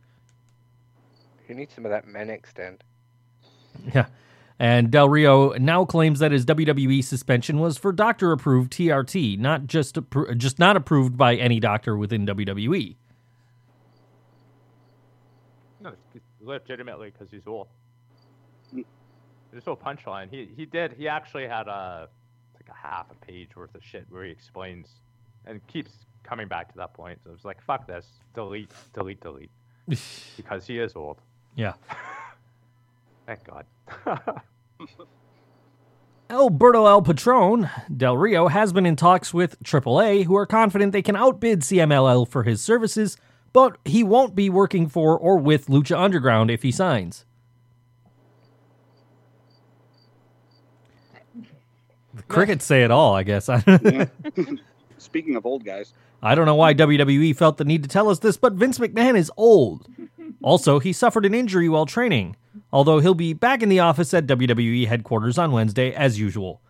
Speaker 1: You need some of that men extend.
Speaker 5: Yeah. And Del Rio now claims that his WWE suspension was for doctor approved TRT, not just appro- just not approved by any doctor within. WWE.
Speaker 2: No, it's legitimately because he's old. There's no punchline. He he did. He actually had a like a half a page worth of shit where he explains and keeps coming back to that point. So it's like fuck this, delete, delete, delete, because he is old.
Speaker 5: Yeah.
Speaker 2: Thank God.
Speaker 5: Alberto El Patron, Del Rio, has been in talks with AAA, who are confident they can outbid CMLL for his services, but he won't be working for or with Lucha Underground if he signs. The crickets say it all, I guess.
Speaker 6: Yeah. Speaking of old guys,
Speaker 5: I don't know why WWE felt the need to tell us this, but Vince McMahon is old. Also, he suffered an injury while training, although he'll be back in the office at WWE headquarters on Wednesday as usual.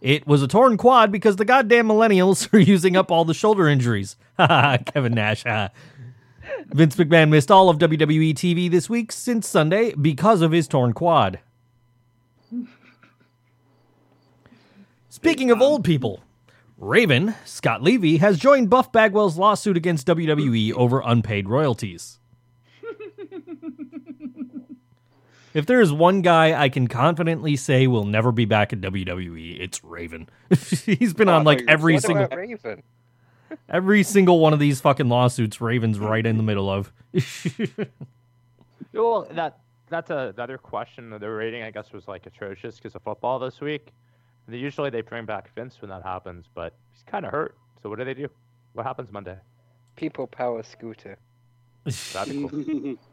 Speaker 5: It was a torn quad because the goddamn millennials are using up all the shoulder injuries. Haha, Kevin Nash. Vince McMahon missed all of WWE TV this week since Sunday because of his torn quad. Speaking of um, old people, Raven, Scott Levy, has joined Buff Bagwell's lawsuit against WWE over unpaid royalties. if there is one guy I can confidently say will never be back at WWE, it's Raven. He's been on
Speaker 6: Oh,
Speaker 5: like every single
Speaker 1: Raven?
Speaker 5: every single one of these fucking lawsuits Raven's right in the middle of.
Speaker 2: well, that that's a, another question. The rating, I guess, was like atrocious because of football this week. They, usually they bring back Vince when that happens, but he's kind of hurt. So what do they do? What happens Monday?
Speaker 1: People Power Scooter.
Speaker 2: That'd be cool.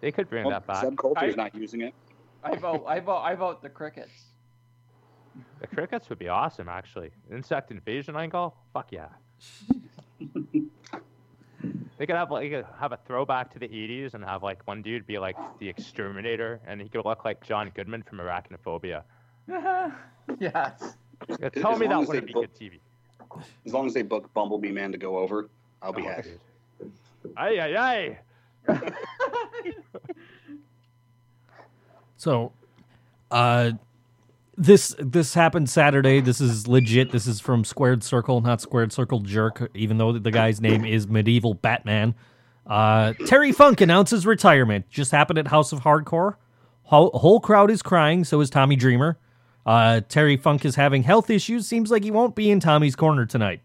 Speaker 2: They could bring
Speaker 6: well,
Speaker 2: that back.
Speaker 6: subculture's
Speaker 4: I-
Speaker 6: not using it.
Speaker 4: I vote. I vote. I vote the crickets.
Speaker 2: The crickets would be awesome, actually. Insect invasion angle? Fuck yeah. they could have like have a throwback to the '80s and have like one dude be like the exterminator, and he could look like John Goodman from Arachnophobia.
Speaker 4: yes.
Speaker 2: Yeah,
Speaker 6: As
Speaker 2: tell me that
Speaker 6: as
Speaker 2: wouldn't
Speaker 6: they
Speaker 2: be good TV.
Speaker 6: As long as they book Bumblebee Man to go over, I'll be
Speaker 2: Oh,
Speaker 6: happy.
Speaker 2: dude. Aye, aye, aye.
Speaker 5: So, uh, this this happened Saturday. This is legit. This is from Squared Circle, not Squared Circle Jerk. Even though the guy's name is Medieval Batman. Uh, Terry Funk announces retirement. Just happened at House of Hardcore. Whole, whole crowd is crying. So is Tommy Dreamer. Uh, Terry Funk is having health issues. Seems like he won't be in Tommy's corner tonight.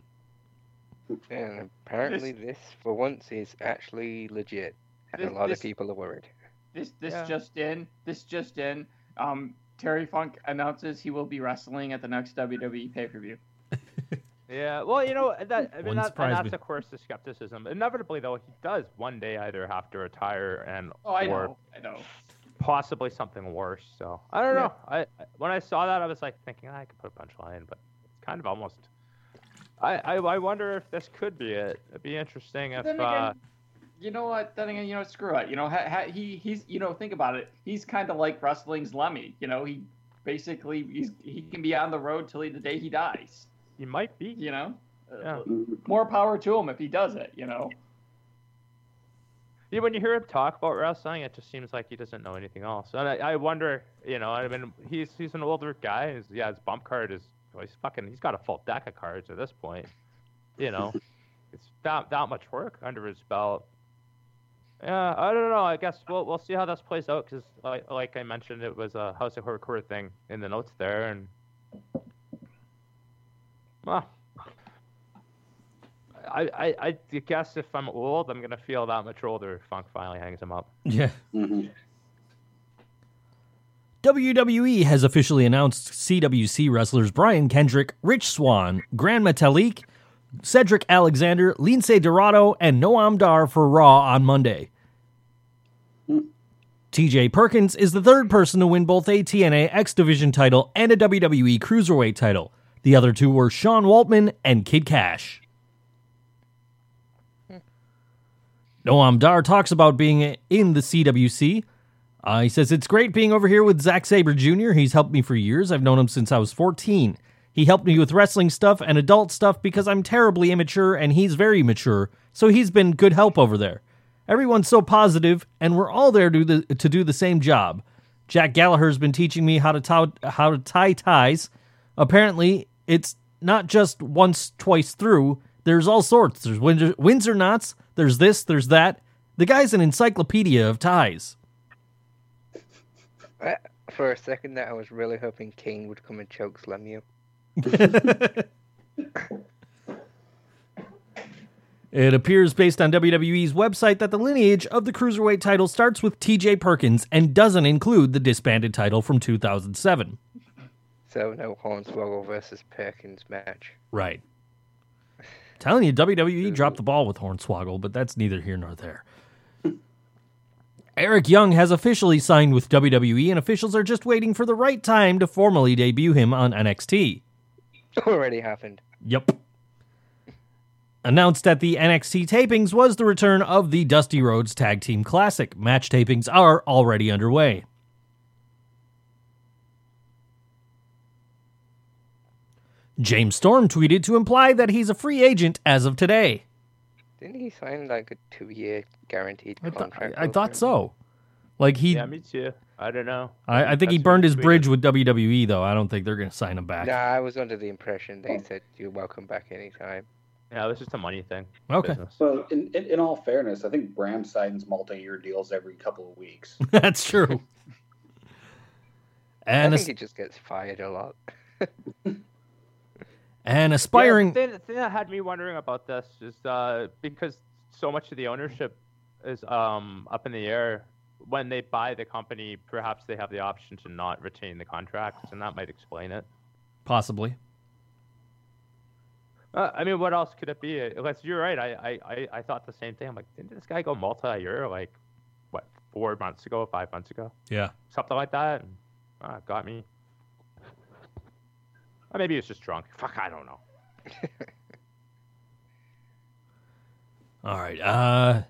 Speaker 1: And apparently this, for once, is actually legit. And
Speaker 4: This-
Speaker 1: a lot
Speaker 4: this-
Speaker 1: of people are worried.
Speaker 4: This this
Speaker 2: Yeah.
Speaker 4: just in. This just in. Um, Terry Funk announces he will be wrestling at the next WWE pay per view.
Speaker 2: Yeah, well, you know that I mean that, and that's
Speaker 5: me.
Speaker 2: of course the skepticism. Inevitably, though, he does one day either have to retire and
Speaker 4: Oh, I
Speaker 2: or
Speaker 4: know. I know.
Speaker 2: Possibly something worse. So I don't
Speaker 4: Yeah.
Speaker 2: know. I I- when I saw that, I was like thinking I could put a punchline, but it's kind of almost. I, I I wonder if this could be it. It'd be interesting if.
Speaker 4: Then again,
Speaker 2: uh,
Speaker 4: you know what? Then again, you know, screw it. You know, ha, ha, he he's you know, think about it. He's kind of like wrestling's Lemmy. You know, he basically he's he can be on the road till he, the day he dies.
Speaker 2: he might be.
Speaker 4: You know, Uh, more power to him if he does it. You know.
Speaker 2: Yeah, when you hear him talk about wrestling, it just seems like he doesn't know anything else. And I, I wonder, you know, I mean, he's he's an older guy. His, yeah, his bump card is well, he's fucking. He's got a full deck of cards at this point. You know, it's that that much work under his belt. Yeah, I don't know. I guess we'll we'll see how this plays out because, like, like I mentioned, it was a House of Hardcore thing in the notes there, and well, I, I I guess if I'm old, I'm gonna feel that much older. if Funk finally hangs him up.
Speaker 5: Yeah.
Speaker 6: hmm
Speaker 5: WWE has officially announced CWC wrestlers Brian Kendrick, Rich Swann, Grand Metalik, Cedric Alexander, Lince Dorado, and Noam Dar for Raw on Monday. TJ Perkins is the third person to win both a TNA X Division title and a WWE Cruiserweight title. The other two were Sean Waltman and Kid Kash. Noam Dar talks about being in the CWC. Uh, he says, It's great being over here with Zack Sabre Jr. He's helped me for years. I've known him since I was 14. He helped me with wrestling stuff and adult stuff because I'm terribly immature and he's very mature, so he's been good help over there. Everyone's so positive, and we're all there to, the, to do the same job. Jack Gallagher's been teaching me how to, how to tie ties. Apparently, it's not just once, twice through. There's all sorts. There's Windsor, Windsor knots. There's this. There's that. The guy's an encyclopedia of ties.
Speaker 1: For a second there, I was really hoping King would come and choke slam you.
Speaker 5: It appears based on WWE's website that the lineage of the Cruiserweight title starts with TJ Perkins and doesn't include the disbanded title from 2007.
Speaker 1: So no Hornswoggle versus Perkins match.
Speaker 5: Right. Telling you, WWE dropped the ball with Hornswoggle, but that's neither here nor there. Eric Young has officially signed with WWE, and officials are just waiting for the right time to formally debut him on NXT.
Speaker 1: Already happened.
Speaker 5: Yep. Announced at the NXT tapings was the return of the Dusty Rhodes Tag Team Classic. Match tapings are already underway. James Storm tweeted to imply that he's a free agent as of today.
Speaker 1: Didn't he sign like a two-year guaranteed
Speaker 5: I, th-
Speaker 1: contract?
Speaker 5: I thought
Speaker 1: something?
Speaker 5: so. Like he,
Speaker 2: yeah, me too. I don't know.
Speaker 5: I, I think he burned his
Speaker 2: tweeted.
Speaker 5: bridge with WWE though. I don't think they're going to sign him back.
Speaker 1: Nah, I was under the impression they said you're welcome back anytime.
Speaker 2: Yeah, this is the money thing.
Speaker 5: Okay.
Speaker 2: Business.
Speaker 6: Well, in, in, in all fairness, I think Bram signs multi-year deals every couple of weeks.
Speaker 5: That's true. And
Speaker 1: I think he just gets fired a lot.
Speaker 5: an aspiring
Speaker 2: Yeah, the, thing, that had me wondering about this is uh, because so much of the ownership is um, up in the air. When they buy the company, perhaps they have the option to not retain the contracts, and that might explain it.
Speaker 5: possibly.
Speaker 2: Uh, I mean, what else could it be? Unless you're right, I, I, I, I thought the same thing. I'm like, didn't this guy go multi-year like what four months ago, five months ago,
Speaker 5: Yeah.
Speaker 2: something like that? And, uh, got me. Or maybe it's just drunk. Fuck, I don't know.
Speaker 5: All right. Uh,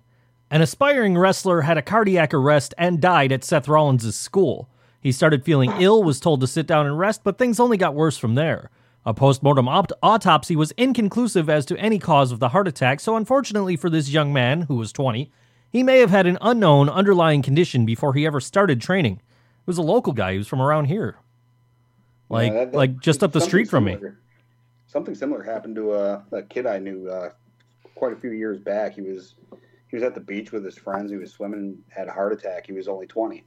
Speaker 5: an aspiring wrestler had a cardiac arrest and died at Seth Rollins' school. He started feeling ill, was told to sit down and rest, but things only got worse from there. A postmortem opt- autopsy was inconclusive as to any cause of the heart attack, so unfortunately for this young man, who was 20, he may have had an unknown underlying condition before he ever started training. It was a local guy. who was from around here. Like,
Speaker 6: Yeah, that- that-
Speaker 5: like just up the street from me.
Speaker 6: Something similar happened to uh, a kid I knew uh, quite a few years back. He was he was at the beach with his friends. He was swimming, had a heart attack. He was only twenty.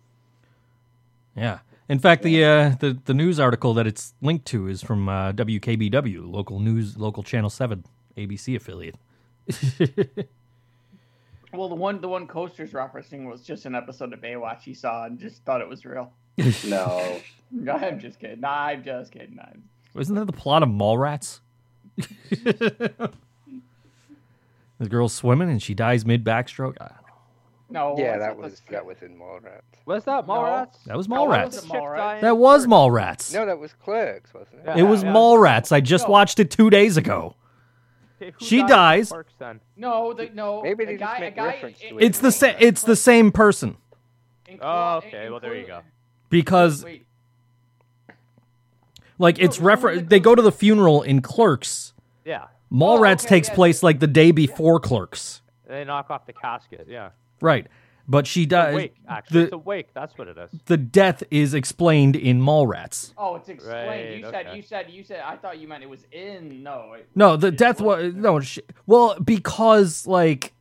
Speaker 5: Yeah. In fact, the uh, the the news article that it's linked to is from uh, WKBW, local news, local Channel Seven, ABC affiliate.
Speaker 4: Well, the one the one coaster's referencing was just an episode of Baywatch he saw and just thought it was real.
Speaker 6: No,
Speaker 4: No, I'm just kidding. Nah, I'm just kidding. I'm...
Speaker 5: Wasn't that the plot of Mallrats? the girl's swimming and she dies mid backstroke. I don't know.
Speaker 4: No.
Speaker 1: yeah,
Speaker 4: that's
Speaker 1: that was
Speaker 4: that's-
Speaker 1: that was in Mallrats.
Speaker 2: Was that
Speaker 4: No.
Speaker 2: Mallrats?
Speaker 5: That was
Speaker 4: No, that
Speaker 5: Mallrats.
Speaker 4: wasn't Mallrats.
Speaker 5: That was Mallrats.
Speaker 1: No, that was Clerks, wasn't it?
Speaker 2: Yeah.
Speaker 5: it was
Speaker 2: yeah.
Speaker 5: Mallrats. I just
Speaker 4: No.
Speaker 5: watched it two days ago.
Speaker 2: Okay,
Speaker 5: She dies.
Speaker 2: Clerks then?
Speaker 4: No, the, no.
Speaker 1: Maybe
Speaker 4: a
Speaker 1: they just
Speaker 4: guy,
Speaker 1: make
Speaker 4: guy,
Speaker 1: reference to it.
Speaker 5: It's the same. It's the same person
Speaker 4: in-
Speaker 2: Oh,
Speaker 4: in-
Speaker 2: okay. Well, there you go.
Speaker 5: Because
Speaker 4: Wait,
Speaker 5: like it's
Speaker 4: No,
Speaker 5: refer. They go to the funeral in Clerks.
Speaker 2: Yeah,
Speaker 5: Mallrats oh,
Speaker 4: okay,
Speaker 5: takes
Speaker 4: yeah.
Speaker 5: place like the day before Clerks.
Speaker 2: they knock off the casket. Yeah.
Speaker 5: Right. but she
Speaker 2: The
Speaker 5: dies.
Speaker 2: wake, actually.
Speaker 5: the-
Speaker 2: it's a wake. That's what it is.
Speaker 5: The death is explained in Mallrats.
Speaker 4: Oh, it's explained.
Speaker 2: Right,
Speaker 4: you said
Speaker 2: okay.
Speaker 4: you said you said. I thought you meant it was in. No. It,
Speaker 5: No, the
Speaker 4: it
Speaker 5: death was
Speaker 4: wasn't.
Speaker 5: no. Sh- well, because like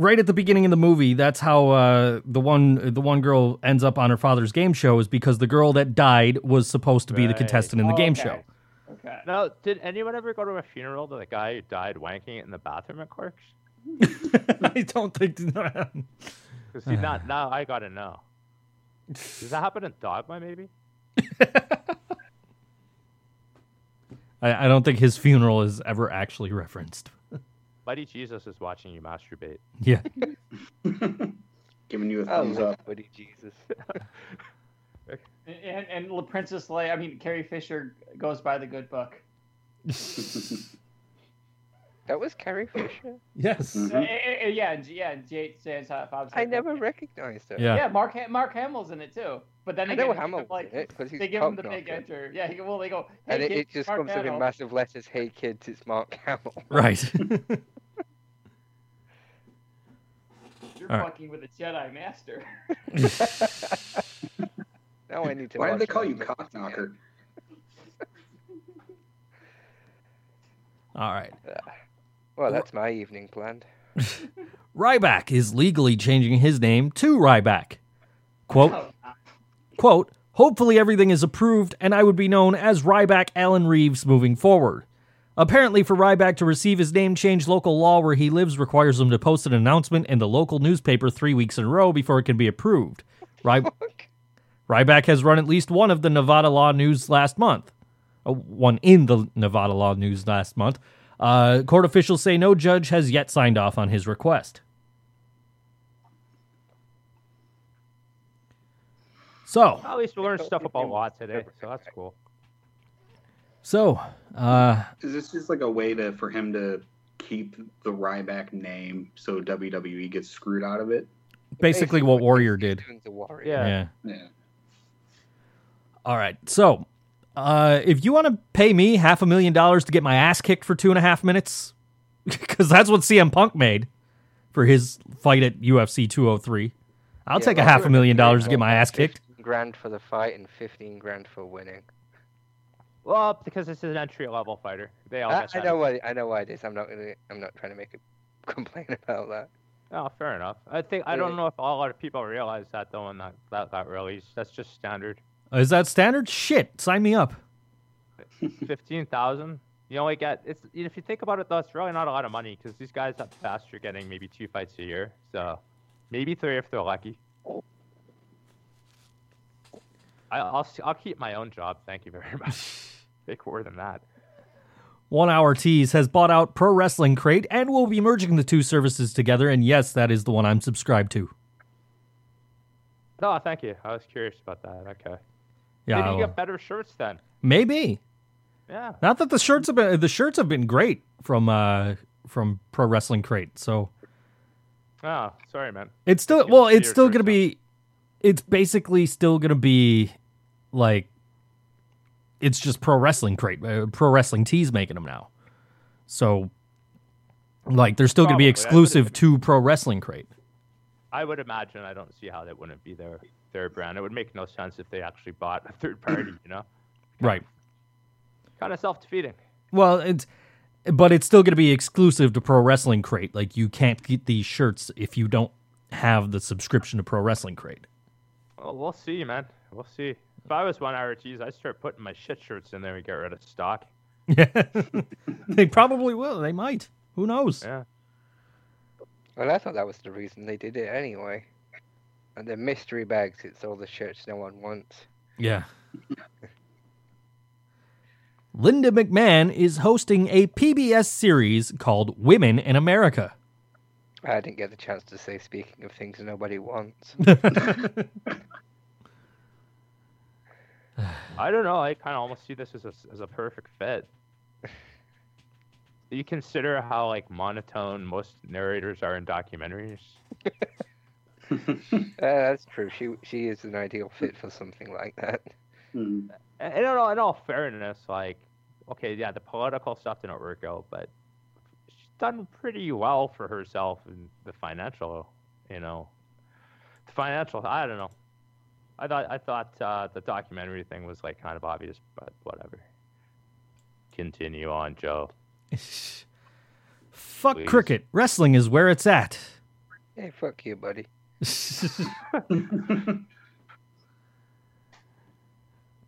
Speaker 5: right at the beginning of the movie, that's how uh, the one the one girl ends up on her father's game show is because the girl that died was supposed to be the contestant in the
Speaker 4: Oh,
Speaker 5: game
Speaker 4: okay.
Speaker 5: show.
Speaker 4: Okay.
Speaker 2: Now, did anyone ever go to a funeral to the guy who died wanking it in the bathroom at Clerks?
Speaker 5: I don't think.
Speaker 2: Because see, not now I gotta know. Does that happen in Dogma? Maybe.
Speaker 5: I, I don't think his funeral is ever actually referenced.
Speaker 2: Buddy Jesus is watching you masturbate.
Speaker 5: Yeah.
Speaker 6: Giving you a
Speaker 1: Oh,
Speaker 6: thumbs up.
Speaker 1: buddy Jesus.
Speaker 4: And, and La Princess Leia. I mean, Carrie Fisher goes by the good book.
Speaker 1: That was Carrie Fisher.
Speaker 5: Yes.
Speaker 6: Mhm.
Speaker 4: Uh, uh, uh, yeah, and- yeah. and Jade stands Fobbs.
Speaker 1: I never recognized her.
Speaker 5: Yeah.
Speaker 4: Yeah, Mark Ha- Mark Hamill's in it too. But then
Speaker 1: I
Speaker 4: they
Speaker 1: know
Speaker 4: give him,
Speaker 1: Hamill
Speaker 4: like
Speaker 1: it he's
Speaker 4: they give him the big
Speaker 1: knocker.
Speaker 4: enter. Yeah, he, well they go. Hey,
Speaker 1: and it,
Speaker 4: kids,
Speaker 1: it just
Speaker 4: Mark
Speaker 1: comes up in massive letters. Hey kids, it's Mark Hamill.
Speaker 5: Right.
Speaker 4: You're
Speaker 5: All right.
Speaker 4: fucking with a Jedi Master.
Speaker 1: now I need to.
Speaker 6: Why do
Speaker 1: watch
Speaker 6: they call you
Speaker 1: movie
Speaker 6: cock knocker?
Speaker 5: All right.
Speaker 1: Well, that's my evening planned.
Speaker 5: Ryback is legally changing his name to Ryback. Quote,
Speaker 4: Oh,
Speaker 5: quote, hopefully everything is approved and I would be known as Ryback Allen Reeves moving forward. Apparently, for Ryback to receive his name change, local law where he lives requires him to post an announcement in the local newspaper three weeks in a row before it can be approved. Ry- Ryback has run at least one of the Nevada Law News last month. Uh, one in the Nevada Law News last month. Uh, court officials say no judge has yet signed off on his request. So,
Speaker 2: At least we learned stuff about law today, so that's cool.
Speaker 5: so, uh,
Speaker 6: Is this just like a way to for him to keep the Ryback name so WWE gets screwed out of it?
Speaker 5: basically what Warrior did.
Speaker 1: The Warrior.
Speaker 2: Yeah.
Speaker 5: Yeah.
Speaker 6: Yeah.
Speaker 5: All right. So, uh, if you want to pay me half a million dollars to get my ass kicked for two and a half minutes, because that's what CM Punk made for his fight at UFC 203, I'll
Speaker 1: Yeah,
Speaker 5: take a half a million dollars to get my ass kicked.
Speaker 1: Grand for the fight and fifteen grand for winning.
Speaker 2: Well, because this is an entry level fighter. They all
Speaker 1: I, I know why. I know why it is. I'm not gonna. I'm not trying to make a complaint about that.
Speaker 2: Oh, fair enough. I think I don't know if a lot of people realize that though, in that that, that release. That's just standard.
Speaker 5: Is that standard? Shit, sign me up.
Speaker 2: Fifteen thousand. You only get it's if you think about it though, it's really not a lot of money because these guys up fast are getting maybe two fights a year, so maybe three if they're lucky. I, I'll s- I'll keep my own job. Thank you very much. Make more than that.
Speaker 5: One Hour Tees has bought out Pro Wrestling Crate and will be merging the two services together. And yes, that is the one I'm subscribed to.
Speaker 2: No, thank you. I was curious about that. Okay.
Speaker 5: Yeah,
Speaker 2: Maybe
Speaker 5: I'll-
Speaker 2: you get better shirts then.
Speaker 5: maybe.
Speaker 2: Yeah.
Speaker 5: Not that the shirts have been the shirts have been great from uh from Pro Wrestling Crate. So
Speaker 2: Oh, sorry, man.
Speaker 5: it's still well, it's still gonna be it's basically still gonna be like it's just Pro Wrestling Crate, uh, Pro Wrestling Tees making them now. So like they're still gonna be exclusive to Pro Wrestling Crate.
Speaker 2: I would imagine. I don't see how that wouldn't be their their brand. It would make no sense if they actually bought a third party. You know,
Speaker 5: Right.
Speaker 2: kind of self defeating.
Speaker 5: Well, it's but it's still going to be exclusive to Pro Wrestling Crate. Like you can't get these shirts if you don't have the subscription to Pro Wrestling Crate.
Speaker 2: Well, we'll see, man. We'll see. If I was one hour cheese, I'd start putting my shit shirts in there and get rid of stock.
Speaker 5: Yeah, they probably will. They might. Who knows?
Speaker 2: Yeah.
Speaker 1: Well, I thought that was the reason they did it anyway. And the mystery bags. It's all the shirts no one wants.
Speaker 5: Yeah. Linda McMahon is hosting a PBS series called Women in America.
Speaker 1: I didn't get the chance to say speaking of things nobody wants.
Speaker 2: I don't know. I kind of almost see this as a as a perfect fit. you consider how like monotone most narrators are in documentaries.
Speaker 1: Uh, that's true. She she is an ideal fit for something like that.
Speaker 6: Hmm.
Speaker 2: And in all, in all fairness, like, okay, yeah, the political stuff didn't work out, but she's done pretty well for herself in the financial, you know, the financial. I don't know. I thought I thought uh, the documentary thing was like kind of obvious, but whatever. Continue on, Joe.
Speaker 5: Fuck
Speaker 2: Please.
Speaker 5: cricket. Wrestling is where it's at.
Speaker 1: Hey, fuck you, buddy.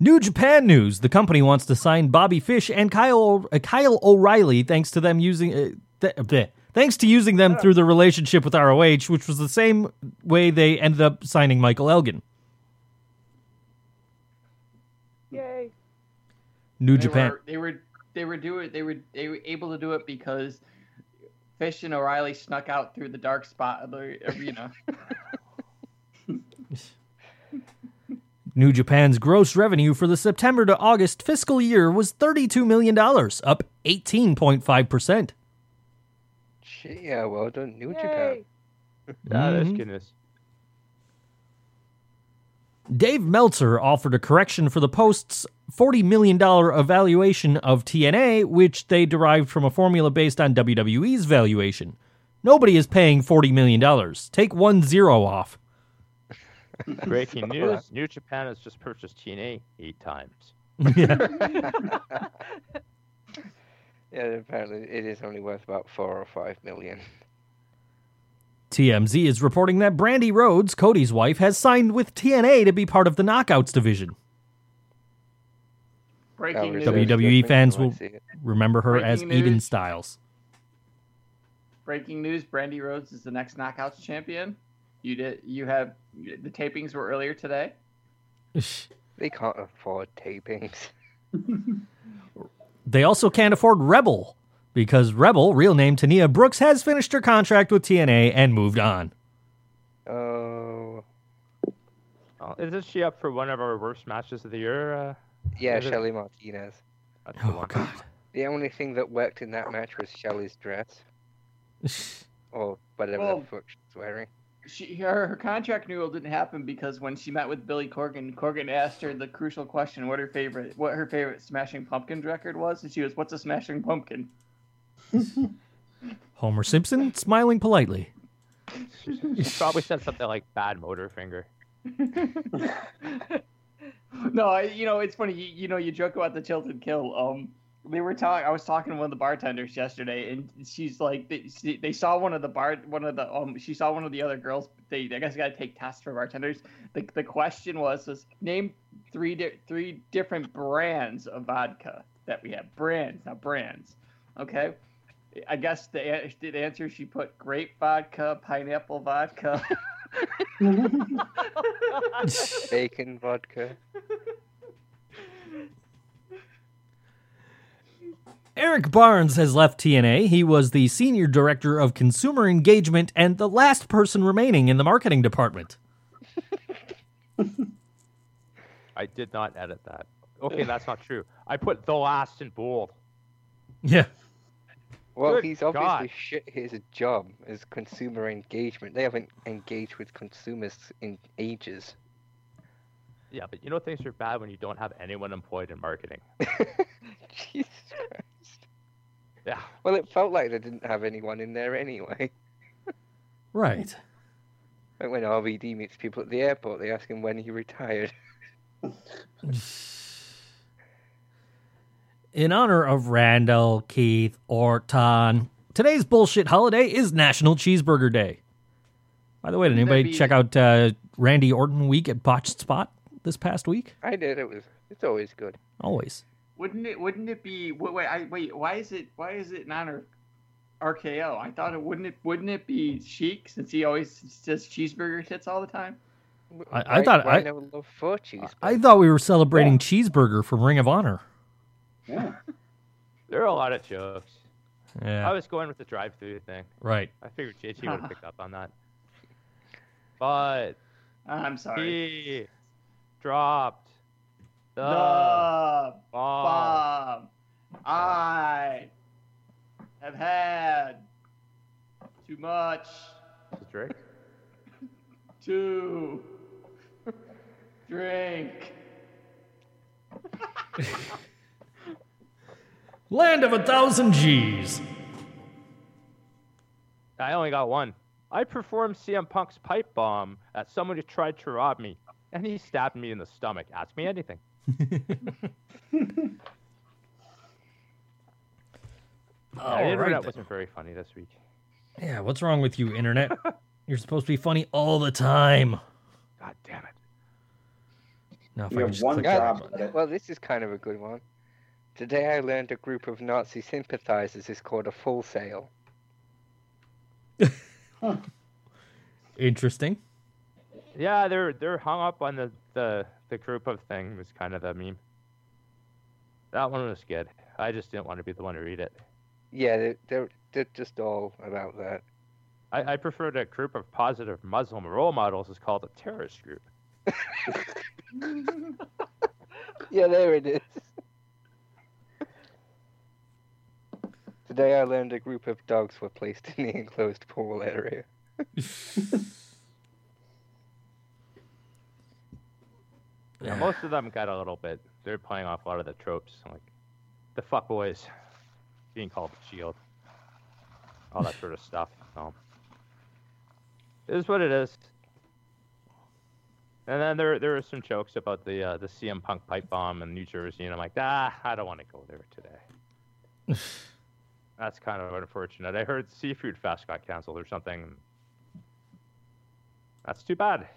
Speaker 5: New Japan news: The company wants to sign Bobby Fish and Kyle uh, Kyle O'Reilly, thanks to them using uh, th- bleh. thanks to using them through the relationship with ROH, which was the same way they ended up signing Michael Elgin.
Speaker 7: Yay.
Speaker 5: New
Speaker 4: They
Speaker 5: Japan.
Speaker 4: Were, they were they were doing they were they were able to do it because Fish and O'Reilly snuck out through the dark spot of the arena.
Speaker 5: New Japan's gross revenue for the September to August fiscal year was $32 million, up 18.5%.
Speaker 1: Shit, yeah, well done, New Japan.
Speaker 7: Yay.
Speaker 2: Yeah, that's
Speaker 5: Mhm.
Speaker 2: goodness.
Speaker 5: Dave Meltzer offered a correction for the Post's $40 million evaluation of TNA, which they derived from a formula based on WWE's valuation. Nobody is paying $40 million. Take one zero off.
Speaker 2: Breaking news: New Japan has just purchased TNA eight times.
Speaker 1: Yeah, apparently it is only worth about four or five million.
Speaker 5: TMZ is reporting that Brandi Rhodes, Cody's wife, has signed with TNA to be part of the Knockouts division.
Speaker 4: Breaking news.
Speaker 5: WWE fans will- Remember her as
Speaker 4: Breaking
Speaker 5: Eden. Stiles.
Speaker 4: Breaking news: Brandi Rhodes is the next Knockouts champion. You did. You have the tapings were earlier today.
Speaker 1: They can't afford tapings.
Speaker 5: They also can't afford Rebel because Rebel, real name Tanea Brooks, has finished her contract with TNA and moved on.
Speaker 1: Oh,
Speaker 2: Oh, isn't she up for one of our worst matches of the year? Uh,
Speaker 1: yeah,
Speaker 2: Is it-
Speaker 1: Shelly Martinez.
Speaker 2: that's the
Speaker 5: Oh
Speaker 2: one.
Speaker 5: God.
Speaker 1: The only thing that worked in that match was Shelly's dress, or whatever
Speaker 4: Well-
Speaker 1: the fuck she's wearing.
Speaker 4: She her, her contract renewal didn't happen because when she met with Billy Corgan, Corgan asked her the crucial question: what her favorite what her favorite Smashing Pumpkins record was, and she was, "What's a Smashing Pumpkin?"
Speaker 5: Homer Simpson smiling politely.
Speaker 2: She probably said something like "bad motor finger."
Speaker 4: no, I, you know it's funny. You, you know, you joke about the Tilted Kilt. Um, they were talking. I was talking to one of the bartenders yesterday, and she's like, they, she, they saw one of the bar, one of the um, she saw one of the other girls. They, I guess, got to take tests for bartenders. The, the question was, was name three di- three different brands of vodka that we have. Brands, not brands. Okay. I guess the, a- the answer she put grape vodka, pineapple vodka.
Speaker 1: Bacon vodka.
Speaker 5: Eric Barnes has left TNA. He was the senior director of consumer engagement and the last person remaining in the marketing department.
Speaker 2: I did not edit that. Okay, that's not true. I put the last in bold.
Speaker 5: Yeah.
Speaker 1: Well,
Speaker 2: Good
Speaker 1: he's obviously
Speaker 2: God.
Speaker 1: shit his job as consumer engagement. They haven't engaged with consumers in ages.
Speaker 2: Yeah, but you know things are bad when you don't have anyone employed in marketing.
Speaker 1: Jesus Christ.
Speaker 2: Yeah.
Speaker 1: Well, it felt like they didn't have anyone in there anyway.
Speaker 5: Right.
Speaker 1: Like when RVD meets people at the airport, they ask him when he retired.
Speaker 5: In honor of Randall Keith Orton, today's bullshit holiday is National Cheeseburger Day. By the way, did anybody
Speaker 4: be-
Speaker 5: check out uh, Randy Orton week at Botched Spot this past week?
Speaker 1: I did. It was. It's always good.
Speaker 5: Always.
Speaker 4: Wouldn't it? Wouldn't it be? Wait, wait, I, wait. Why is it? Why is it in honor RKO? I thought it wouldn't it. Wouldn't it be Sheik since he always says cheeseburger tits all the time?
Speaker 5: I
Speaker 1: why-
Speaker 5: thought-
Speaker 1: why
Speaker 5: I-
Speaker 1: no love for cheese.
Speaker 5: I thought we were celebrating Cheeseburger from Ring of Honor.
Speaker 6: Yeah.
Speaker 2: There are a lot of jokes.
Speaker 5: Yeah.
Speaker 2: I was going with the drive-through thing.
Speaker 5: right.
Speaker 2: I figured JT would pick up on that. But
Speaker 4: I'm sorry.
Speaker 2: he dropped the,
Speaker 4: The
Speaker 2: ball.
Speaker 4: bomb I have had too much
Speaker 2: Is it Drake?
Speaker 4: to drink.
Speaker 5: Land of a thousand G's.
Speaker 2: I only got one. I performed CM Punk's pipe bomb at someone who tried to rob me, and he stabbed me in the stomach. Ask me anything. Yeah, the
Speaker 5: right
Speaker 2: internet
Speaker 5: then.
Speaker 2: wasn't very funny this week.
Speaker 5: Yeah, what's wrong with you, internet? You're supposed to be funny all the time.
Speaker 2: God damn it.
Speaker 5: Now, if
Speaker 6: You
Speaker 5: I
Speaker 6: have
Speaker 5: just
Speaker 6: one
Speaker 5: click
Speaker 6: job
Speaker 5: that
Speaker 6: at
Speaker 5: button.
Speaker 6: it.
Speaker 1: Well, this is kind of a good one. Today I learned a group of Nazi sympathizers is called a full sail.
Speaker 5: Interesting.
Speaker 2: Yeah, they're they're hung up on the the the group of thing was kind of the meme. That one was good. I just didn't want to be the one to read it.
Speaker 1: Yeah, they're, they're, they're just all about that.
Speaker 2: I, I preferred a group of positive Muslim role models is called a terrorist group.
Speaker 1: Yeah, there it is. Today I learned a group of dogs were placed in the enclosed pool area.
Speaker 2: Yeah, most of them got a little bit. They're playing off a lot of the tropes, like the fuck boys being called the shield, all that sort of stuff. So it is what it is. And then there there are some jokes about the uh, the CM Punk pipe bomb in New Jersey, and I'm like, ah, I don't want to go there today. That's kind of unfortunate. I heard Seafood Fest got canceled or something. That's too bad.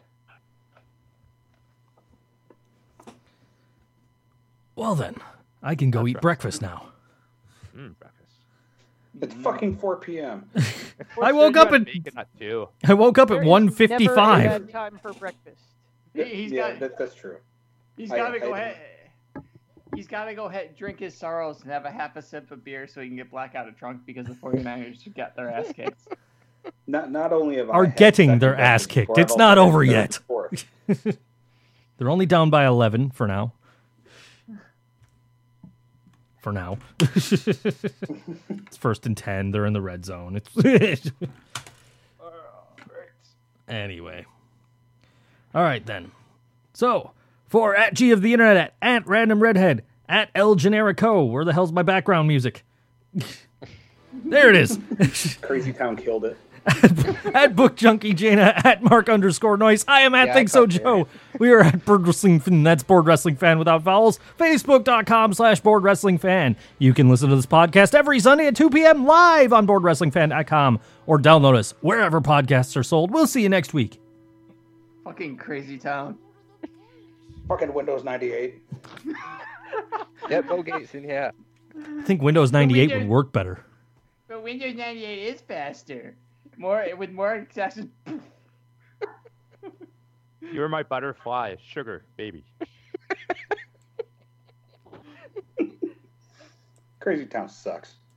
Speaker 5: Well, then, I can go
Speaker 2: That's
Speaker 5: eat
Speaker 2: right.
Speaker 5: breakfast now.
Speaker 2: Mm, breakfast.
Speaker 6: It's fucking 4 p.m.
Speaker 5: I woke up at
Speaker 2: bacon nut too.
Speaker 5: I woke up
Speaker 7: There
Speaker 5: at
Speaker 7: is
Speaker 5: one
Speaker 7: never a
Speaker 5: fifty-five.
Speaker 7: bad time for breakfast.
Speaker 4: He- he's
Speaker 6: yeah,
Speaker 4: got
Speaker 6: that, that's true.
Speaker 4: He's got to go
Speaker 6: I-
Speaker 4: ahead. He's got to go ahead, drink his sorrows, and have a half a sip of beer so he can get black out of trunk because the 49ers got their ass kicked.
Speaker 6: Not not only have I
Speaker 5: Are getting their ass kicked. It's not over yet. They're only down by eleven for now. For now, it's first and ten. They're in the red zone. It's anyway. All right then. So for at G of the internet at, at random redhead at El Generico. Where the hell's my background music? there it is.
Speaker 6: Crazy Town killed it.
Speaker 5: at Book Junkie Jana, at Mark underscore Noise. I am at
Speaker 1: Yeah,
Speaker 5: Think So. Joe. We are at Board Wrestling Fan. That's Board Wrestling Fan without vowels. Facebook.com slash Board Wrestling Fan. You can listen to this podcast every Sunday at 2 p.m. live on Board Wrestling BoardWrestlingFan.com or download us wherever podcasts are sold. We'll see you next week.
Speaker 4: Fucking crazy town.
Speaker 6: Fucking Windows 98.
Speaker 1: Yep, Bill Gates in here.
Speaker 5: I think Windows 98 would work better.
Speaker 4: But Windows 98 is faster. More with more accesses.
Speaker 2: You're my butterfly, sugar baby.
Speaker 6: Crazy Town sucks.